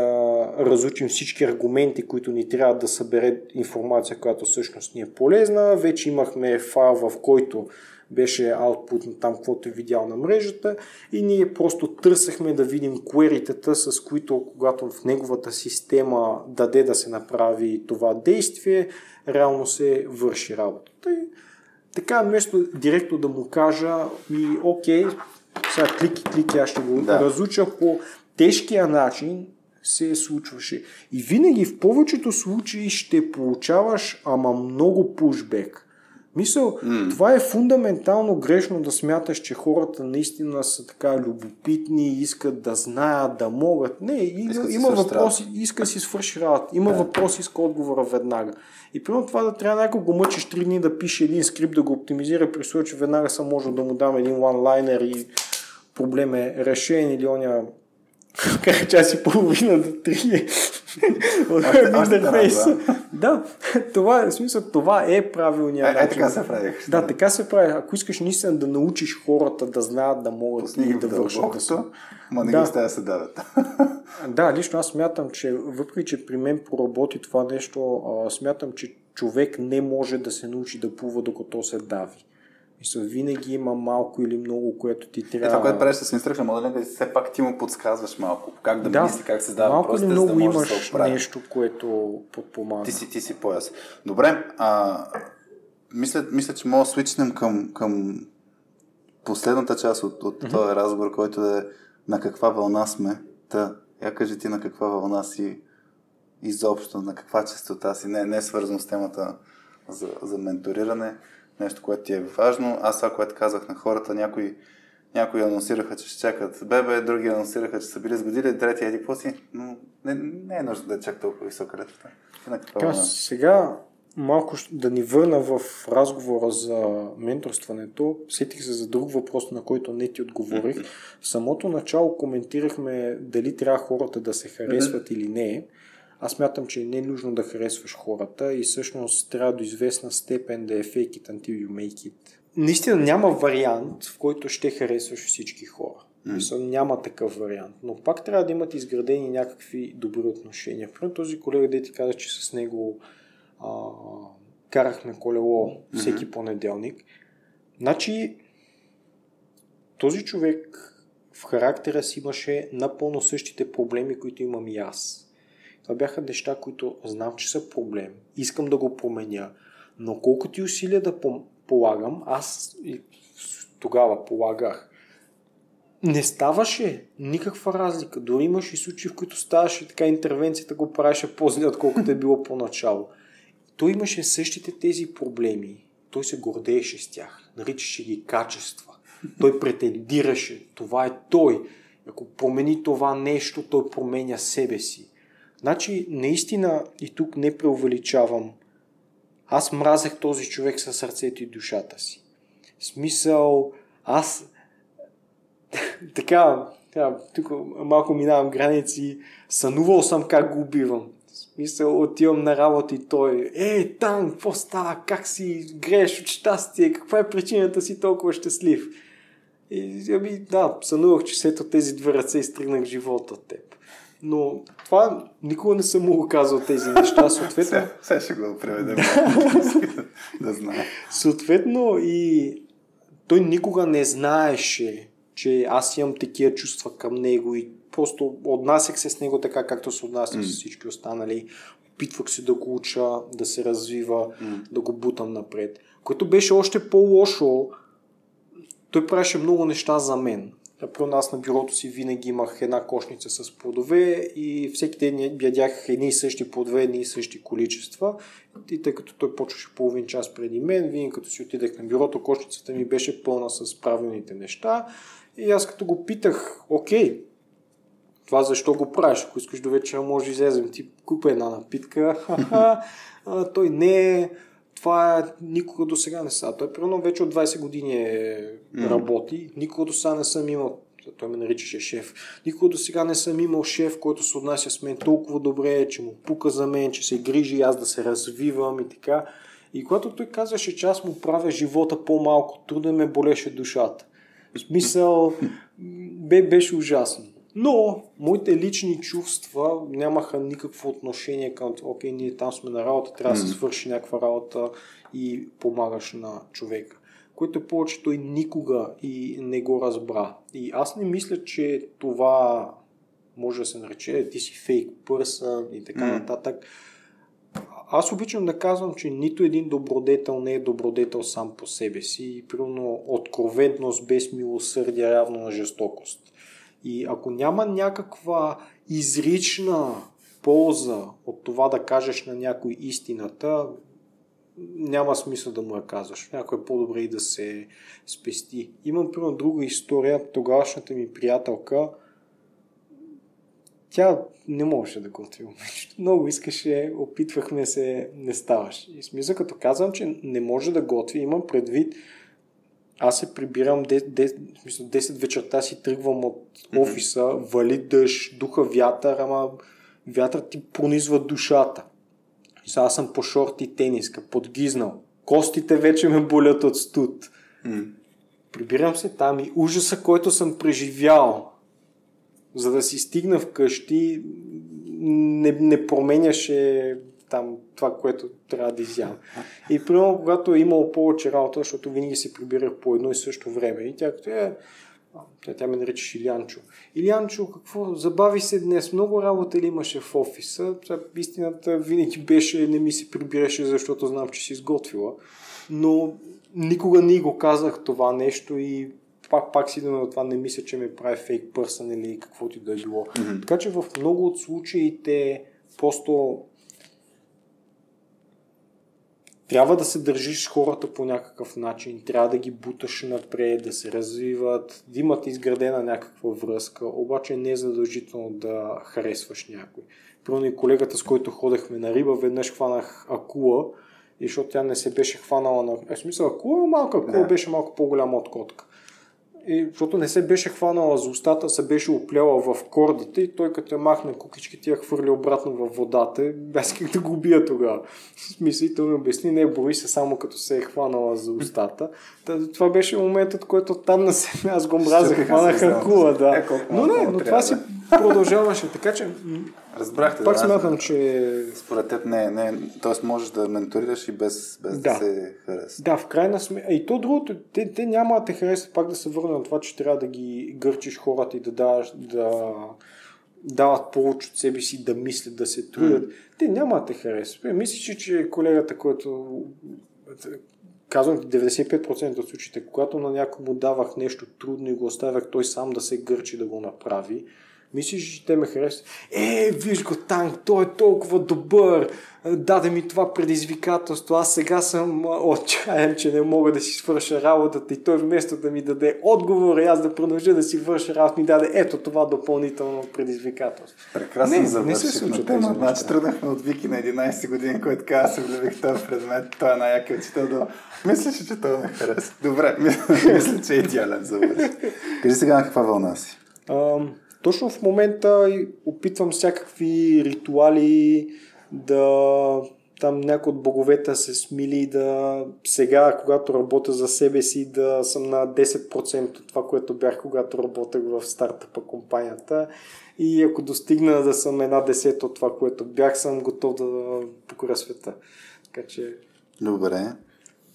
разучим всички аргументи, които ни трябва да събере информация, която всъщност ни е полезна. Вече имахме файл, в който беше output на там, каквото е видял на мрежата и ние просто търсахме да видим query с които когато в неговата система даде да се направи това действие, реално се върши работата. И така, вместо директно да му кажа, ми, окей, сега клики, клики, аз ще го да. разуча по тежкия начин, се случваше. И винаги в повечето случаи ще получаваш ама много пушбек. Мисъл, mm. това е фундаментално грешно да смяташ, че хората наистина са така любопитни, искат да знаят, да могат. Не, иска има въпроси, иска си свърши работа. Има yeah. въпроси, иска отговора веднага. И примерно това да трябва някой го мъчиш 3 дни да пише един скрипт, да го оптимизира, при случай, че веднага съм може да му дам един онлайнер и проблем е решен или оня <laughs> как час и половина до три <laughs> от интерфейса. Да, това, в смисъл, това е правилният е, е, така се прави. Да, така се прави. Ако искаш наистина да научиш хората да знаят, да могат Пусни и да вършат. Да са... Ма не да. ги се дават. <laughs> да, лично аз смятам, че въпреки, че при мен проработи това нещо, смятам, че човек не може да се научи да плува докато се дави. Мисля, винаги има малко или много, което ти трябва... Е, това, което правиш с инструкция моделинга, все пак ти му подсказваш малко. Как да, да мисли, как се дава малко или много да имаш да нещо, което подпомага. Ти си, ти си пояс. Добре, а, мисля, мисля, че мога да свичнем към, към последната част от, от mm-hmm. този разговор, който е на каква вълна сме. Та, я кажи ти на каква вълна си изобщо, на каква частота си. Не, не е свързано с темата за, за менториране нещо, което ти е важно. Аз това, което казах на хората, някои, някои анонсираха, че ще чакат бебе, други анонсираха, че са били сгодили, трети еди какво си, но не, не е нужно да е чак толкова висока летата. Така, сега малко да ни върна в разговора за менторстването. Сетих се за друг въпрос, на който не ти отговорих. В самото начало коментирахме дали трябва хората да се харесват или не. Аз мятам, че не е нужно да харесваш хората и всъщност трябва до известна степен да е fake it until you make it. Наистина няма вариант, в който ще харесваш всички хора. Mm. Няма такъв вариант. Но пак трябва да имат изградени някакви добри отношения. Примерно този колега, да ти каза, че с него а, карахме колело всеки mm-hmm. понеделник. Значи, този човек в характера си имаше напълно същите проблеми, които имам и аз. Това бяха неща, които знам, че са проблем. Искам да го променя. Но колкото и усилия да полагам, аз тогава полагах, не ставаше никаква разлика. Дори имаше и случаи, в които ставаше така интервенцията го правеше по-зле, отколкото е било поначало. Той имаше същите тези проблеми. Той се гордееше с тях. Наричаше ги качества. Той претендираше. Това е той. Ако промени това нещо, той променя себе си. Значи, наистина, и тук не преувеличавам, аз мразех този човек със сърцето и душата си. В смисъл, аз <laughs> така, така, тук малко минавам граници, сънувал съм как го убивам. В смисъл, отивам на работа и той, е, там, какво става, как си грееш от щастие, каква е причината си толкова щастлив? И, ами, да, сънувах, че след тези две ръце изтригнах живота от теб. Но това никога не съм му казал тези неща. Съответно... Сега ще го преведем. <laughs> да знае. Съответно и той никога не знаеше, че аз имам такива чувства към него и просто отнасях се с него така, както се отнасях mm. с всички останали. Опитвах се да го уча, да се развива, mm. да го бутам напред. Което беше още по-лошо. Той правеше много неща за мен. При нас на бюрото си винаги имах една кошница с плодове и всеки ден ядях едни и същи плодове, едни и същи количества. И тъй като той почваше половин час преди мен, винаги като си отидех на бюрото, кошницата ми беше пълна с правилните неща. И аз като го питах, окей, това защо го правиш? Ако искаш до вечера, може да излезем. Ти купа една напитка. <laughs> той не е това никога до сега не са. Той примерно вече от 20 години е, mm. работи. Никога до сега не съм имал той ме наричаше шеф. Никога до сега не съм имал шеф, който се отнася с мен толкова добре, че му пука за мен, че се грижи аз да се развивам и така. И когато той казваше, че аз му правя живота по-малко труден, ме болеше душата. В смисъл, бе, беше ужасно. Но моите лични чувства нямаха никакво отношение към окей, ние там сме на работа, трябва да се свърши някаква работа и помагаш на човека. Което повече той никога и не го разбра. И аз не мисля, че това може да се нарече ти си фейк пърсън и така mm. нататък. Аз обичам да казвам, че нито един добродетел не е добродетел сам по себе си. И примерно откровентност без милосърдие равно на жестокост. И ако няма някаква изрична полза от това да кажеш на някой истината, няма смисъл да му я казваш. Някой е по-добре и да се спести. Имам примерно друга история. Тогавашната ми приятелка, тя не можеше да готви Много искаше, опитвахме се, не ставаш. И смисъл като казвам, че не може да готви, имам предвид, аз се прибирам 10, 10, 10 вечерта си тръгвам от офиса, mm-hmm. вали дъжд, духа вятър, ама вятър ти пронизва душата. И сега аз съм по шорти тениска, подгизнал. Костите вече ме болят от студ. Mm. Прибирам се там и ужаса, който съм преживял, за да си стигна вкъщи, не, не променяше там това, което трябва да изям. И примерно, когато е имало повече работа, защото винаги се прибирах по едно и също време, и тя като е, тя, тя ме нарича Илянчо. Илянчо, какво? Забави се днес. Много работа ли имаше в офиса? Истината винаги беше, не ми се прибираше, защото знам, че си изготвила. Но никога не го казах това нещо и пак, пак си на това не мисля, че ме прави фейк пърсън или каквото и да е било. Mm-hmm. Така че в много от случаите просто трябва да се държиш с хората по някакъв начин, трябва да ги буташ напред, да се развиват, да имат изградена някаква връзка, обаче не е задължително да харесваш някой. Примерно и колегата, с който ходехме на риба, веднъж хванах акула, и защото тя не се беше хванала на... Е, смисъл, акула малка, акула да. беше малко по-голяма от котка и, защото не се беше хванала за устата, се беше оплела в кордите и той като я махна кукички, я хвърли обратно в водата. Без как да го убия тогава. Той ми обясни, не бои се само като се е хванала за устата. Това беше моментът, който там на себе аз го мразех, хванах акула, да. Е, но не, но това си продължаваше. Така че Разбрахте. Пак да, смятам, че... Според теб не, не, т.е. можеш да менторираш и без, без да. да се хареса. Да, в крайна сметка. И то другото, те, те няма да те харесат пак да се върна на това, че трябва да ги гърчиш хората и да даваш, да дават повече от себе си, да мислят, да се трудят. Mm. Те няма да те харесат. Мислиш, че колегата, който казвам 95% от случаите, когато на някой му давах нещо трудно и го оставях той сам да се гърчи да го направи, Мислиш, че те ме харесват? Е, виж го танк, той е толкова добър, даде ми това предизвикателство, аз сега съм отчаян, че не мога да си свърша работата и той вместо да ми даде отговор и аз да продължа да си върша работа, ми даде ето това допълнително предизвикателство. Прекрасно не, не се случва тема. Значи тръгнахме от Вики на 11 години, който каза, се влюбих този предмет, той е най-яки учител до... Мислиш, че той ме хареса. Добре, <laughs> мисля, че е идеален за Кажи сега на каква вълна си. Um, точно в момента опитвам всякакви ритуали да там някой от боговете се смили да сега, когато работя за себе си, да съм на 10% от това, което бях, когато работех в стартъпа компанията. И ако достигна да съм една десета от това, което бях, съм готов да покоря света. Така че... Добре.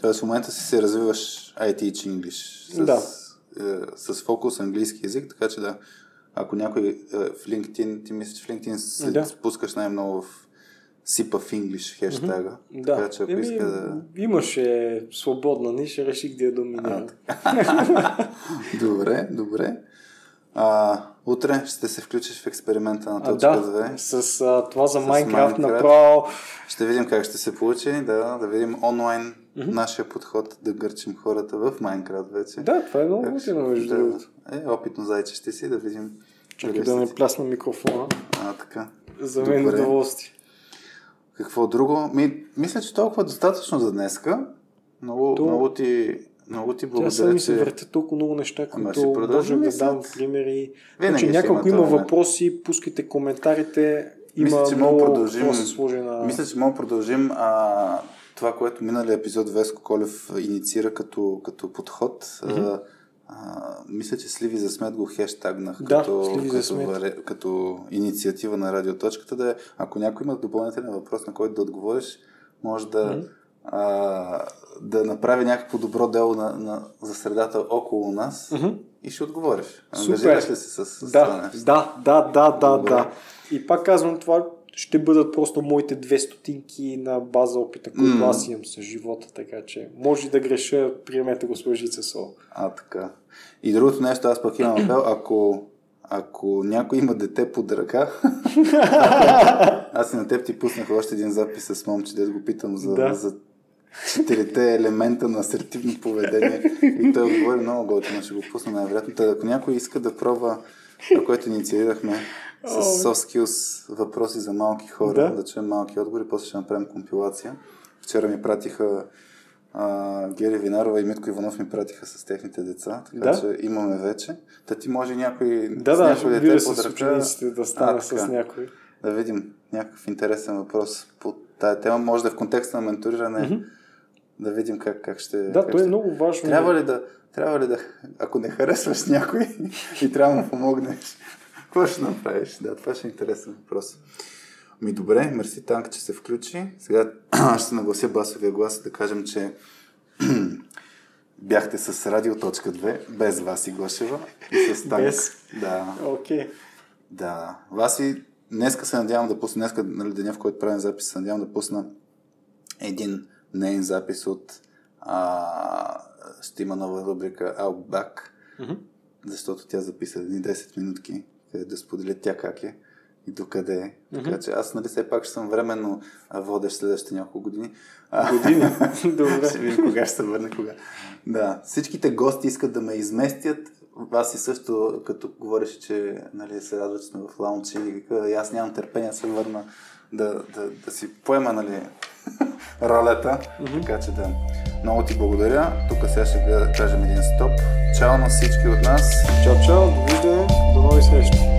Тоест в момента си се развиваш IT English с да. с фокус английски язик, така че да, ако някой е, в LinkedIn, ти мислиш в LinkedIn да. спускаш най-много в сипа в English хештага. Mm-hmm. Да. Така че ако Еми, иска да... Имаше свободна ниша, реших да я доминирам. <laughs> добре, добре. А, утре ще се включиш в експеримента на точка а, да, 2. С а, това за Майнкрафт направо. Ще видим как ще се получи, да, да видим онлайн mm-hmm. нашия подход да гърчим хората в Майнкрафт вече. Да, това е много готино, между другото. Е, опитно зайче ще си, да видим. Чакай да не плясна микрофона. А, така. За мен удоволствие. Какво друго? Ми, мисля, че толкова достатъчно за днеска. Много, То... много ти много ти благодаря. Тя ми се въртят толкова много неща, които можем да дам примери. Винаги значи, няколко има въпроси, пускайте коментарите. Има мисля, че много продължим, на... Мисля, че мога продължим а, това, което миналия епизод Веско Колев инициира като, като подход. Mm-hmm. А, мисля, че Сливи за смет го хештагнах да, като, като, като, като инициатива на радиоточката. Да е, ако някой има допълнителен въпрос, на който да отговориш, може да, mm-hmm. а, да направи някакво добро дело на, на, за средата около нас mm-hmm. и ще отговориш. Ангажираш ли се с, с да, това нещо? Да, да, да, да, да. И пак казвам това, ще бъдат просто моите две стотинки на база опита, който mm. аз имам с живота, така че може да греша, приемете го с лъжица со. А, така. И другото нещо, аз пък имам апел, ако, ако някой има дете под ръка, <laughs> аз и на теб ти пуснах още един запис с момче, да го питам за, да. за четирите елемента на асертивно поведение. И той отговори много готино, ще го пусна най-вероятно. ако някой иска да пробва което инициирахме, с soft skills въпроси за малки хора, да, да чуем малки отговори, после ще направим компилация. Вчера ми пратиха а, Гери Винарова и Митко Иванов ми пратиха с техните деца, така да? че имаме вече. Та ти може някой да, да, някой дете с учениците да стане с някой. Да видим някакъв интересен въпрос по тая тема. Може да е в контекста на менториране. Mm-hmm. Да видим как, как ще... Да, как то е ще... много важно. Трябва ли да, трябва ли да, ако не харесваш някой <laughs> и трябва да му помогнеш, какво ще направиш? Да, това ще е интересен въпрос. Ми добре, мерси Танк, че се включи. Сега <clears throat> ще се наглася басовия глас да кажем, че <clears throat> бяхте с Радио.2, без Васи Гошева и с Танк. Без? Да. Окей. Okay. Да. Васи, днеска се надявам да пусна, днеска, нали, деня в който правим запис, се надявам да пусна един нейн запис от а, ще има нова рубрика Outback, mm-hmm. защото тя записа едни 10 минутки къде да споделя тя как е и докъде е. Mm-hmm. Така че аз, нали, все пак ще съм временно водещ следващите няколко години. Години? <laughs> Добре. ще видим кога ще се върне, кога. Да, всичките гости искат да ме изместят. Аз и също, като говореше, че нали, се радва, че сме в лаунчи, и аз нямам търпение да се върна да, да, да си поема нали, <laughs> ролята. Mm-hmm. Така че да. Много ти благодаря. Тук сега ще кажем един стоп. Чао на всички от нас. Чао, чао. Довиждане. До нови срещи.